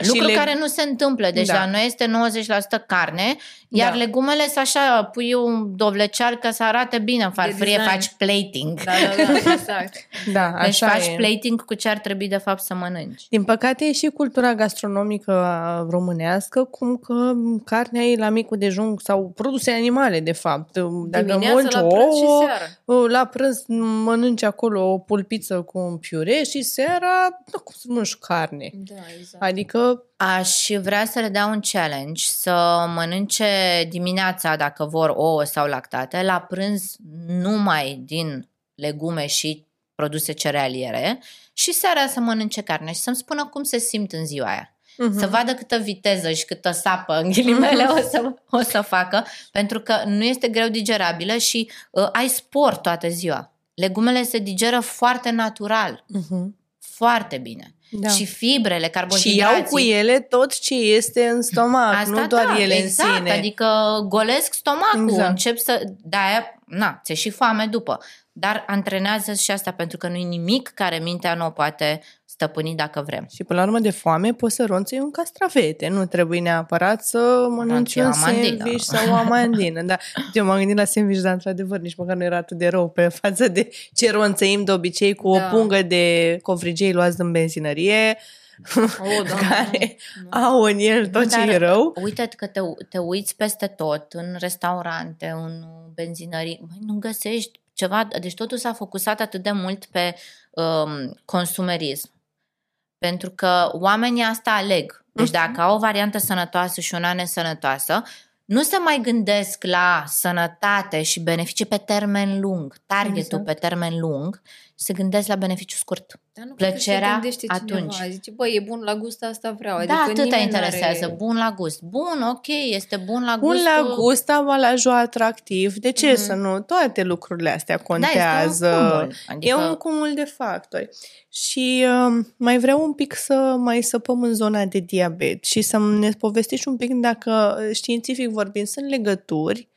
Speaker 2: Și
Speaker 3: lucru
Speaker 2: le-
Speaker 3: care nu se întâmplă. Deci
Speaker 2: Da.
Speaker 3: la noi este 90% carne, iar
Speaker 2: Da.
Speaker 3: legumele sunt așa, pui un dovlecear ca să arate bine în farfurie,
Speaker 1: design.
Speaker 3: faci plating.
Speaker 1: Da, da, da, exact.
Speaker 2: Da,
Speaker 3: Deci
Speaker 2: așa
Speaker 3: faci
Speaker 2: e.
Speaker 3: plating cu ce ar trebui de fapt să mănânci.
Speaker 2: Din păcate e și cultura gastronomică românească, cum că carnea e la micul dejun sau produse animale, de fapt. Dacă
Speaker 1: Dimineața
Speaker 2: mănânci
Speaker 1: la prânz și
Speaker 2: ouă,
Speaker 1: seara.
Speaker 2: la prânz mănânci acolo o pulpiță cu un piure și seara, nu cum să mănânci carne.
Speaker 1: Da, exact.
Speaker 2: Adică,
Speaker 3: Aș vrea să le dau un challenge să mănânce dimineața, dacă vor, ouă sau lactate, la prânz numai din legume și produse cerealiere și seara să mănânce carne și să-mi spună cum se simt în ziua aia.
Speaker 2: Mhm.
Speaker 3: Să vadă câtă viteză și câtă sapă în ghilimele o să, o să facă, pentru că nu este greu digerabilă și uh, ai spor toată ziua. Legumele se digeră foarte natural,
Speaker 2: Mhm.
Speaker 3: foarte bine.
Speaker 2: Da.
Speaker 3: Și fibrele,
Speaker 2: Și
Speaker 3: carbohidrații.
Speaker 2: iau cu ele tot ce este în stomac,
Speaker 3: Asta
Speaker 2: nu doar
Speaker 3: da,
Speaker 2: ele
Speaker 3: exact,
Speaker 2: în sine.
Speaker 3: adică golesc stomacul,
Speaker 2: Exact.
Speaker 3: exact. încep să... De-aia, na, ți și foame după. Dar antrenează și asta, pentru că nu e nimic care mintea nu o poate stăpâni dacă vrem.
Speaker 2: Și până la urmă de foame poți să ronți un castravete. Nu trebuie neapărat să mănânci
Speaker 3: Ronți o
Speaker 2: un
Speaker 3: amandină.
Speaker 2: sandwich sau o amandină. Da. Eu m-am gândit la sandwich, dar într-adevăr nici măcar nu era atât de rău pe față de ce ronțăim de obicei cu
Speaker 1: Da.
Speaker 2: o pungă de covrigei luați din benzinărie
Speaker 1: Oh, da,
Speaker 2: care au în el tot ce
Speaker 3: Dar
Speaker 2: e rău.
Speaker 3: Uite că te, te uiți peste tot, în restaurante, în benzinării, băi, nu găsești ceva, deci totul s-a focusat atât de mult pe um, consumerism. Pentru că oamenii asta aleg. Deci
Speaker 2: Mhm.
Speaker 3: dacă au o variantă sănătoasă și una nesănătoasă, nu se mai gândesc la sănătate și beneficii pe termen lung, targetul
Speaker 2: Exact.
Speaker 3: pe termen lung, se gândesc la beneficiu scurt.
Speaker 1: Dar nu cred că se
Speaker 3: Plăcerea
Speaker 1: gândește cineva.
Speaker 3: atunci.
Speaker 1: Zice, bă, e bun la gust, asta vreau.
Speaker 3: Adică
Speaker 1: Adică
Speaker 3: da, atâta
Speaker 1: nimeni
Speaker 3: interesează.
Speaker 1: N-are...
Speaker 3: Bun la gust. Bun, ok, este bun la
Speaker 2: Bun
Speaker 3: gust.
Speaker 2: la gust, ambalajul atractiv. De ce
Speaker 3: Mhm.
Speaker 2: să nu? Toate lucrurile astea
Speaker 3: Da,
Speaker 2: contează.
Speaker 3: este un cumul. Adică,
Speaker 2: E un cumul de factori. Și uh, mai vreau un pic să mai săpăm în zona de diabet și să ne povestești un pic dacă, științific vorbind, sunt legături,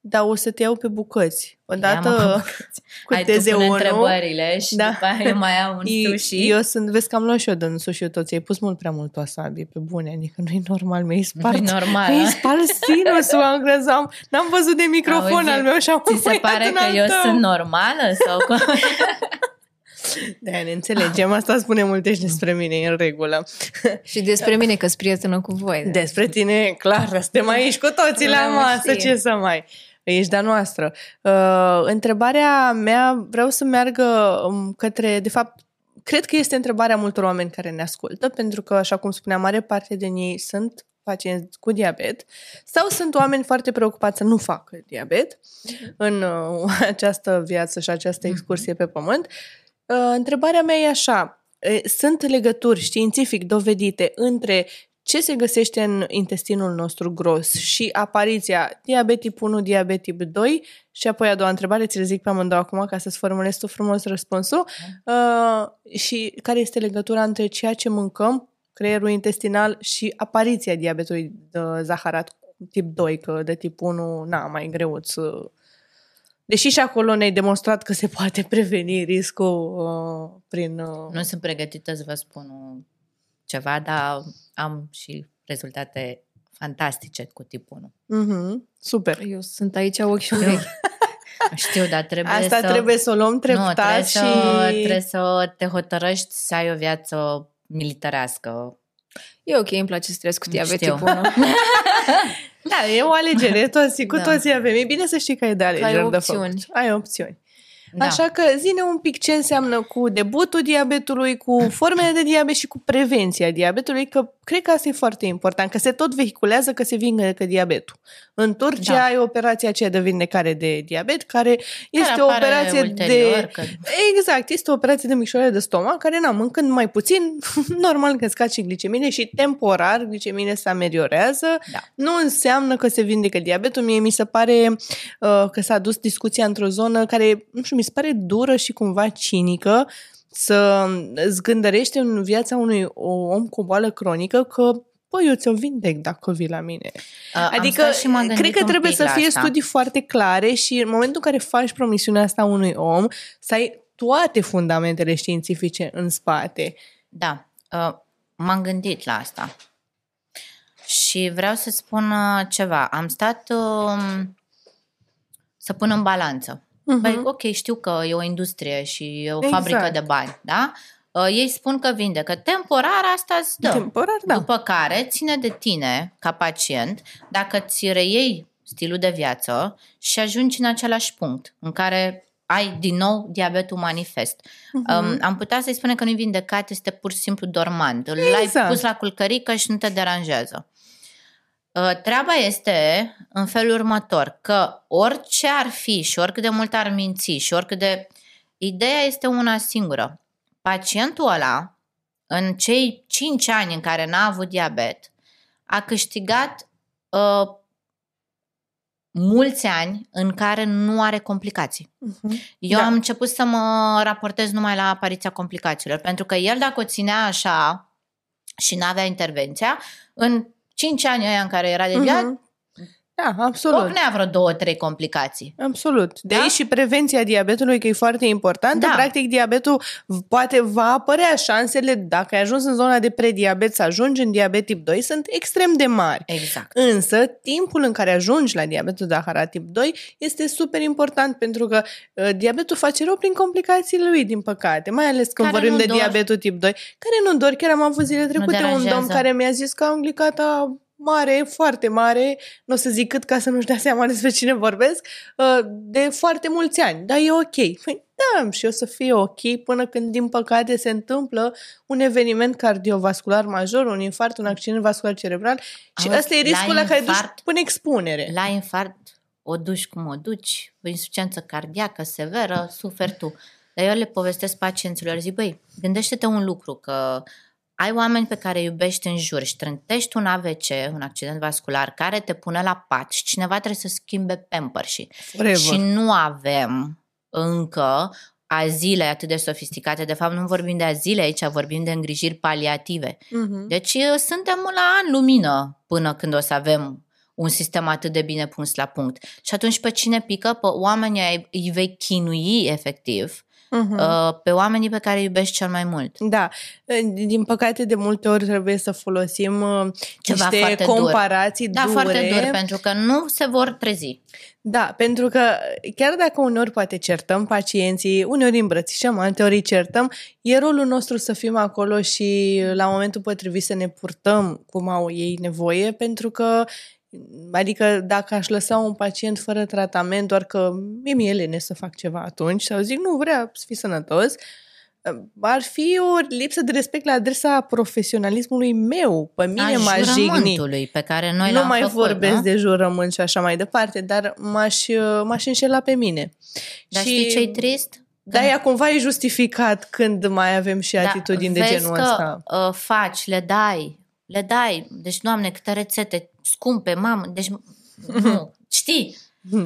Speaker 2: dar o să te iau pe bucăți. Odată
Speaker 3: Ia-mă pe
Speaker 2: cu
Speaker 3: Hai, tu pune
Speaker 2: TZ1.
Speaker 3: întrebările și
Speaker 2: Da.
Speaker 3: după aia mai au un
Speaker 2: Eu,
Speaker 3: sushi.
Speaker 2: eu sunt, vezi că am luat și eu din sushi tot, ți-ai pus mult prea mult wasabi pe bune, adică nu e normal, mi-ai spart.
Speaker 3: Nu-i normal,
Speaker 2: Mi-ai
Speaker 3: a?
Speaker 2: spart sinusul, am crezut, am, n-am văzut de microfon
Speaker 3: Auzi,
Speaker 2: al meu și am
Speaker 3: Ți se
Speaker 2: uitat
Speaker 3: pare
Speaker 2: în
Speaker 3: că
Speaker 2: al
Speaker 3: eu
Speaker 2: tău.
Speaker 3: sunt normală? Sau cum?
Speaker 2: Da, ne înțelegem, asta spune multe și despre mine, e în regulă.
Speaker 1: Și despre mine că sunt prietenă cu voi.
Speaker 2: Despre tine, clar, suntem aici cu toții la
Speaker 1: Da,
Speaker 2: masă,
Speaker 1: știi.
Speaker 2: ce să mai... Ești de-a noastră. Uh, întrebarea mea, vreau să meargă um, către, de fapt, cred că este întrebarea multor oameni care ne ascultă, pentru că, așa cum spuneam, mare parte din ei sunt pacienți cu diabet sau sunt oameni foarte preocupați să nu facă diabet în uh, această viață și această excursie pe pământ. Uh, întrebarea mea e așa, e, sunt legături științific dovedite între ce se găsește în intestinul nostru gros? Și apariția diabet tip 1, diabet tip 2 și apoi a doua întrebare, ți le zic pe amândouă acum ca să-ți formulezi tu frumos răspunsul. Uh, și care este legătura între ceea ce mâncăm, creierul intestinal și apariția diabetului de zaharat tip 2, că de tip 1, na, mai greuț să... Deși și acolo ne-ai demonstrat că se poate preveni riscul uh, prin... Uh...
Speaker 3: Nu sunt pregătită să vă spun ceva, dar am și rezultate fantastice cu tipul
Speaker 2: 1. Mm-hmm. Super.
Speaker 1: Eu sunt aici ochi și urechi.
Speaker 3: Știu, dar trebuie
Speaker 2: Asta
Speaker 3: să...
Speaker 2: trebuie să o luăm treptat
Speaker 3: nu, trebuie
Speaker 2: și...
Speaker 3: Să, trebuie să te hotărăști să ai o viață militarească.
Speaker 1: E ok, îmi place să trăiesc cu diabet
Speaker 3: Știu.
Speaker 1: tipul 1.
Speaker 2: Da, e o alegere, toți, cu
Speaker 3: Da.
Speaker 2: toții avem. E bine să știi că ai de alegeri de
Speaker 1: opțiuni.
Speaker 2: făcut. Ai opțiuni.
Speaker 3: Da.
Speaker 2: Așa că zine un pic ce înseamnă cu debutul diabetului, cu formele de diabet și cu prevenția diabetului, că cred că asta e foarte important, că se tot vehiculează că se vindecă diabetul. În Turcia
Speaker 3: Da.
Speaker 2: ai operația aceea de vindecare de diabet, care este
Speaker 3: Care
Speaker 2: o
Speaker 3: apare
Speaker 2: operație
Speaker 3: ulterior,
Speaker 2: de...
Speaker 3: Că...
Speaker 2: Exact, este o operație de micșorare de stomac, care, na, mâncând mai puțin, normal că scad și glicemine și temporar glicemine se ameliorează.
Speaker 3: Da.
Speaker 2: Nu înseamnă că se vindecă diabetul. Mie mi se pare uh, că s-a dus discuția într-o zonă care, nu știu, mi se pare dură și cumva cinică să zgândărește în viața unui om cu o boală cronică că Păi, eu ți-o vindec dacă vii la mine.
Speaker 3: Am
Speaker 2: Adică,
Speaker 3: stat și m-am gândit
Speaker 2: cred că
Speaker 3: un
Speaker 2: trebuie
Speaker 3: pic
Speaker 2: să
Speaker 3: la
Speaker 2: fie
Speaker 3: asta.
Speaker 2: studii foarte clare și în momentul în care faci promisiunea asta unui om, să ai toate fundamentele științifice în spate.
Speaker 3: Da, uh, m-am gândit la asta. Și vreau să spun uh, ceva. Am stat uh, să pun în balanță.
Speaker 2: Mhm.
Speaker 3: Băi, ok, știu că e o industrie și e o
Speaker 2: Exact.
Speaker 3: fabrică de bani, da? Uh, ei spun că vindecă. Temporar asta îți dă.
Speaker 2: Temporar, da.
Speaker 3: După care ține de tine, ca pacient, dacă ți reiei stilul de viață și ajungi în același punct în care ai din nou diabetul manifest.
Speaker 2: Mhm.
Speaker 3: Um, am putea să-i spunem că nu-i vindecat, este pur și simplu dormant. Îl ai
Speaker 2: Exact.
Speaker 3: pus la culcărică și nu te deranjează. Uh, treaba este în felul următor, că orice ar fi și oricât de mult ar minți și oricât de... Ideea este una singură. Pacientul ăla, în cei 5 ani în care n-a avut diabet, a câștigat uh, mulți ani în care nu are complicații.
Speaker 2: Mhm.
Speaker 3: Eu
Speaker 2: Da.
Speaker 3: am început să mă raportez numai la apariția complicațiilor, pentru că el dacă o ținea așa și n-avea intervenția, în 5 ani ăia în care era de viață,
Speaker 2: Mhm. Da, absolut.
Speaker 3: Ocnea vreo două, trei complicații.
Speaker 2: Absolut. De
Speaker 3: Da?
Speaker 2: aici și prevenția diabetului, că e foarte importantă.
Speaker 3: Da.
Speaker 2: Practic, diabetul v- poate va apărea șansele, dacă ai ajuns în zona de prediabet, să ajungi în diabet tip 2, sunt extrem de mari.
Speaker 3: Exact.
Speaker 2: Însă, timpul în care ajungi la diabetul de Zaharat tip 2 este super important pentru că uh, diabetul face rău prin complicațiile lui, din păcate, mai ales când
Speaker 3: Care
Speaker 2: vorbim
Speaker 3: nu
Speaker 2: de
Speaker 3: dor.
Speaker 2: diabetul tip 2, care nu dor. Chiar am avut zile trecute un
Speaker 3: deranjează.
Speaker 2: domn care mi-a zis că am glicata mare, foarte mare, nu o să zic cât ca să nu-și dea seama despre cine vorbesc, uh, de foarte mulți ani, dar e ok. Păi, da, și o să fie ok până când, din păcate, se întâmplă un eveniment cardiovascular major, un infart, un accident vascular cerebral și
Speaker 3: Auzi,
Speaker 2: ăsta e
Speaker 3: la
Speaker 2: riscul la, care duci
Speaker 3: infart-
Speaker 2: până expunere.
Speaker 3: La infart o duci cum o duci, o insuficiență cardiacă severă, suferi tu. Dar eu le povestesc pacienților, zic, băi, gândește-te un lucru, că ai oameni pe care îi iubești în jur și trântești un AVC, un accident vascular, care te pune la pat și cineva trebuie să schimbe pamper și
Speaker 2: Forever.
Speaker 3: Și nu avem încă azile atât de sofisticate. De fapt, nu vorbim de azile aici, vorbim de îngrijiri paliative.
Speaker 2: Mhm.
Speaker 3: Deci uh, suntem la an lumină până când o să avem un sistem atât de bine pus la punct. Și atunci pe cine pică? Pe oamenii ai- îi vei chinui efectiv,
Speaker 2: Mhm.
Speaker 3: uh, pe oamenii pe care îi iubești cel mai mult.
Speaker 2: Da, din păcate de multe ori trebuie să folosim uh,
Speaker 3: Ceva
Speaker 2: niște
Speaker 3: foarte dur.
Speaker 2: comparații
Speaker 3: Da,
Speaker 2: dure.
Speaker 3: foarte dur, pentru că nu se vor trezi.
Speaker 2: Da, pentru că chiar dacă uneori poate certăm pacienții, uneori îi îmbrățișăm, alteori îi certăm, e rolul nostru să fim acolo și la momentul potrivit să ne purtăm cum au ei nevoie, pentru că Adică dacă aș lăsa un pacient fără tratament, doar că mie mi-e lene să fac ceva atunci, sau zic nu, vrea să fii sănătos, ar fi o lipsă de respect la adresa profesionalismului meu. Pe mine
Speaker 3: A
Speaker 2: m-aș jigni.
Speaker 3: jurământului pe care noi
Speaker 2: nu
Speaker 3: l-am
Speaker 2: mai
Speaker 3: făcut,
Speaker 2: vorbesc
Speaker 3: nu?
Speaker 2: de jurământ și așa mai departe, dar m-aș, m-aș înșela pe mine.
Speaker 3: Dar
Speaker 2: și,
Speaker 3: știi ce-i trist?
Speaker 2: Dar ea cumva e justificat când mai avem și atitudini de
Speaker 3: Da, vezi
Speaker 2: genul
Speaker 3: că,
Speaker 2: ăsta.
Speaker 3: Uh, faci, le dai, le dai. Deci, doamne, câte rețete scumpe, mamă, deci nu, știi?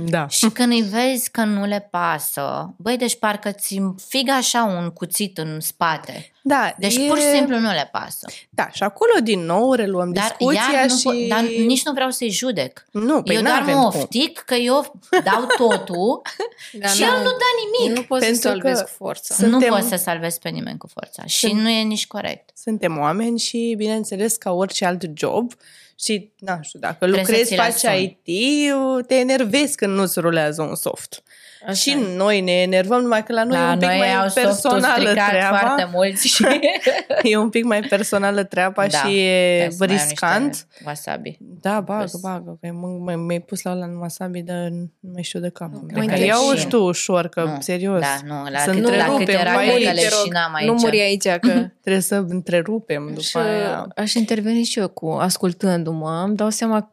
Speaker 2: Da.
Speaker 3: Și când îi vezi că nu le pasă, băi, deci parcă ți fig așa un cuțit în spate.
Speaker 2: Da,
Speaker 3: Deci
Speaker 2: e...
Speaker 3: pur și simplu nu le pasă.
Speaker 2: Da, și acolo din nou reluăm
Speaker 3: Dar,
Speaker 2: discuția
Speaker 3: iar nu,
Speaker 2: și...
Speaker 3: po- dar nici nu vreau să-i judec.
Speaker 2: Nu, păi
Speaker 3: eu doar
Speaker 2: n-avem
Speaker 3: mă
Speaker 2: cum.
Speaker 3: oftic că eu dau totul
Speaker 1: Dar
Speaker 3: și el nu dă nimic.
Speaker 1: Nu poți să
Speaker 2: Pentru
Speaker 1: salvezi
Speaker 2: că
Speaker 1: cu forța.
Speaker 2: Suntem-
Speaker 3: Nu poți să salvezi pe nimeni cu forța. Și
Speaker 2: Sunt-
Speaker 3: nu e nici corect.
Speaker 2: Suntem oameni și, bineînțeles, ca orice alt job și, nu știu, dacă
Speaker 3: Trebuie să
Speaker 2: lucrezi,
Speaker 3: ți le
Speaker 2: faci
Speaker 3: asumi.
Speaker 2: IT, te enervezi când nu-ți rulează un soft.
Speaker 1: Așa
Speaker 2: și
Speaker 1: e.
Speaker 2: noi ne enervăm, numai că la noi e un pic mai personală treaba.
Speaker 3: foarte mulți și...
Speaker 2: E un pic mai personală treaba
Speaker 3: Da,
Speaker 2: și e
Speaker 3: Trebuie să mai au
Speaker 2: riscant.
Speaker 3: niște Wasabi.
Speaker 2: Da, bagă,
Speaker 3: Plus.
Speaker 2: bagă. Că m- m- mi-ai pus la ăla în wasabi, dar nu mai știu de capul meu.
Speaker 1: Mă
Speaker 2: Că
Speaker 1: întreb
Speaker 2: Ia-o
Speaker 1: și-
Speaker 2: și tu ușor, că
Speaker 3: Nu,
Speaker 2: serios.
Speaker 3: Da, nu, la
Speaker 2: Să
Speaker 3: câte, la
Speaker 2: întrerupem,
Speaker 3: câte era
Speaker 2: mai
Speaker 3: că
Speaker 2: aici,
Speaker 3: le
Speaker 2: te rog.
Speaker 3: șinam aici.
Speaker 1: Nu muri aici, că
Speaker 2: Trebuie să întrerupem după
Speaker 1: și
Speaker 2: aia.
Speaker 1: aș interveni și eu cu ascultându-mă. Îmi dau seama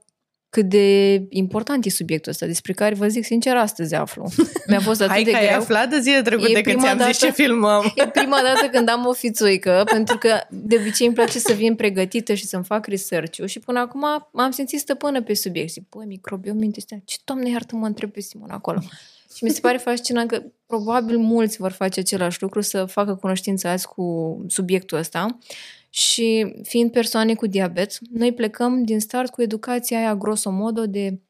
Speaker 1: cât de important e subiectul ăsta, despre care vă zic sincer astăzi aflu. Mi-a fost atât
Speaker 2: Hai
Speaker 1: de
Speaker 2: că ai
Speaker 1: greu.
Speaker 2: aflat de zile trecute
Speaker 1: E
Speaker 2: când
Speaker 1: prima
Speaker 2: ți-am zis
Speaker 1: dată-
Speaker 2: ce filmăm.
Speaker 1: E prima dată când am o fițuică, pentru că de obicei îmi place să vin pregătită și să-mi fac research-ul și până acum m-am simțit stăpână pe subiect. Zic, băi, microbiom intestinal, ce doamne iartă mă întreb pe Simon acolo? Și mi se pare fascinant că probabil mulți vor face același lucru, să facă cunoștință azi cu subiectul ăsta. Și fiind persoane cu diabet, noi plecăm din start cu educația aia grosomodo de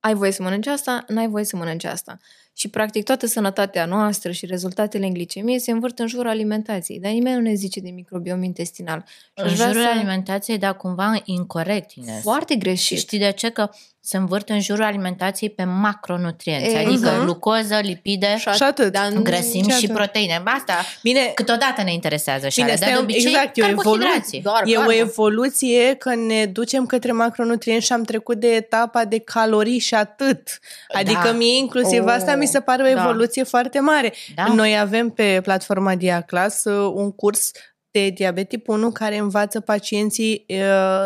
Speaker 1: ai voie să mănânci asta, n-ai voie să mănânci asta. Și practic toată sănătatea noastră și rezultatele în glicemie se învârt în jurul alimentației, dar nimeni nu ne zice de microbiom intestinal. Și
Speaker 3: În
Speaker 1: aș vrea
Speaker 3: jurul
Speaker 1: să-
Speaker 3: alimentației, dar cumva incorrect, Ines.
Speaker 1: Foarte
Speaker 3: Și
Speaker 1: greșit.
Speaker 3: știi de ce? Că se învârt în jurul alimentației pe macronutrienți,
Speaker 1: Exact.
Speaker 3: adică glucoză, lipide,
Speaker 2: Și atât.
Speaker 1: Dar nu-
Speaker 3: grăsimi
Speaker 2: ce
Speaker 3: și
Speaker 2: atât.
Speaker 3: proteine. Asta
Speaker 2: Bine,
Speaker 3: câteodată ne interesează și
Speaker 2: Bine,
Speaker 3: alea, dar
Speaker 2: stai
Speaker 3: de
Speaker 2: un-
Speaker 3: obicei
Speaker 2: exact, e o
Speaker 3: carbohidrații.
Speaker 1: Doar
Speaker 2: e o
Speaker 1: carbo.
Speaker 2: evoluție că ne ducem către macronutrienți și am trecut de etapa de calorii și atât. Adică
Speaker 3: Da.
Speaker 2: mie inclusiv
Speaker 1: Oh,
Speaker 2: asta mi se pare o
Speaker 1: da.
Speaker 2: evoluție foarte mare.
Speaker 3: Da.
Speaker 2: Noi avem pe platforma Diaclas uh, un curs de diabet tip 1 care învață pacienții uh,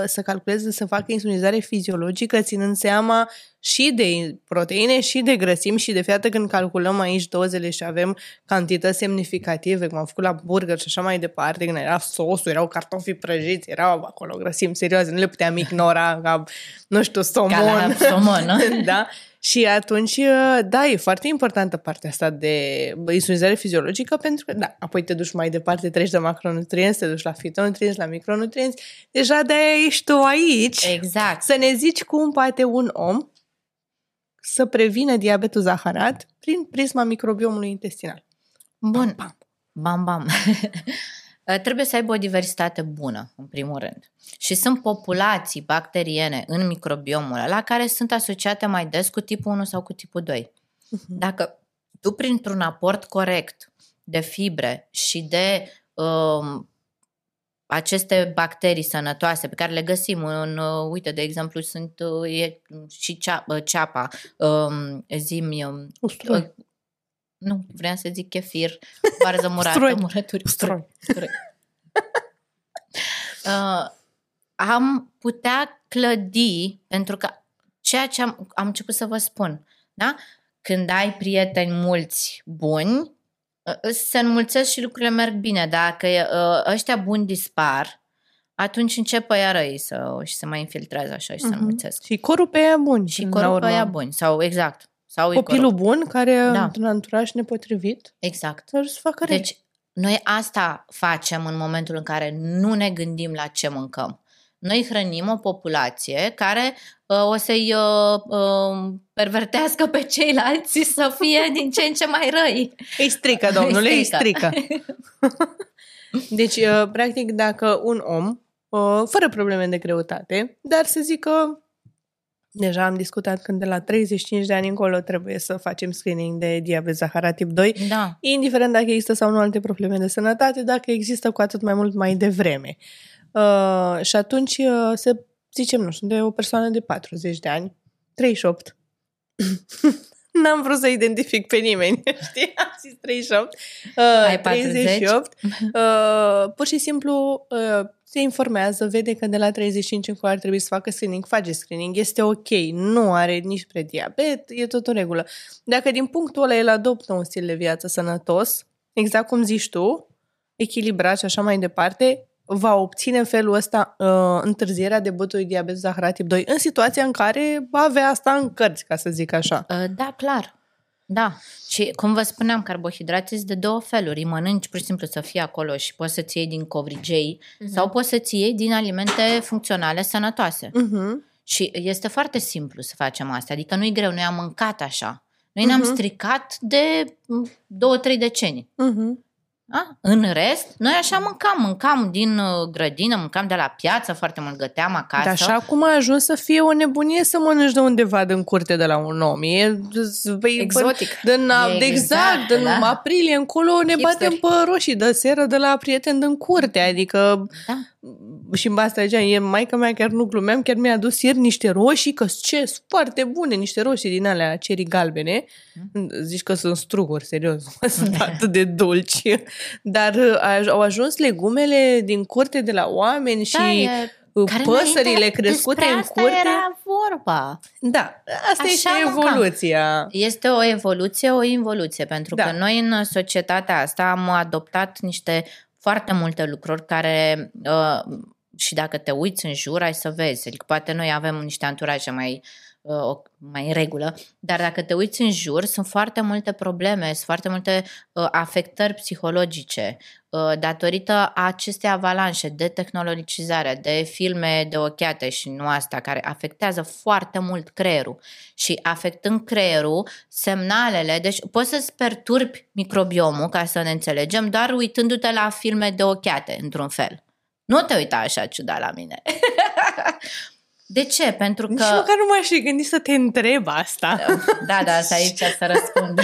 Speaker 2: să calculeze, să facă insulinizare fiziologică, ținând seama și de proteine și de grăsimi și de fiată când calculăm aici dozele și avem cantități semnificative, cum am făcut la burger și așa mai departe, când era sosul, erau cartofi prăjiți, erau acolo grăsimi serioase, nu le puteam ignora ca, nu știu, somon.
Speaker 3: Ca la somon, nu?
Speaker 2: da? Și atunci, da, e foarte importantă partea asta de insulinizare fiziologică pentru că, da, apoi te duci mai departe, treci de macronutrienți, te duci la fitonutrienți, la micronutrienți. Deja de-aia ești tu aici
Speaker 3: Exact.
Speaker 2: să ne zici cum poate un om să prevină diabetul zaharat prin prisma microbiomului intestinal.
Speaker 3: Bun.
Speaker 2: Bam,
Speaker 3: Bam, bam. Trebuie să aibă o diversitate bună, în primul rând. Și sunt populații bacteriene în microbiomul ăla care sunt asociate mai des cu tipul 1 sau cu tipul 2. Dacă tu, printr-un aport corect de fibre și de um, aceste bacterii sănătoase pe care le găsim în, uh, uite, de exemplu, sunt uh, e, și cea, uh, ceapa, um, zimi, um,
Speaker 2: Usturoi.
Speaker 3: nu, vreau să zic chefir, varză murată,
Speaker 2: Usturoi.
Speaker 3: murături.
Speaker 2: Usturoi.
Speaker 3: Usturoi. uh, am putea clădi, pentru că ceea ce am, am început să vă spun, da? Când ai prieteni mulți buni, uh, se înmulțesc și lucrurile merg bine. Dacă uh, ăștia buni dispar, atunci încep ăia răi să, și se mai infiltrează așa și se
Speaker 2: Mhm.
Speaker 3: înmulțesc.
Speaker 2: Și corul pe aia bun.
Speaker 3: Și
Speaker 2: la
Speaker 3: corupă
Speaker 2: urmă.
Speaker 3: aia buni, sau exact. Sau e
Speaker 2: Copilul
Speaker 3: corupt.
Speaker 2: bun care
Speaker 3: Da.
Speaker 2: da. într-un anturaj nepotrivit
Speaker 3: Exact.
Speaker 2: să să facă rele.
Speaker 3: Deci, noi asta facem în momentul în care nu ne gândim la ce mâncăm. Noi hrănim o populație care uh, o să-i uh, uh, pervertească pe ceilalți să fie din ce în ce mai răi.
Speaker 2: Îi strică, domnule, îi
Speaker 3: Îi
Speaker 2: strică. deci, uh, practic, dacă un om, uh, fără probleme de greutate, dar să zică, deja am discutat când de la 35 de ani încolo trebuie să facem screening de diabet zaharat tip 2,
Speaker 3: Da.
Speaker 2: indiferent dacă există sau nu alte probleme de sănătate, dacă există cu atât mai mult mai devreme. Uh, și atunci uh, să zicem, nu știu, de o persoană de 40 de ani, 38. N-am vrut să identific pe nimeni, știi? Am zis 38. Uh,
Speaker 3: Ai 40?
Speaker 2: 38. Uh, pur și simplu, uh, se informează, vede că de la 35 încolo ar trebui să facă screening, face screening, este ok, nu are nici prediabet, e tot în regulă. Dacă din punctul ăla el adoptă un stil de viață sănătos, exact cum zici tu, echilibrat și așa mai departe, va obține în felul ăsta uh, întârzierea debutului diabet zaharat tip 2 în situația în care va avea asta în cărți, ca să zic așa.
Speaker 3: Uh, Da, clar. Da. Și cum vă spuneam, carbohidrații sunt de două feluri. Îi mănânci pur și simplu să fie acolo și poți să-ți iei din covrigei
Speaker 1: Mhm.
Speaker 3: sau poți să-ți iei din alimente funcționale sănătoase.
Speaker 2: Uh-huh.
Speaker 3: Și este foarte simplu să facem asta. Adică nu e greu, noi am mâncat așa. Noi ne-am
Speaker 2: Mhm.
Speaker 3: stricat de mm, două, trei decenii.
Speaker 2: Uh-huh.
Speaker 3: Da? În rest, noi așa mâncam. Mâncam din uh, grădină, mâncam de la piață, foarte mult găteam acasă.
Speaker 2: Dar așa cum a ajuns să fie o nebunie să mănânci de undeva din curte de la un om. E, păi,
Speaker 1: Exotic.
Speaker 2: Din,
Speaker 3: Exact,
Speaker 2: exact, din
Speaker 3: da.
Speaker 2: aprilie încolo ne
Speaker 1: Hipsteri.
Speaker 2: batem pe roșii de seră de la prieteni din curte. Adică
Speaker 3: Da.
Speaker 2: și în asta zicea, e maica mea chiar nu glumeam, chiar mi-a adus ieri niște roșii, că ce sunt foarte bune, niște roșii din alea cerii galbene. Zici că sunt struguri, serios, sunt atât de dulci. Dar uh, au ajuns legumele din curte de la oameni și
Speaker 3: Da, e-
Speaker 2: uh,
Speaker 3: Care
Speaker 2: păsările
Speaker 3: înainte
Speaker 2: crescute
Speaker 3: despre
Speaker 2: în
Speaker 3: asta
Speaker 2: curte.
Speaker 3: era vorba.
Speaker 2: Da, asta
Speaker 3: Așa
Speaker 2: este
Speaker 3: mâncam.
Speaker 2: evoluția.
Speaker 3: Este o evoluție, o involuție, pentru
Speaker 2: Da.
Speaker 3: că noi în societatea asta am adoptat niște foarte multe lucruri care uh, și dacă te uiți în jur ai să vezi, adică poate noi avem niște anturaje mai uh, mai în regulă, dar dacă te uiți în jur, sunt foarte multe probleme, sunt foarte multe uh, afectări psihologice uh, datorită acestei avalanșe de tehnologizare, de filme de ochiate și nu asta, care afectează foarte mult creierul și afectând creierul, semnalele, deci poți să-ți perturbi microbiomul, ca să ne înțelegem, doar uitându-te la filme de ochiate, într-un fel. Nu te uita așa ciudat la mine. De ce? Pentru
Speaker 2: Nici
Speaker 3: că...
Speaker 2: măcar nu m-aș fi gândit să te întreb asta.
Speaker 3: Da, da, să aici să răspund.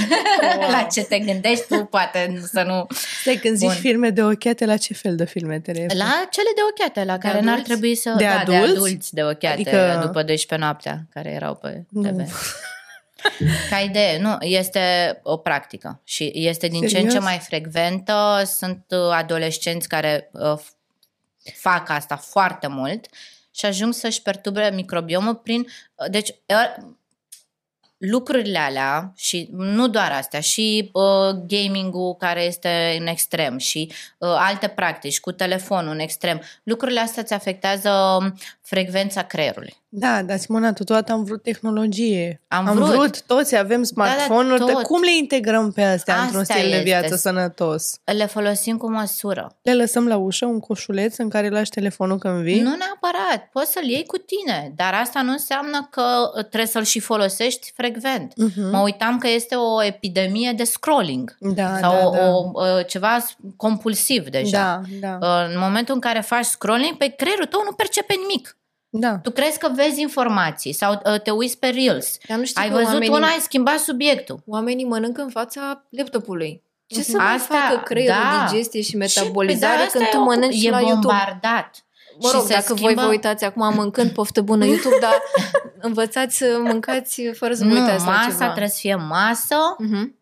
Speaker 2: Wow.
Speaker 3: la ce te gândești tu, poate să nu...
Speaker 2: Stai, când zici
Speaker 3: Bun.
Speaker 2: filme de ochiate, la ce fel de filme te referi?
Speaker 3: La cele de ochiate, la care n-ar
Speaker 1: adulți?
Speaker 3: trebui să...
Speaker 2: De
Speaker 3: da, de
Speaker 2: adulți?
Speaker 3: adulți de ochiate,
Speaker 2: Adică-
Speaker 3: adică... după 12 noaptea, care erau pe
Speaker 2: Nu.
Speaker 3: TV. Ca idee, nu, este o practică și este din ce în
Speaker 2: Serios?
Speaker 3: ce mai frecventă. Sunt uh, adolescenți care uh, f- fac asta foarte mult și ajung să-și perturbe microbiomul prin... uh, Deci, uh, lucrurile alea și nu doar astea, și uh, gaming-ul care este în extrem și uh, alte practici cu telefonul în extrem, lucrurile astea îți afectează um, frecvența creierului.
Speaker 2: Da, dar Simona, totodată am vrut tehnologie.
Speaker 3: Am
Speaker 2: am
Speaker 3: vrut.
Speaker 2: vrut. Toți avem smartphone-uri,
Speaker 3: Da, da,
Speaker 2: dar
Speaker 3: tot.
Speaker 2: cum le integrăm pe astea într-un
Speaker 3: Asta
Speaker 2: stil de
Speaker 3: este.
Speaker 2: viață sănătos?
Speaker 3: Le folosim cu măsură.
Speaker 2: Le lăsăm la ușă un coșuleț în care lași telefonul când vii?
Speaker 3: Nu neapărat, poți să-l iei cu tine, dar asta nu înseamnă că uh, trebuie să-l și folosești frecvent.
Speaker 2: Mhm.
Speaker 3: Mă uitam că este o epidemie de scrolling
Speaker 2: Da,
Speaker 3: sau
Speaker 2: da, da.
Speaker 3: O, o, ceva s- compulsiv deja.
Speaker 2: Da, da,
Speaker 3: Uh, În momentul în care faci scrolling, pe creierul tău nu percepe nimic.
Speaker 2: Da.
Speaker 3: Tu crezi că vezi informații sau uh, te uiți pe Reels.
Speaker 1: Dar nu știu
Speaker 3: Ai
Speaker 1: că
Speaker 3: văzut
Speaker 1: oamenii,
Speaker 3: una, ai schimbat subiectul.
Speaker 1: oamenii mănâncă în fața laptopului. Ce să
Speaker 3: Mhm.
Speaker 1: mai
Speaker 3: Asta,
Speaker 1: facă creierul,
Speaker 3: da.
Speaker 1: digestie și
Speaker 3: Și,
Speaker 1: metabolizare
Speaker 3: păi, da,
Speaker 1: când
Speaker 3: asta
Speaker 1: tu
Speaker 3: e o-
Speaker 1: mănânci
Speaker 3: e
Speaker 1: la YouTube?
Speaker 3: bombardat.
Speaker 1: Mă
Speaker 3: Și
Speaker 1: rog,
Speaker 3: se
Speaker 1: dacă voi
Speaker 3: schimbă-
Speaker 1: vă uitați acum mâncând poftă bună YouTube, dar învățați să mâncați fără să vă
Speaker 3: Nu,
Speaker 1: uitați la
Speaker 3: masa
Speaker 1: ceva.
Speaker 3: trebuie să fie masă
Speaker 1: Mhm.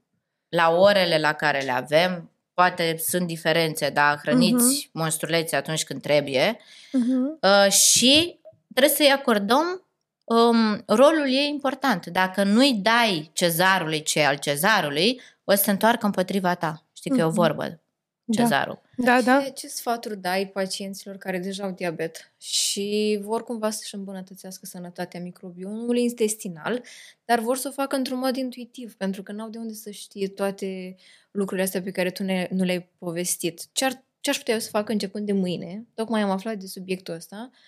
Speaker 3: la orele la care le avem. Poate sunt diferențe, dar hrăniți
Speaker 1: Mhm.
Speaker 3: monstruleți atunci când trebuie.
Speaker 2: Mhm.
Speaker 3: Uh, și trebuie să-i acordăm um, rolul ei important. Dacă nu-i dai cezarului ce e al cezarului, o să se întoarcă împotriva ta. Știi că e o
Speaker 2: Mhm.
Speaker 3: vorbă,
Speaker 2: Da.
Speaker 3: cezarul.
Speaker 2: Da, da.
Speaker 1: Ce, ce sfaturi dai pacienților care deja au diabet și vor cumva să-și îmbunătățească sănătatea microbiomului intestinal, dar vor să o facă într-un mod intuitiv, pentru că n-au de unde să știe toate lucrurile astea pe care tu ne, nu le-ai povestit. Ce, ar, ce aș putea eu să fac începând de mâine? Tocmai am aflat de subiectul ăsta, uh,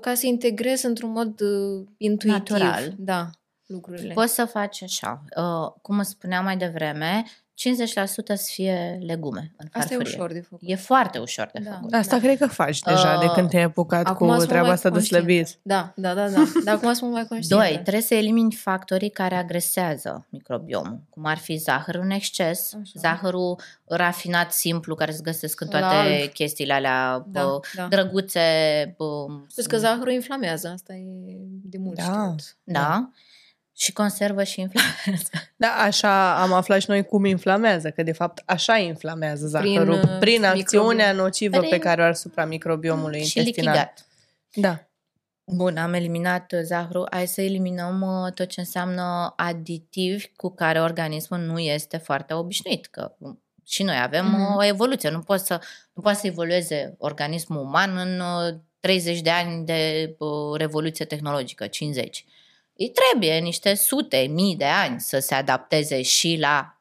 Speaker 1: ca să integrez într-un mod uh, intuitiv.
Speaker 3: Natural.
Speaker 1: Da, lucrurile.
Speaker 3: Poți să faci așa. Uh, cum îți spuneam mai devreme, 50% să fie legume în
Speaker 1: Asta e
Speaker 3: farfurie.
Speaker 1: ușor de făcut.
Speaker 3: E foarte ușor de
Speaker 1: Da.
Speaker 3: făcut.
Speaker 2: Asta cred că faci deja de
Speaker 3: Uh,
Speaker 2: când te-ai apucat
Speaker 1: acum
Speaker 2: cu
Speaker 1: sunt
Speaker 2: treaba
Speaker 1: mai
Speaker 2: asta de
Speaker 1: conștientă.
Speaker 2: slăbit.
Speaker 1: Da, da, da, da. Dar acum sunt mai conștientă.
Speaker 3: Doi, trebuie să elimini factorii care agresează microbiomul, cum ar fi zahărul în exces,
Speaker 1: Așa.
Speaker 3: zahărul rafinat simplu care se găsesc în
Speaker 1: La
Speaker 3: toate
Speaker 1: alb.
Speaker 3: chestiile alea
Speaker 1: Da,
Speaker 3: bă,
Speaker 1: da.
Speaker 3: drăguțe. Bă,
Speaker 1: Știți că zahărul inflamează, asta e de mult
Speaker 2: Da.
Speaker 1: știut.
Speaker 3: Da. Și conservă și inflamează.
Speaker 2: Da, așa am aflat și noi cum inflamează, că de fapt așa inflamează zahărul,
Speaker 1: Prin,
Speaker 2: prin,
Speaker 1: uh,
Speaker 2: acțiunea
Speaker 1: microbiom.
Speaker 2: nocivă
Speaker 3: Prin-
Speaker 2: pe care o are asupra microbiomului
Speaker 3: și
Speaker 2: intestinal.
Speaker 3: lichidat.
Speaker 2: Da.
Speaker 3: Bun, am eliminat uh, zahărul. Hai să eliminăm uh, tot ce înseamnă aditivi cu care organismul nu este foarte obișnuit. Că um, și noi avem
Speaker 1: Mhm.
Speaker 3: o evoluție. Nu poți să, nu poate să evolueze organismul uman în uh, 30 de ani de uh, revoluție tehnologică, 50. Îi trebuie niște sute, mii de ani să se adapteze și la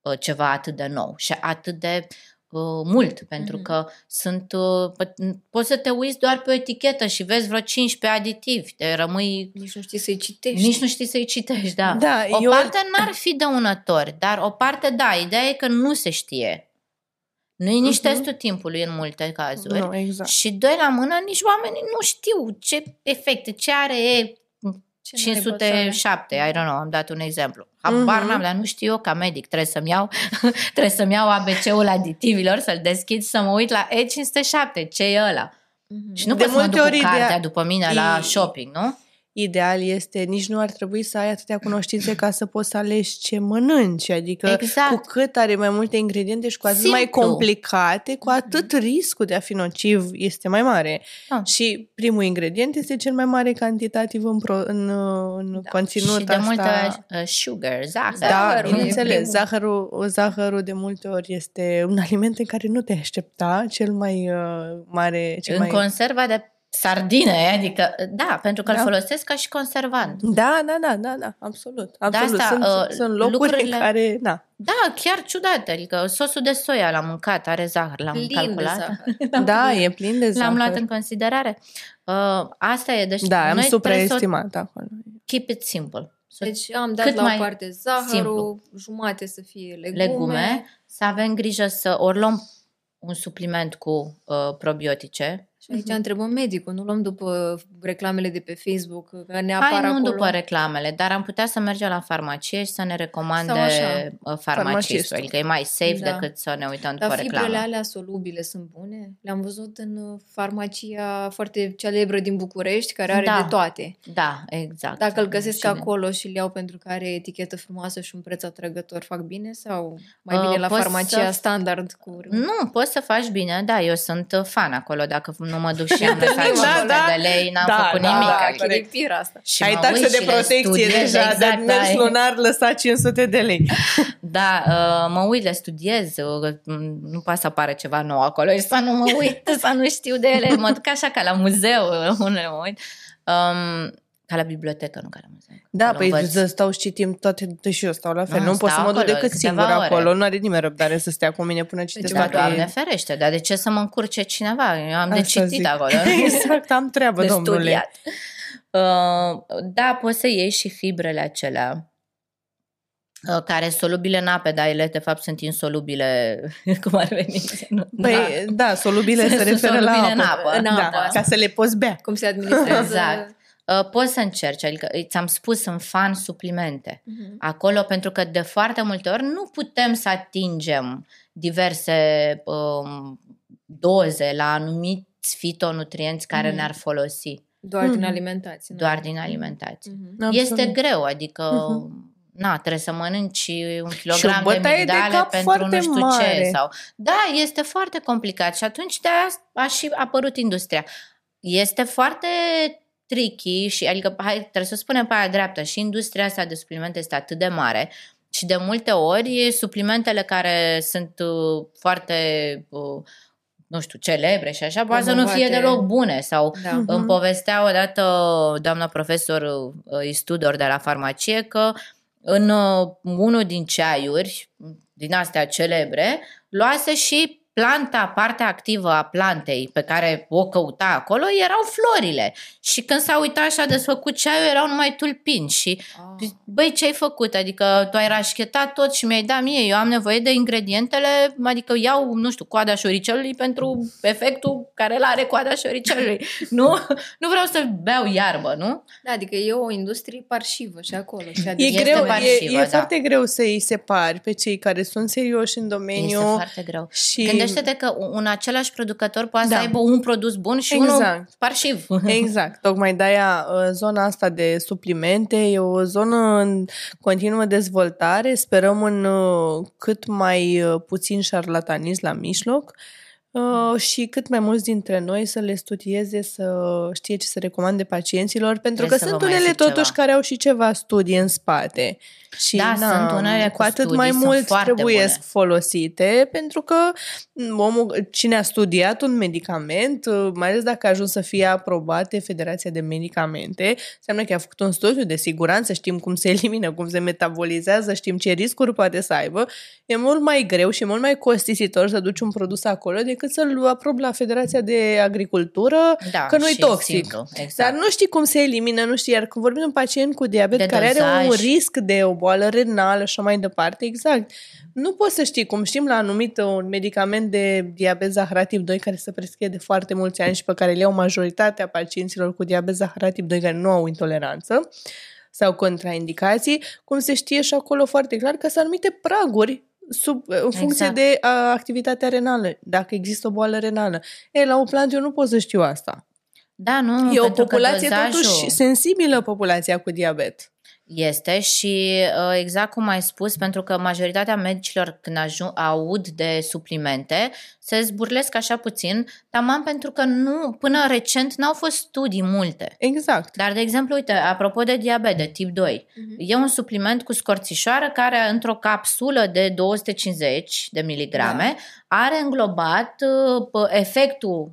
Speaker 3: uh, ceva atât de nou și atât de uh, mult, pentru
Speaker 1: Mhm.
Speaker 3: că sunt uh, po- poți să te uiți doar pe o etichetă și vezi vreo 15 aditivi, te rămâi
Speaker 1: Nici nu știi să-i citești.
Speaker 3: nici nu știi să-i citești, da.
Speaker 2: Da,
Speaker 3: o
Speaker 2: eu-
Speaker 3: parte n-ar fi dăunători, dar o parte da, ideea e că nu se știe. Nu e nici
Speaker 2: Mhm.
Speaker 3: testul timpului în multe cazuri.
Speaker 2: Nu, exact.
Speaker 3: Și doi la mână, nici oamenii nu știu ce efecte, ce are E
Speaker 1: Ce naiba să are?
Speaker 3: 507, I don't know, am dat un exemplu. Habar
Speaker 2: Mhm.
Speaker 3: n-am, dar nu știu eu ca medic, trebuie să-mi iau, trebuie să-mi iau ABC-ul aditivilor, să-l deschid, să mă uit la E507, ce e ăla?
Speaker 1: Mhm.
Speaker 3: Și nu
Speaker 2: De
Speaker 3: pot să mă
Speaker 2: multe
Speaker 3: duc cu
Speaker 2: ori
Speaker 3: cartea
Speaker 2: ideea-
Speaker 3: după mine la
Speaker 2: E-
Speaker 3: shopping, nu?
Speaker 2: Ideal este, nici nu ar trebui să ai atâtea cunoștințe ca să poți să alegi ce mănânci. Adică
Speaker 3: Exact.
Speaker 2: cu cât are mai multe ingrediente și cu atât mai
Speaker 3: Simplu.
Speaker 2: complicate, cu atât riscul de a fi nociv este mai mare.
Speaker 3: Da.
Speaker 2: Și primul ingredient este cel mai mare cantitativ în, pro, în, în
Speaker 1: Da.
Speaker 2: conținut.
Speaker 3: și de
Speaker 2: asta...
Speaker 3: multe uh, sugar, zahăr.
Speaker 2: Da,
Speaker 1: Zahărul e
Speaker 2: bineînțeles.
Speaker 1: primul.
Speaker 2: Zahărul, zahărul de multe ori este un aliment în care nu te aștepta cel mai uh, mare... Cel
Speaker 3: în
Speaker 2: mai...
Speaker 3: conserva de sardine, adică, da, pentru că îl
Speaker 2: Da.
Speaker 3: folosesc ca și conservant.
Speaker 2: Da, da, da, da, da, absolut. absolut.
Speaker 3: asta,
Speaker 2: sunt,
Speaker 3: uh,
Speaker 2: sunt locuri
Speaker 3: lucrurile-
Speaker 2: în care, da.
Speaker 3: Da, chiar ciudat, adică sosul de soia l-am mâncat, are zahăr, l-am
Speaker 1: Plin de
Speaker 3: calculat.
Speaker 1: zahăr.
Speaker 2: Da, e plin de zahăr.
Speaker 3: L-am luat în considerare. Uh, asta e, deci
Speaker 2: Da, am
Speaker 3: noi trebuie să
Speaker 2: supraestimat acolo.
Speaker 3: keep it simple. Să
Speaker 1: Deci am dat
Speaker 3: Cât
Speaker 1: la
Speaker 3: mai
Speaker 1: o parte zahărul,
Speaker 3: simplu.
Speaker 1: jumate să fie legume.
Speaker 3: legume, să avem grijă să ori luăm un supliment cu uh, probiotice.
Speaker 1: Și aici întrebăm medicul, nu luăm după reclamele de pe Facebook, că ne apar
Speaker 3: Hai nu
Speaker 1: acolo.
Speaker 3: după reclamele, dar am putea să mergem la farmacie și să ne recomande
Speaker 1: Sau așa.
Speaker 3: uh, farmacistul.
Speaker 2: Farmacistul.
Speaker 3: Adică e mai safe
Speaker 1: Da.
Speaker 3: decât să ne uităm după
Speaker 1: Dar fibrele
Speaker 3: reclamă.
Speaker 1: alea solubile sunt bune? Le-am văzut în uh, farmacia foarte celebră din București, care are
Speaker 3: Da.
Speaker 1: de toate.
Speaker 3: Da, exact.
Speaker 1: Dacă îl găsesc
Speaker 3: Și de-
Speaker 1: acolo și îl iau pentru că are etichetă frumoasă și un preț atrăgător, fac bine? Sau mai
Speaker 3: Uh,
Speaker 1: bine la
Speaker 3: poți
Speaker 1: farmacia
Speaker 3: să-
Speaker 1: standard cu...
Speaker 3: Nu, poți să faci bine, da, eu sunt uh, fan acolo, dacă nu mă duc și am lăsat
Speaker 1: Da,
Speaker 3: 500
Speaker 2: da.
Speaker 3: de lei, n-am
Speaker 2: Da,
Speaker 3: făcut
Speaker 2: da,
Speaker 3: nimic.
Speaker 2: da,
Speaker 3: adică-
Speaker 2: corect.
Speaker 1: E pir asta.
Speaker 3: Și
Speaker 2: Ai
Speaker 3: mă
Speaker 2: taxă
Speaker 3: uit
Speaker 2: de
Speaker 3: și le
Speaker 2: protecție
Speaker 3: studiez,
Speaker 2: deja,
Speaker 3: exact,
Speaker 2: de mers
Speaker 3: da,
Speaker 2: lunar lăsat 500 de lei.
Speaker 3: Da, uh, mă uit, le studiez, uh, nu poate să apară ceva nou acolo și să nu mă uit, să nu știu de ele. Mă duc așa ca la muzeu, uh, unele mă uit. Um, ca la bibliotecă, nu ca la muzeu.
Speaker 2: Da,
Speaker 3: Acolo
Speaker 2: păi
Speaker 3: învăț.
Speaker 2: să stau și citim toate, deși eu stau la fel.
Speaker 3: Nu,
Speaker 2: nu pot să
Speaker 3: stau
Speaker 2: mă duc
Speaker 3: acolo
Speaker 2: decât
Speaker 3: câteva
Speaker 2: singur
Speaker 3: ore.
Speaker 2: acolo. Nu are nimeni răbdare să stea cu mine până citesc
Speaker 1: Deci,
Speaker 3: Da,
Speaker 2: toate...
Speaker 3: Doamne ferește, dar de ce să mă încurce cineva? Eu am de
Speaker 2: Asta
Speaker 3: citit
Speaker 2: zic.
Speaker 3: acolo.
Speaker 2: exact, am treabă,
Speaker 3: de
Speaker 2: domnule.
Speaker 3: studiat. Uh, da, poți să iei și fibrele acelea uh, care sunt solubile în ape, dar ele de fapt sunt insolubile, cum ar veni. Nu?
Speaker 2: Păi, da, solubile se
Speaker 3: Sunt
Speaker 2: referă la
Speaker 3: solubile
Speaker 2: apă.
Speaker 3: în apă.
Speaker 1: În
Speaker 2: Da,
Speaker 1: apă.
Speaker 2: ca să le poți bea.
Speaker 1: Cum se administrează...
Speaker 3: Exact. Uh, poți să încerci, adică ți-am spus, sunt fan suplimente.
Speaker 1: Mhm.
Speaker 3: Acolo, pentru că de foarte multe ori nu putem să atingem diverse um, doze la anumiți fitonutrienți care
Speaker 1: Mhm.
Speaker 3: ne-ar folosi
Speaker 1: Doar din
Speaker 2: Mhm.
Speaker 1: alimentație. nu?
Speaker 3: doar din alimentație.
Speaker 1: Mhm.
Speaker 2: Absolut.
Speaker 3: Este greu, adică
Speaker 2: Mhm.
Speaker 3: na, trebuie să mănânci un kilogram de
Speaker 2: bătaie de
Speaker 3: migdale
Speaker 2: cap
Speaker 3: pentru
Speaker 2: foarte
Speaker 3: nu știu
Speaker 2: mare.
Speaker 3: ce. Sau... Da, este foarte complicat și atunci de aia a și apărut industria. Este foarte tricky și adică hai, trebuie să spunem pe aia dreaptă și industria asta de suplimente este atât de mare și de multe ori suplimentele care sunt uh, foarte uh, nu știu, celebre și așa, poate să nu fie
Speaker 1: Promovate.
Speaker 3: deloc bune sau
Speaker 1: Da.
Speaker 2: Mhm.
Speaker 3: îmi povestea odată doamna profesor uh, Istudor de la farmacie că în uh, unul din ceaiuri, din astea celebre, luase și planta, partea activă a plantei pe care o căuta acolo erau florile. Și când s-a uitat așa desfăcut ceaiul, erau numai tulpini. Și
Speaker 1: Ah.
Speaker 3: Băi, ce ai făcut? Adică tu ai rașchetat tot și mi-ai dat mie. Eu am nevoie de ingredientele, adică iau, nu știu, coada șoricelului pentru efectul care îl are coada șoricelului. nu, nu vreau să beau iarbă, nu?
Speaker 1: Da, adică e o industrie parșivă și acolo. Și
Speaker 2: E,
Speaker 1: adică
Speaker 3: Este
Speaker 2: greu, e,
Speaker 3: parșivă,
Speaker 2: e
Speaker 3: da.
Speaker 2: foarte greu să îi separi pe cei care sunt serioși în domeniu
Speaker 3: Este foarte greu.
Speaker 2: și...
Speaker 3: Gândește Gândește-te că un același producător poate
Speaker 2: Da.
Speaker 3: să aibă un produs bun și unul
Speaker 2: Exact.
Speaker 3: parșiv.
Speaker 2: Exact, tocmai de-aia uh, zona asta de suplimente e o zonă în continuă dezvoltare, sperăm în uh, cât mai uh, puțin șarlatanism la mijloc uh, și cât mai mulți dintre noi să le studieze, să știe ce să recomande pacienților, pentru
Speaker 3: Trebuie
Speaker 2: că
Speaker 3: să
Speaker 2: sunt
Speaker 3: vă mai
Speaker 2: unele
Speaker 3: zic
Speaker 2: totuși
Speaker 3: ceva.
Speaker 2: care au și ceva studii în spate. Și
Speaker 3: Da,
Speaker 2: na,
Speaker 3: sunt unele
Speaker 2: cu
Speaker 3: cu
Speaker 2: atât
Speaker 3: studii,
Speaker 2: mai
Speaker 3: sunt
Speaker 2: mult
Speaker 3: foarte
Speaker 2: trebuie
Speaker 3: bune.
Speaker 2: folosite, pentru că m, omul, cine a studiat un medicament, uh, mai ales dacă a ajuns să fie aprobat de Federația de Medicamente, înseamnă că a făcut un studiu de siguranță, știm cum se elimină, cum se metabolizează, știm ce riscuri poate să aibă. E mult mai greu și mult mai costisitor să duci un produs acolo decât să-l aprobi la Federația de Agricultură,
Speaker 3: Da,
Speaker 2: că nu e
Speaker 3: și
Speaker 2: toxic.
Speaker 3: simplu, exact.
Speaker 2: Dar nu știi cum se elimină, nu știi, iar când vorbim de un pacient cu diabet
Speaker 3: De
Speaker 2: care are un
Speaker 3: dozaj.
Speaker 2: risc de o boală renală și așa mai departe, exact. Nu poți să știi, cum știm la anumit un medicament de diabet zaharat tip 2 care se prescrie de foarte mulți ani și pe care le iau majoritatea pacienților cu diabet zaharat tip 2 care nu au intoleranță sau contraindicații, cum se știe și acolo foarte clar că sunt anumite praguri sub, în funcție
Speaker 3: Exact.
Speaker 2: de a, activitatea renală, dacă există o boală renală. E, la o plantă eu nu pot să știu asta.
Speaker 3: Da, nu,
Speaker 2: E o
Speaker 3: pentru că
Speaker 2: populație
Speaker 3: dozajul
Speaker 2: totuși sensibilă, populația cu diabet.
Speaker 3: Este și uh, exact cum ai spus, pentru că majoritatea medicilor când ajung, aud de suplimente se zburlesc așa puțin, taman pentru că nu, până recent n-au fost studii multe.
Speaker 2: Exact.
Speaker 3: Dar, de exemplu, uite, apropo de diabet de tip 2, e un supliment cu scorțișoară care într-o capsulă de 250 de miligrame are înglobat uh, p- efectul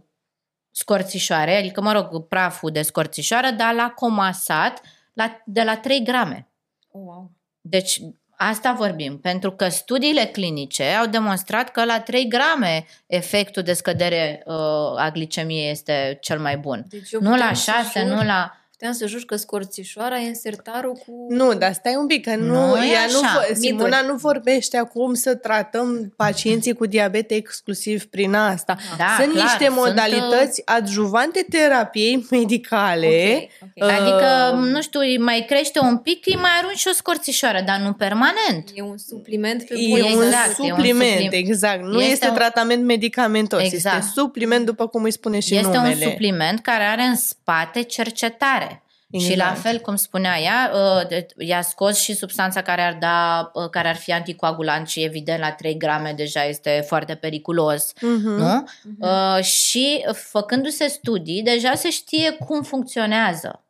Speaker 3: scorțișoare, adică, mă rog, praful de scorțișoară, dar l-a comasat la, de la 3 grame.
Speaker 1: Oh, wow.
Speaker 3: Deci, asta vorbim, pentru că studiile clinice au demonstrat că la 3 grame efectul de scădere uh, a glicemiei este cel mai bun.
Speaker 1: Deci eu
Speaker 3: Nu la
Speaker 1: puteam să
Speaker 3: 6,
Speaker 1: jur-
Speaker 3: nu la...
Speaker 1: Puteam să jur că scorțișoara e insertarul cu...
Speaker 2: Nu, dar stai un pic, că nu,
Speaker 3: Nu e
Speaker 2: ea nu,
Speaker 3: așa.
Speaker 2: vo- Simona nu vorbește acum să tratăm pacienții cu diabet exclusiv prin asta.
Speaker 3: Da,
Speaker 2: sunt
Speaker 3: clar,
Speaker 2: niște
Speaker 3: sunt,
Speaker 2: modalități adjuvante terapiei medicale.
Speaker 1: Ok, ok.
Speaker 2: Uh,
Speaker 3: Adică, nu știu, îi mai crește un pic, îi mai arunci și o scorțișoară, dar nu permanent.
Speaker 1: E un supliment pe
Speaker 2: E
Speaker 1: bune.
Speaker 2: un
Speaker 3: Exact, e un
Speaker 2: supliment,
Speaker 3: suplim-
Speaker 2: exact. Nu
Speaker 3: Este
Speaker 2: este,
Speaker 3: un-
Speaker 2: tratament medicamentos,
Speaker 3: Exact.
Speaker 2: este supliment după cum îi spune și
Speaker 3: este
Speaker 2: numele.
Speaker 3: un supliment care are în spate cercetare.
Speaker 2: Exact.
Speaker 3: Și la fel, cum spunea ea, uh, de- i-a scos și substanța care ar, da, uh, care ar fi anticoagulant și evident la 3 grame deja este foarte periculos.
Speaker 2: Mhm.
Speaker 3: Nu? Uh, și făcându-se studii, deja se știe cum funcționează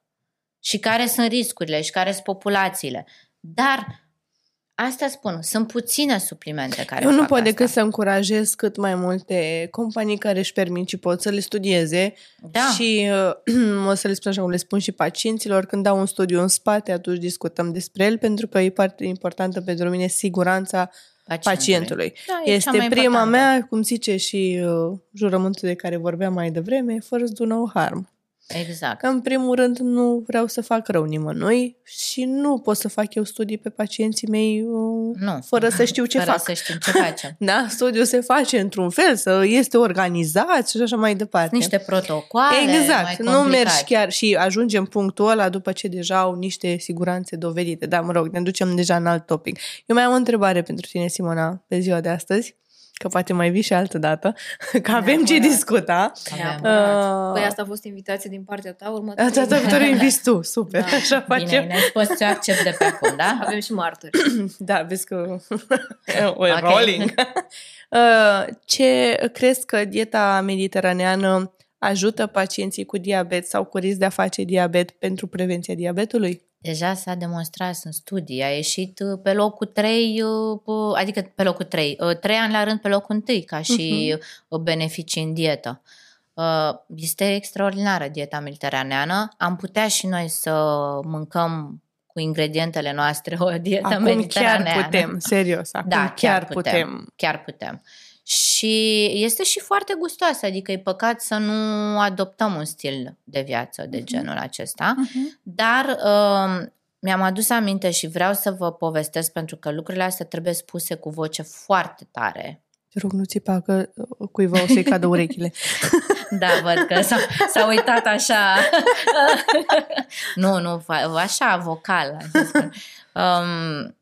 Speaker 3: și care sunt riscurile și care sunt populațiile. Dar, asta spun, sunt puține suplimente care
Speaker 2: Eu nu
Speaker 3: fac
Speaker 2: pot
Speaker 3: asta.
Speaker 2: decât să încurajez cât mai multe companii care își permit și pot să le studieze
Speaker 3: Da.
Speaker 2: și uh, o să le spun așa cum le spun și pacienților, când dau un studiu în spate, atunci discutăm despre el, pentru că e parte importantă pentru mine siguranța
Speaker 3: Pacientului.
Speaker 2: pacientului.
Speaker 3: Da, e cea
Speaker 2: este
Speaker 3: mai
Speaker 2: prima
Speaker 3: importantă.
Speaker 2: mea, cum zice și uh, jurământul de care vorbeam mai devreme, first do no harm.
Speaker 3: Exact.
Speaker 2: Că în primul rând nu vreau să fac rău nimănui și nu pot să fac eu studii pe pacienții mei uh,
Speaker 3: Nu.
Speaker 2: fără să știu ce
Speaker 3: Fără
Speaker 2: fac.
Speaker 3: să știm ce facem.
Speaker 2: Da, studiul se face într-un fel, să este organizat și așa mai departe.
Speaker 3: Niște protocoale mai
Speaker 2: Exact, nu
Speaker 3: complicat.
Speaker 2: mergi chiar și ajungem punctul ăla după ce deja au niște siguranțe dovedite. Dar, mă rog, ne ducem deja în alt topic. Eu mai am o întrebare pentru tine, Simona, pe ziua de astăzi, că poate mai vii și altă dată, că avem ce
Speaker 1: Neapărat.
Speaker 2: discuta.
Speaker 1: Neapărat.
Speaker 2: Uh,
Speaker 1: Păi asta a fost invitație din partea ta, următoarea.
Speaker 2: Data viitoare inviți tu, super,
Speaker 1: Da.
Speaker 2: așa
Speaker 3: Bine,
Speaker 2: facem.
Speaker 3: Ines, poți să accept de pe acum, da?
Speaker 1: Avem și martori.
Speaker 2: Da, vezi că we're
Speaker 3: Ok.
Speaker 2: rolling. Uh, Ce crezi că dieta mediteraneană ajută pacienții cu diabet sau cu risc de a face diabet pentru prevenția diabetului?
Speaker 3: Deja s-a demonstrat în studii, a ieșit uh, pe locul 3, adică pe locul 3, 3 ani la rând pe locul 1 ca și uh, beneficii în dietă. Uh, Este extraordinară dieta mediteraneană. Am putea și noi să mâncăm cu ingredientele noastre o dietă
Speaker 2: Acum
Speaker 3: mediteraneană.
Speaker 2: chiar putem, serios, acum
Speaker 3: Da,
Speaker 2: chiar,
Speaker 3: chiar
Speaker 2: putem.
Speaker 3: putem. Chiar putem. Și este și foarte gustoasă, adică e păcat să nu adoptăm un stil de viață de genul acesta.
Speaker 2: Mhm.
Speaker 3: Dar uh, mi-am adus aminte și vreau să vă povestesc pentru că lucrurile astea trebuie spuse cu voce foarte tare.
Speaker 2: Te rog, nu țipa că uh, cuiva o să-i cadă urechile.
Speaker 3: Da, văd că s-a, s-a uitat așa. nu, nu, fa- așa, vocal. așa spun. Um,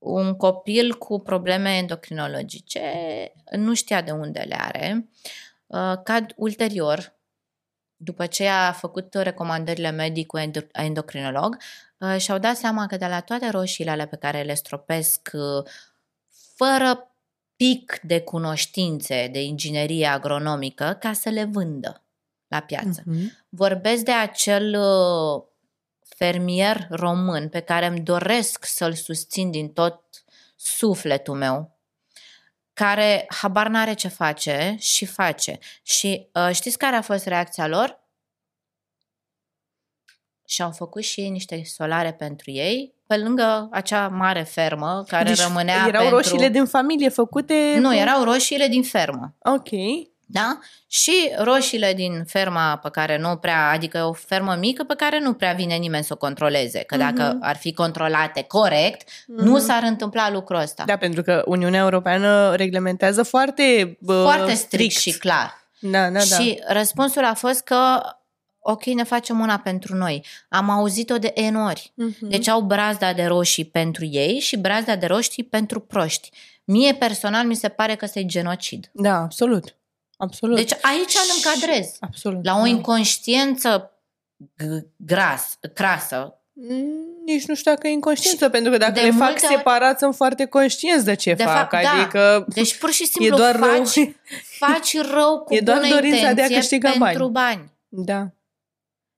Speaker 3: un copil cu probleme endocrinologice nu știa de unde le are. Uh, cad ulterior, după ce a făcut recomandările medicului endocrinolog, uh, și-au dat seama că de la toate roșiile alea pe care le stropesc uh, fără pic de cunoștințe de inginerie agronomică ca să le vândă la piață. Uh-huh. Vorbesc de acel fermier român pe care îmi doresc să-l susțin din tot sufletul meu, care habar n-are ce face și face. Și uh, știți care a fost reacția lor? Și-au făcut și ei niște solare pentru ei, pe lângă acea mare fermă care deci rămânea
Speaker 2: erau
Speaker 3: pentru...
Speaker 2: roșiile din familie făcute...
Speaker 3: Nu, erau roșiile din fermă.
Speaker 2: Ok.
Speaker 3: Da? Și roșiile din ferma pe care nu prea, adică o fermă mică pe care nu prea vine nimeni să o controleze. Că dacă uh-huh. ar fi controlate corect, uh-huh. nu s-ar întâmpla lucrul ăsta.
Speaker 2: Da, pentru că Uniunea Europeană reglementează foarte
Speaker 3: bă, Foarte strict, strict și clar.
Speaker 2: Da, da, da.
Speaker 3: Și răspunsul a fost că ok, ne facem una pentru noi. Am auzit-o de enori. Uh-huh. Deci au brazda de roșii pentru ei și brazda de roșii pentru proști. Mie personal mi se pare că este genocid.
Speaker 2: Da, absolut. Absolut.
Speaker 3: Deci aici îl încadrez.
Speaker 2: Absolut.
Speaker 3: La o da. inconștiență gras, crasă.
Speaker 2: Mm, nici nu știu dacă e inconștiență, și pentru că dacă le fac separat, sunt foarte conștienți de ce de fac. Fapt, da. adică
Speaker 3: da. Deci pur și simplu e doar faci, rău. faci rău cu e doar bună intenție de a câștiga pentru bani. bani.
Speaker 2: Da.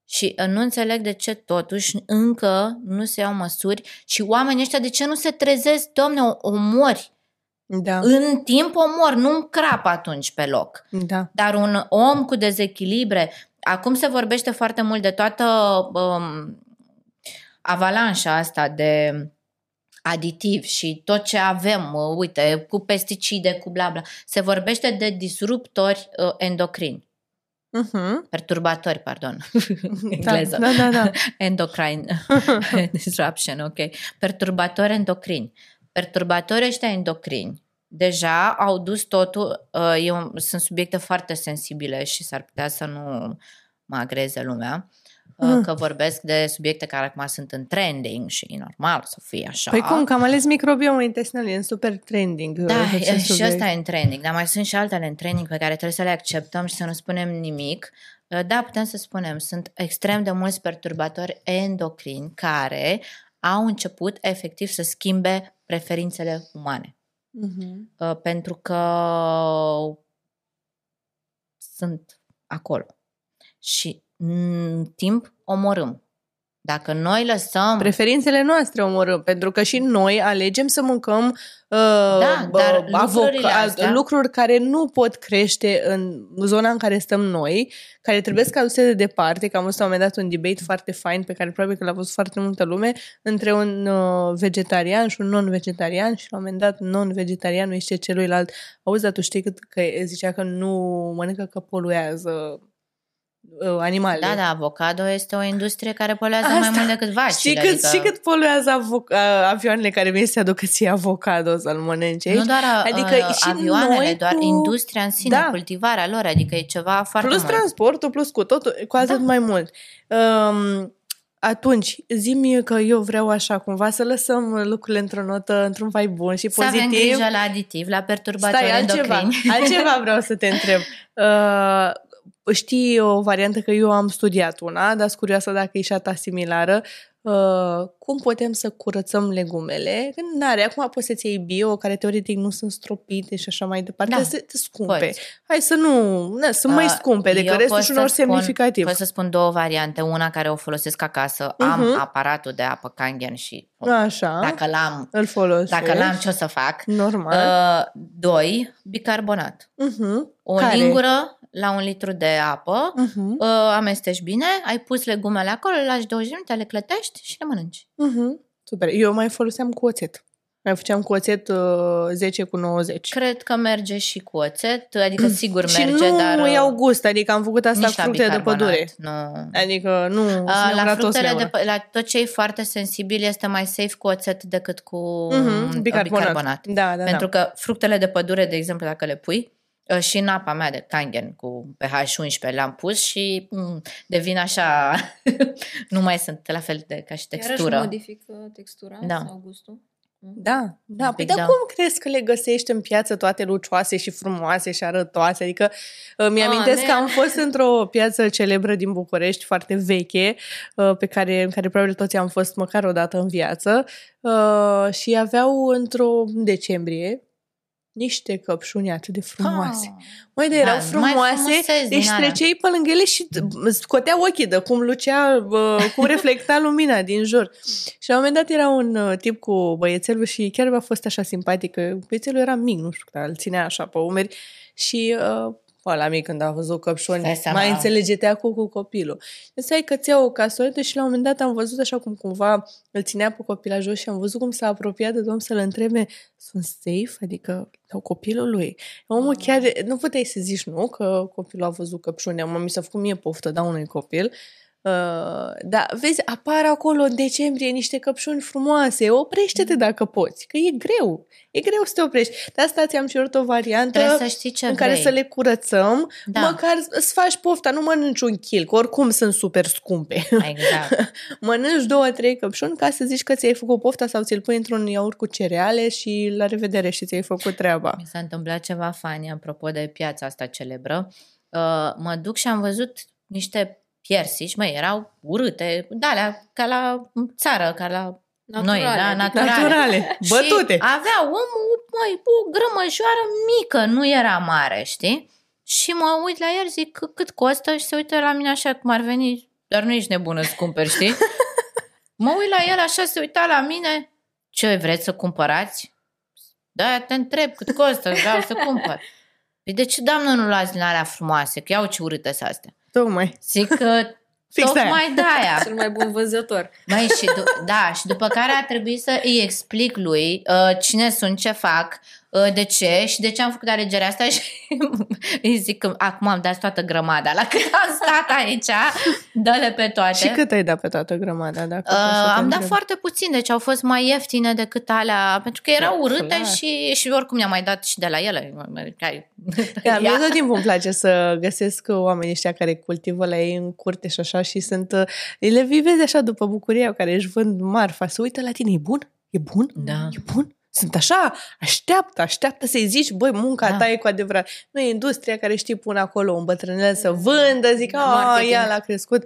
Speaker 3: Și uh, nu înțeleg de ce totuși încă nu se iau măsuri și oamenii ăștia de ce nu se trezesc, domne, omori.
Speaker 2: Da.
Speaker 3: În timp omor, nu crap atunci pe loc.
Speaker 2: Da.
Speaker 3: Dar un om cu dezechilibre, acum se vorbește foarte mult de toată um, avalanșa asta de aditiv și tot ce avem, uh, uite, cu pesticide, cu bla bla, se vorbește de disruptori uh, endocrini. Uh-huh. Perturbatori, pardon. Engleză.
Speaker 2: Da, da, da.
Speaker 3: Endocrine disruption, ok. Perturbatori endocrini. Perturbatorii ăștia endocrini deja au dus totul, uh, eu, sunt subiecte foarte sensibile și s-ar putea să nu mă agreze lumea, mm. că vorbesc de subiecte care acum sunt în trending și e normal să fie așa.
Speaker 2: Păi cum, că am ales microbiomul intestinal, e în super trending.
Speaker 3: Uh, da, e, și ăsta e în trending, dar mai sunt și altele în trending pe care trebuie să le acceptăm și să nu spunem nimic. Da, putem să spunem, sunt extrem de mulți perturbatori endocrini care au început efectiv să schimbe preferințele umane. Uh-huh. Pentru că sunt acolo. Și în timp omorâm. Dacă noi lăsăm...
Speaker 2: Preferințele noastre omorâm, pentru că și noi alegem să mâncăm uh,
Speaker 3: da, dar avoca-
Speaker 2: astea... lucruri care nu pot crește în zona în care stăm noi, care trebuie să aduse de departe, că am văzut la un moment dat un debate foarte fain pe care probabil că l-a văzut foarte multă lume, între un uh, vegetarian și un non-vegetarian și la un moment dat non-vegetarianul zice celuilalt, auzi, dar tu știi cât că zicea că nu mănâncă că poluează Uh, animale.
Speaker 3: Da, da, avocado este o industrie care poluează Asta. mai mult decât vaci.
Speaker 2: Știi cât, adică... știi cât poluează avoc- avioanele care vin să aducă ție avocado să-l mănânci
Speaker 3: aici? Nu doar adică uh, și avioanele, doar cu... industria în sine, da. cultivarea lor, adică e ceva foarte
Speaker 2: Plus
Speaker 3: mult.
Speaker 2: transportul, plus cu totul, cu atât da. mai mult. Um, atunci, zi că eu vreau așa cumva să lăsăm lucrurile într-o notă, într-un vai bun și pozitiv. Să avem
Speaker 3: grijă la aditiv, la perturbatori Stai,
Speaker 2: altceva,
Speaker 3: endocrini.
Speaker 2: altceva vreau să te întreb. Uh, știi o variantă că eu am studiat una, dar sunt curioasă dacă e și a ta similară. Uh, cum putem să curățăm legumele? Când n-are, acum poți să-ți iei bio, care teoretic nu sunt stropite și așa mai departe, da, sunt scumpe. Poți. Hai să nu, na, sunt uh, mai scumpe decât restul și unor semnificativ.
Speaker 3: Pot să spun două variante. Una care o folosesc acasă, uh-huh. am mhm. aparatul de apă Kangen și
Speaker 2: Așa.
Speaker 3: dacă l-am,
Speaker 2: îl folosesc.
Speaker 3: dacă l-am ce o să fac?
Speaker 2: Normal.
Speaker 3: Uh, doi, bicarbonat.
Speaker 2: Uh-huh.
Speaker 3: O care? lingură la un litru de apă, uh-huh. uh, amesteci bine, ai pus legumele acolo, le lași 20 minute, le clătești și le mănânci.
Speaker 2: Uh-huh. Super. Eu mai foloseam cu oțet. Mai făceam cu oțet uh, 10 cu 90.
Speaker 3: Cred că merge și cu oțet, adică sigur merge,
Speaker 2: și nu
Speaker 3: dar...
Speaker 2: nu iau gust, adică am făcut asta cu fructe de pădure.
Speaker 3: Nu.
Speaker 2: Adică nu,
Speaker 3: uh, la fructele de, la tot ce e foarte sensibil este mai safe cu oțet decât cu uh-huh, bicarbonat. bicarbonat.
Speaker 2: Da, da,
Speaker 3: Pentru
Speaker 2: da.
Speaker 3: că fructele de pădure, de exemplu, dacă le pui, Uh, și în apa mea de Kangen cu pH 11 le-am pus și mm, devin așa, nu mai sunt la fel de ca și textură.
Speaker 1: Iarăși modifică textura da. sau gustul?
Speaker 2: Da, da.
Speaker 3: Un
Speaker 2: Păi
Speaker 3: pic,
Speaker 2: dar
Speaker 3: da.
Speaker 2: cum crezi că le găsești în piață toate lucioase și frumoase și arătoase? Adică uh, mi-amintesc
Speaker 1: ne-
Speaker 2: că am fost într-o piață celebră din București, foarte veche, uh, pe care, în care probabil toți am fost măcar o dată în viață uh, și aveau într-o în decembrie niște căpșuni atât de frumoase.
Speaker 3: Ah.
Speaker 2: Măi, de
Speaker 3: Da,
Speaker 2: erau
Speaker 3: mai
Speaker 2: frumoase,
Speaker 3: frumuseți
Speaker 2: deci
Speaker 3: din alea.
Speaker 2: treceai pe lângă ele și t- scotea ochii de cum lucea, uh, cum reflecta lumina din jur. Și la un moment dat era un uh, tip cu băiețelul și chiar a fost așa simpatic, că băiețelul era mic, nu știu, dar îl ținea așa pe umeri și uh, ăla mic când a văzut căpșuni,
Speaker 3: Stai seama.
Speaker 2: mai înțelege teacul cu copilul. Însă ai că ți o casoletă și la un moment dat am văzut așa cum cumva îl ținea pe copil la jos și am văzut cum s-a apropiat de domn să-l întrebe sunt safe? Adică sau copilul lui. Omul chiar, nu puteai să zici nu, că copilul a văzut căpșune. Mă, mi s-a făcut mie poftă, da, unui copil. Uh, da, vezi, apar acolo în decembrie niște căpșuni frumoase. Oprește-te dacă poți, că e greu. E greu să te oprești. De asta ți-am cerut o variantă
Speaker 3: Trebuie să știi ce
Speaker 2: în
Speaker 3: vrei.
Speaker 2: care să le curățăm,
Speaker 3: Da.
Speaker 2: măcar îți faci pofta, nu mănânci un kil, că oricum sunt super scumpe.
Speaker 3: Exact.
Speaker 2: mănânci două, trei căpșuni ca să zici că ți-ai făcut pofta sau ți-l pui într-un iaurt cu cereale și la revedere și ți-ai făcut treaba.
Speaker 3: Mi s-a întâmplat ceva fani, apropo de piața asta celebră. Uh, mă duc și am văzut niște piersici, măi, erau urâte, de alea, ca la țară, ca la noi, da,
Speaker 1: adică-
Speaker 3: naturale.
Speaker 2: Naturale, bătute.
Speaker 3: Și avea omul, măi, o grămăjoară mică, nu era mare, știi? Și mă uit la el, zic, "C- cât costă? Și se uită la mine așa cum ar veni, dar nu ești nebună să cumperi, știi? mă uit la el așa, se uita la mine, ce vreți să cumpărați? Da, te întreb cât costă, vreau să cumpăr. Păi de ce, doamnă, nu luați din alea frumoase? Că iau ce urâte sunt astea.
Speaker 2: Tocmai.
Speaker 3: Zic că
Speaker 2: Fix
Speaker 3: tocmai de aia.
Speaker 1: Cel mai bun vânzător.
Speaker 3: Mai și du- da, și după care a trebuit să îi explic lui uh, cine sunt, ce fac, uh, de ce și de ce am făcut alegerea asta și îi zic că acum am dat toată grămada. La cât am stat aici, dă-le pe toate.
Speaker 2: Și cât ai dat pe toată grămada? Dacă pot să
Speaker 3: Uh,
Speaker 2: te
Speaker 3: am dat
Speaker 2: întreb?
Speaker 3: foarte puțin, deci au fost mai ieftine decât alea, pentru că erau
Speaker 2: Da,
Speaker 3: urâte
Speaker 2: clar.
Speaker 3: și, și oricum ne-am mai dat și de la ele. Ca-
Speaker 2: Da, mie
Speaker 3: Ia.
Speaker 2: tot timpul îmi place să găsesc oamenii ăștia care cultivă la ei în curte și așa și sunt... uh, Le vivezi așa după bucuria care își vând marfa. Se uită la tine, e bun? E bun?
Speaker 3: Da.
Speaker 2: E bun? Sunt așa, așteaptă, așteaptă să-i zici, băi, munca
Speaker 3: Da.
Speaker 2: ta e cu adevărat. Nu e industria care știi pun acolo un bătrânel să vândă, zic, a,
Speaker 1: Marketing.
Speaker 2: ia l-a crescut.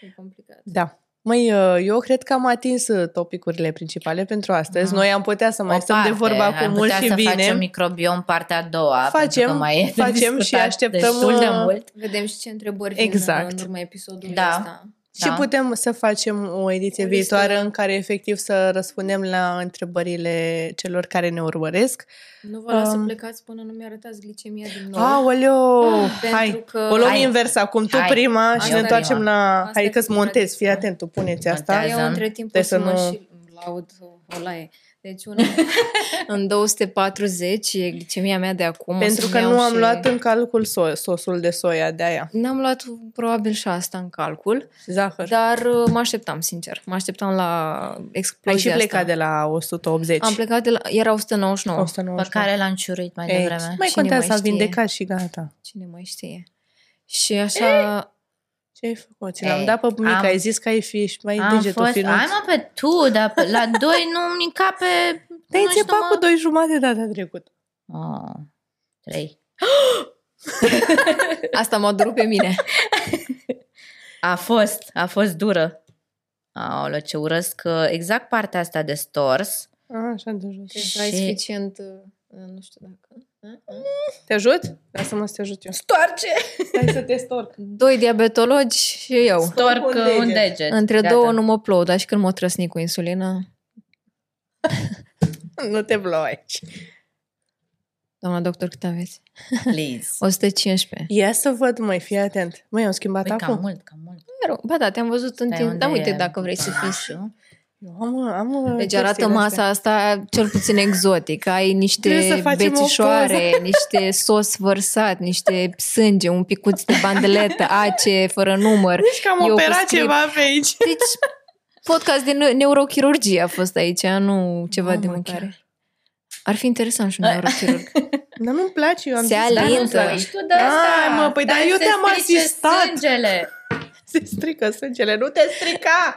Speaker 1: E complicat.
Speaker 2: Da. Măi, uh, eu cred că am atins uh, topicurile principale pentru astăzi.
Speaker 3: Da.
Speaker 2: Noi am putea să mai
Speaker 3: O
Speaker 2: stăm de
Speaker 3: parte,
Speaker 2: vorba
Speaker 3: am
Speaker 2: cu mult
Speaker 3: putea
Speaker 2: și
Speaker 3: să
Speaker 2: bine.
Speaker 3: facem microbiom partea a doua,
Speaker 2: Facem,
Speaker 3: pentru că mai e de
Speaker 2: facem și
Speaker 3: discutat
Speaker 2: așteptăm,
Speaker 3: destul de
Speaker 2: uh,
Speaker 3: mult.
Speaker 1: Vedem și ce întrebări vin
Speaker 2: Exact.
Speaker 1: în urma episodului
Speaker 3: Da.
Speaker 1: ăsta.
Speaker 2: Și
Speaker 3: Da.
Speaker 2: putem să facem o ediție
Speaker 1: O listă.
Speaker 2: viitoare în care efectiv să răspundem la întrebările celor care ne urmăresc.
Speaker 1: Nu vă las să
Speaker 2: Um.
Speaker 1: plecați până nu mi-arătați glicemia din nou.
Speaker 2: Aoleo!
Speaker 1: Pentru
Speaker 2: Hai,
Speaker 1: că-
Speaker 2: o luăm
Speaker 3: Hai.
Speaker 2: invers acum. Tu
Speaker 3: Hai.
Speaker 2: prima
Speaker 3: Asta
Speaker 2: și
Speaker 3: e
Speaker 2: ne întoarcem
Speaker 3: prima.
Speaker 2: la...
Speaker 1: Asta
Speaker 2: Hai
Speaker 1: e
Speaker 2: că-ți
Speaker 1: prima
Speaker 2: montezi, fii
Speaker 1: tradiție.
Speaker 2: atent, tu puneți asta.
Speaker 3: Montează.
Speaker 1: Eu între timp o
Speaker 2: Trebuie
Speaker 1: să,
Speaker 2: să
Speaker 1: mă
Speaker 2: nu-
Speaker 1: și laud o laie. Deci una, în 240 e glicemia mea de acum. o
Speaker 2: Pentru
Speaker 1: să-mi
Speaker 2: că
Speaker 1: iau
Speaker 2: nu am
Speaker 1: și-
Speaker 2: luat în calcul so- sosul de soia de aia.
Speaker 1: N-am luat probabil și asta în calcul,
Speaker 2: Zahăr.
Speaker 1: dar uh, mă așteptam, sincer. Mă așteptam la
Speaker 2: Ai
Speaker 1: explozia
Speaker 2: și plecat
Speaker 1: asta.
Speaker 2: de la 180.
Speaker 1: Am plecat de la... Era 199.
Speaker 3: Pe
Speaker 2: 199.
Speaker 3: care l-am ciurit mai
Speaker 2: Ei,
Speaker 3: devreme.
Speaker 2: Mai
Speaker 1: Cine
Speaker 2: contează,
Speaker 1: mai
Speaker 2: s-a
Speaker 1: știe?
Speaker 2: vindecat și gata.
Speaker 1: Cine mai știe? Și așa...
Speaker 2: Ce ai făcut? Ți l-am
Speaker 3: Ei,
Speaker 2: dat pe mic,
Speaker 3: am-
Speaker 2: ai zis că ai fi și mai
Speaker 3: Am
Speaker 2: degetul
Speaker 3: fost,
Speaker 2: finuț.
Speaker 3: ai mă pe tu, dar pe- la doi nu mi pe...
Speaker 2: Te-ai
Speaker 3: nu știu,
Speaker 2: înțepat
Speaker 3: mă.
Speaker 2: cu doi jumate data trecută.
Speaker 3: Oh, trei.
Speaker 1: Asta m-a durut pe mine.
Speaker 3: A fost, a fost dură. Aoleu, ce urăsc uh, exact partea asta de stors.
Speaker 2: A, așa de jos.
Speaker 1: Deci ai
Speaker 3: Și-
Speaker 1: suficient... uh, Nu știu dacă...
Speaker 2: Te ajut? Lasă-mă să te ajut eu.
Speaker 3: Stoarce!
Speaker 2: Hai să te storc.
Speaker 1: Doi diabetologi și eu.
Speaker 3: Storc
Speaker 2: un
Speaker 3: un
Speaker 2: deget.
Speaker 3: un deget.
Speaker 1: Între
Speaker 3: Gata.
Speaker 1: două nu mă plouă, dar și când mă trăsni cu insulină,
Speaker 2: Nu te plouă aici.
Speaker 1: doamna doctor, cât aveți?
Speaker 3: Please.
Speaker 1: 115.
Speaker 2: Ia să văd, mai fii atent. Măi, am schimbat
Speaker 3: Păi, cam
Speaker 2: acum.
Speaker 3: mult, cam mult.
Speaker 1: Ba da, te-am văzut în
Speaker 3: Stai,
Speaker 1: timp.
Speaker 3: unde
Speaker 1: Da, uite,
Speaker 3: e
Speaker 1: dacă vrei să fii.
Speaker 3: Pănașul?
Speaker 2: Eu am, am
Speaker 1: Deci arată
Speaker 2: chestiile
Speaker 1: masa
Speaker 2: astea.
Speaker 1: asta cel puțin exotic. Ai
Speaker 2: Trebuie
Speaker 1: niște
Speaker 2: să facem o
Speaker 1: bețișoare, niște sos vărsat, niște sânge, un picuț de bandeletă, ace, fără număr.
Speaker 2: Deci că am
Speaker 1: Eu cu
Speaker 2: operat
Speaker 1: script.
Speaker 2: ceva pe aici.
Speaker 1: Deci, podcast de neu- neurochirurgie a fost aici, nu ceva de
Speaker 2: Mamă,
Speaker 1: mâncare.
Speaker 2: chiar.
Speaker 1: Ar fi interesant și un neurochirurg.
Speaker 2: Dar nu-mi place, eu am
Speaker 1: Se
Speaker 2: zis,
Speaker 3: Dar nu
Speaker 1: alintă.
Speaker 3: spui tu de asta.
Speaker 2: Ai, mă, păi, dar eu
Speaker 3: se
Speaker 2: te-am
Speaker 3: strice
Speaker 2: asistat.
Speaker 3: Sângele.
Speaker 2: se strică sângele, nu te strica!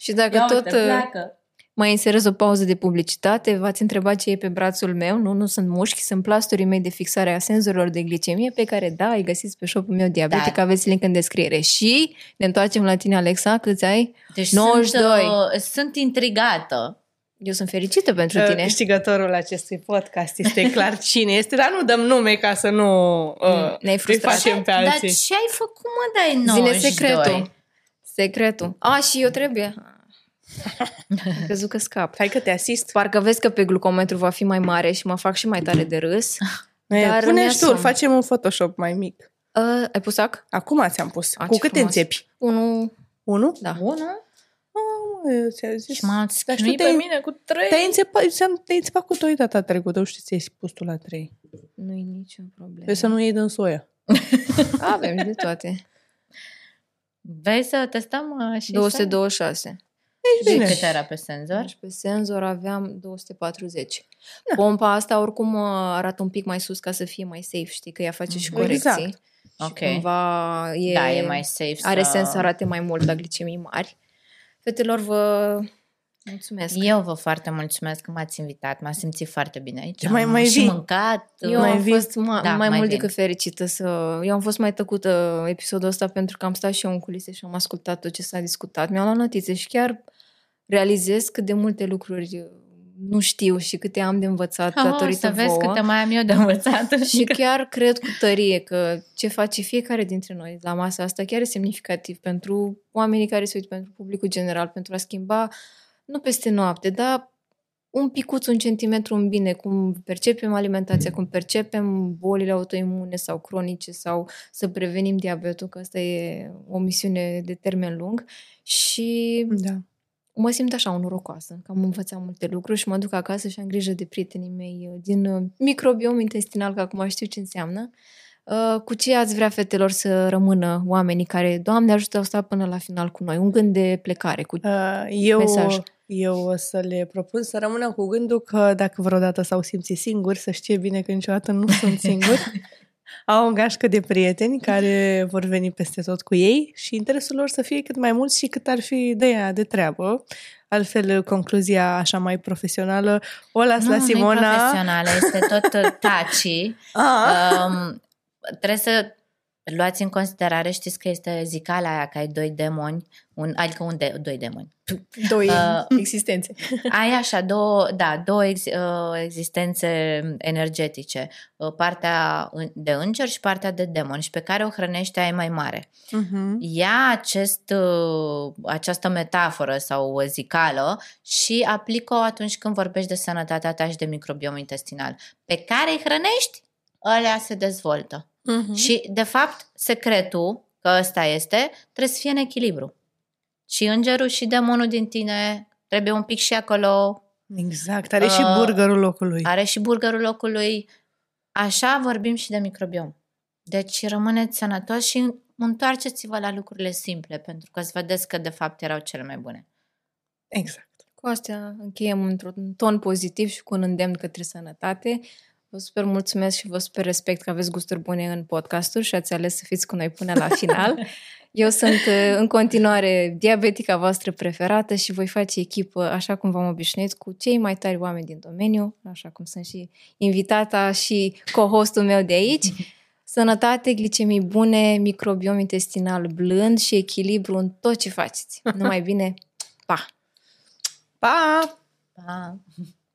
Speaker 1: Și dacă
Speaker 3: Ia
Speaker 1: tot
Speaker 3: uite,
Speaker 1: uh,
Speaker 3: pleacă.
Speaker 1: Mai inserez o pauză de publicitate. V-ați întrebat ce e pe brațul meu? Nu, nu sunt mușchi, sunt plasturii mei de fixare a senzorilor de glicemie pe care, da, îi găsiți pe shop-ul meu diabetic,
Speaker 3: Da.
Speaker 1: aveți link în descriere. Și ne întoarcem la tine, Alexa, câți ai?
Speaker 3: Deci
Speaker 1: 92.
Speaker 3: Sunt, uh, sunt intrigată.
Speaker 1: Eu sunt fericită pentru
Speaker 2: Uh,
Speaker 1: tine.
Speaker 2: Câștigătorul acestui podcast este clar cine este, dar nu dăm nume ca să nu uh,
Speaker 1: Mm, ne-ai
Speaker 2: îi
Speaker 1: frustrat.
Speaker 2: facem pe
Speaker 3: Dar
Speaker 2: alții.
Speaker 3: ce ai făcut, mă, dai
Speaker 1: Zine
Speaker 3: 92?
Speaker 1: secretul. Secretul. A, și eu trebuie. Am crezut că scap.
Speaker 2: Hai că te asist.
Speaker 1: Parcă vezi că pe glucometru va fi mai mare și mă fac și mai tare de râs. Dar
Speaker 2: Dar Pune și tu,
Speaker 1: mi-asum.
Speaker 2: îl facem un Photoshop mai mic.
Speaker 1: Uh, ai pus ac?
Speaker 2: Acum ți-am pus.
Speaker 1: A,
Speaker 2: Cu
Speaker 1: ce
Speaker 2: câte
Speaker 1: frumos.
Speaker 2: înțepi?
Speaker 1: Unu,
Speaker 2: Unu?
Speaker 1: da.
Speaker 3: Bună?
Speaker 2: Ah, eu ți-am zis.
Speaker 3: Și m-ați
Speaker 2: Dar
Speaker 3: chinuit
Speaker 2: știu,
Speaker 3: pe
Speaker 2: te-ai-
Speaker 3: mine cu trei.
Speaker 2: Te-ai înțepat, ți-am- te-ai înțepat cu doi data trecută, știi, ți-ai spus tu la trei.
Speaker 1: Nu-i nicio problemă.
Speaker 2: Trebuie să nu iei din soia.
Speaker 1: Avem de toate.
Speaker 3: Vrei să testăm uh, și
Speaker 1: 226.
Speaker 3: să...
Speaker 2: bine.
Speaker 3: Cât era pe senzor?
Speaker 1: Deci pe senzor aveam 240. Pompa asta oricum uh, arată un pic mai sus ca să fie mai safe, știi, că ea face și
Speaker 2: Mhm.
Speaker 1: corecții.
Speaker 2: Exact.
Speaker 1: Și
Speaker 3: Ok.
Speaker 1: cumva e,
Speaker 3: Da, e mai safe
Speaker 1: are
Speaker 3: să...
Speaker 1: sens să arate mai mult la glicemii mari. Fetelor, vă mulțumesc.
Speaker 3: Eu vă foarte mulțumesc că m-ați invitat. M-am simțit foarte bine aici.
Speaker 2: Ce mai-
Speaker 3: Am
Speaker 2: mai
Speaker 3: și
Speaker 2: vii?
Speaker 3: mâncat.
Speaker 1: Eu
Speaker 2: Mai
Speaker 1: am
Speaker 2: vii?
Speaker 1: fost ma-
Speaker 3: Da,
Speaker 1: mai,
Speaker 3: mai
Speaker 1: mult
Speaker 3: vin.
Speaker 1: decât fericită să... Eu am fost mai tăcută episodul ăsta pentru că am stat și eu în culise și am ascultat tot ce s-a discutat. Mi-am luat notițe și chiar realizez cât de multe lucruri nu știu și câte am de învățat
Speaker 3: Oh,
Speaker 1: datorită
Speaker 3: să vezi
Speaker 1: vouă.
Speaker 3: câte mai am eu de învățat.
Speaker 1: Și chiar cred cu tărie că ce face fiecare dintre noi la masa asta chiar e semnificativ pentru oamenii care se uită, pentru publicul general, pentru a schimba, nu peste noapte, dar un picuț, un centimetru în bine, cum percepem alimentația, cum percepem bolile autoimune sau cronice sau să prevenim diabetul, că asta e o misiune de termen lung. Și
Speaker 2: Da.
Speaker 1: mă simt așa norocoasă, că am învățat multe lucruri și mă duc acasă și am grijă de prietenii mei uh, din uh, microbiom intestinal, că acum știu ce înseamnă. Uh, Cu ce ați vrea, fetelor, să rămână oamenii care, Doamne ajută, au stat până la final cu noi? Un gând de plecare, cu
Speaker 2: Uh, Eu,
Speaker 1: Mesaj.
Speaker 2: eu o să le propun să rămână cu gândul că dacă vreodată s-au simțit singuri, să știe bine că niciodată nu sunt singuri. Au o gașcă de prieteni care vor veni peste tot cu ei și interesul lor să fie cât mai mulți și cât ar fi de ea de treabă. Altfel, concluzia așa mai profesională o las
Speaker 3: nu,
Speaker 2: la
Speaker 3: nu
Speaker 2: Simona.
Speaker 3: e profesională, este tot uh, taci.
Speaker 2: Ah.
Speaker 3: Um, trebuie să luați în considerare, știți că este zicala aia că ai doi demoni, un, adică un de, doi demoni.
Speaker 1: doi
Speaker 3: Uh,
Speaker 1: existențe.
Speaker 3: Ai așa două, da, două ex, uh, existențe energetice, uh, partea în- de înger și partea de demon și pe care o hrănește ai mai mare.
Speaker 2: Mhm.
Speaker 3: Ia acest, uh, această metaforă sau o zicală și aplică-o atunci când vorbești de sănătatea ta și de microbiom intestinal. Pe care îi hrănești, ălea se dezvoltă.
Speaker 2: Mhm.
Speaker 3: Și, de fapt, secretul, că ăsta este, trebuie să fie în echilibru. Și îngerul și demonul din tine trebuie un pic și acolo,
Speaker 2: Exact, are și
Speaker 3: Uh,
Speaker 2: burgerul locului.
Speaker 3: are și burgerul locului. Așa vorbim și de microbiom. Deci rămâneți sănătoși și întoarceți-vă la lucrurile simple, pentru că îți vedeți că, de fapt, erau cele mai bune.
Speaker 2: Exact.
Speaker 1: Cu astea încheiem într-un ton pozitiv și cu un îndemn către sănătate. Vă super mulțumesc și vă super respect că aveți gusturi bune în podcasturi și ați ales să fiți cu noi până la final. Eu sunt uh, în continuare diabetica voastră preferată și voi face echipă așa cum v-am obișnuit cu cei mai tari oameni din domeniu, așa cum sunt și invitata și co-hostul meu de aici. Sănătate, glicemii bune, microbiom intestinal blând și echilibru în tot ce faceți. Numai bine, pa!
Speaker 2: Pa!
Speaker 3: Pa!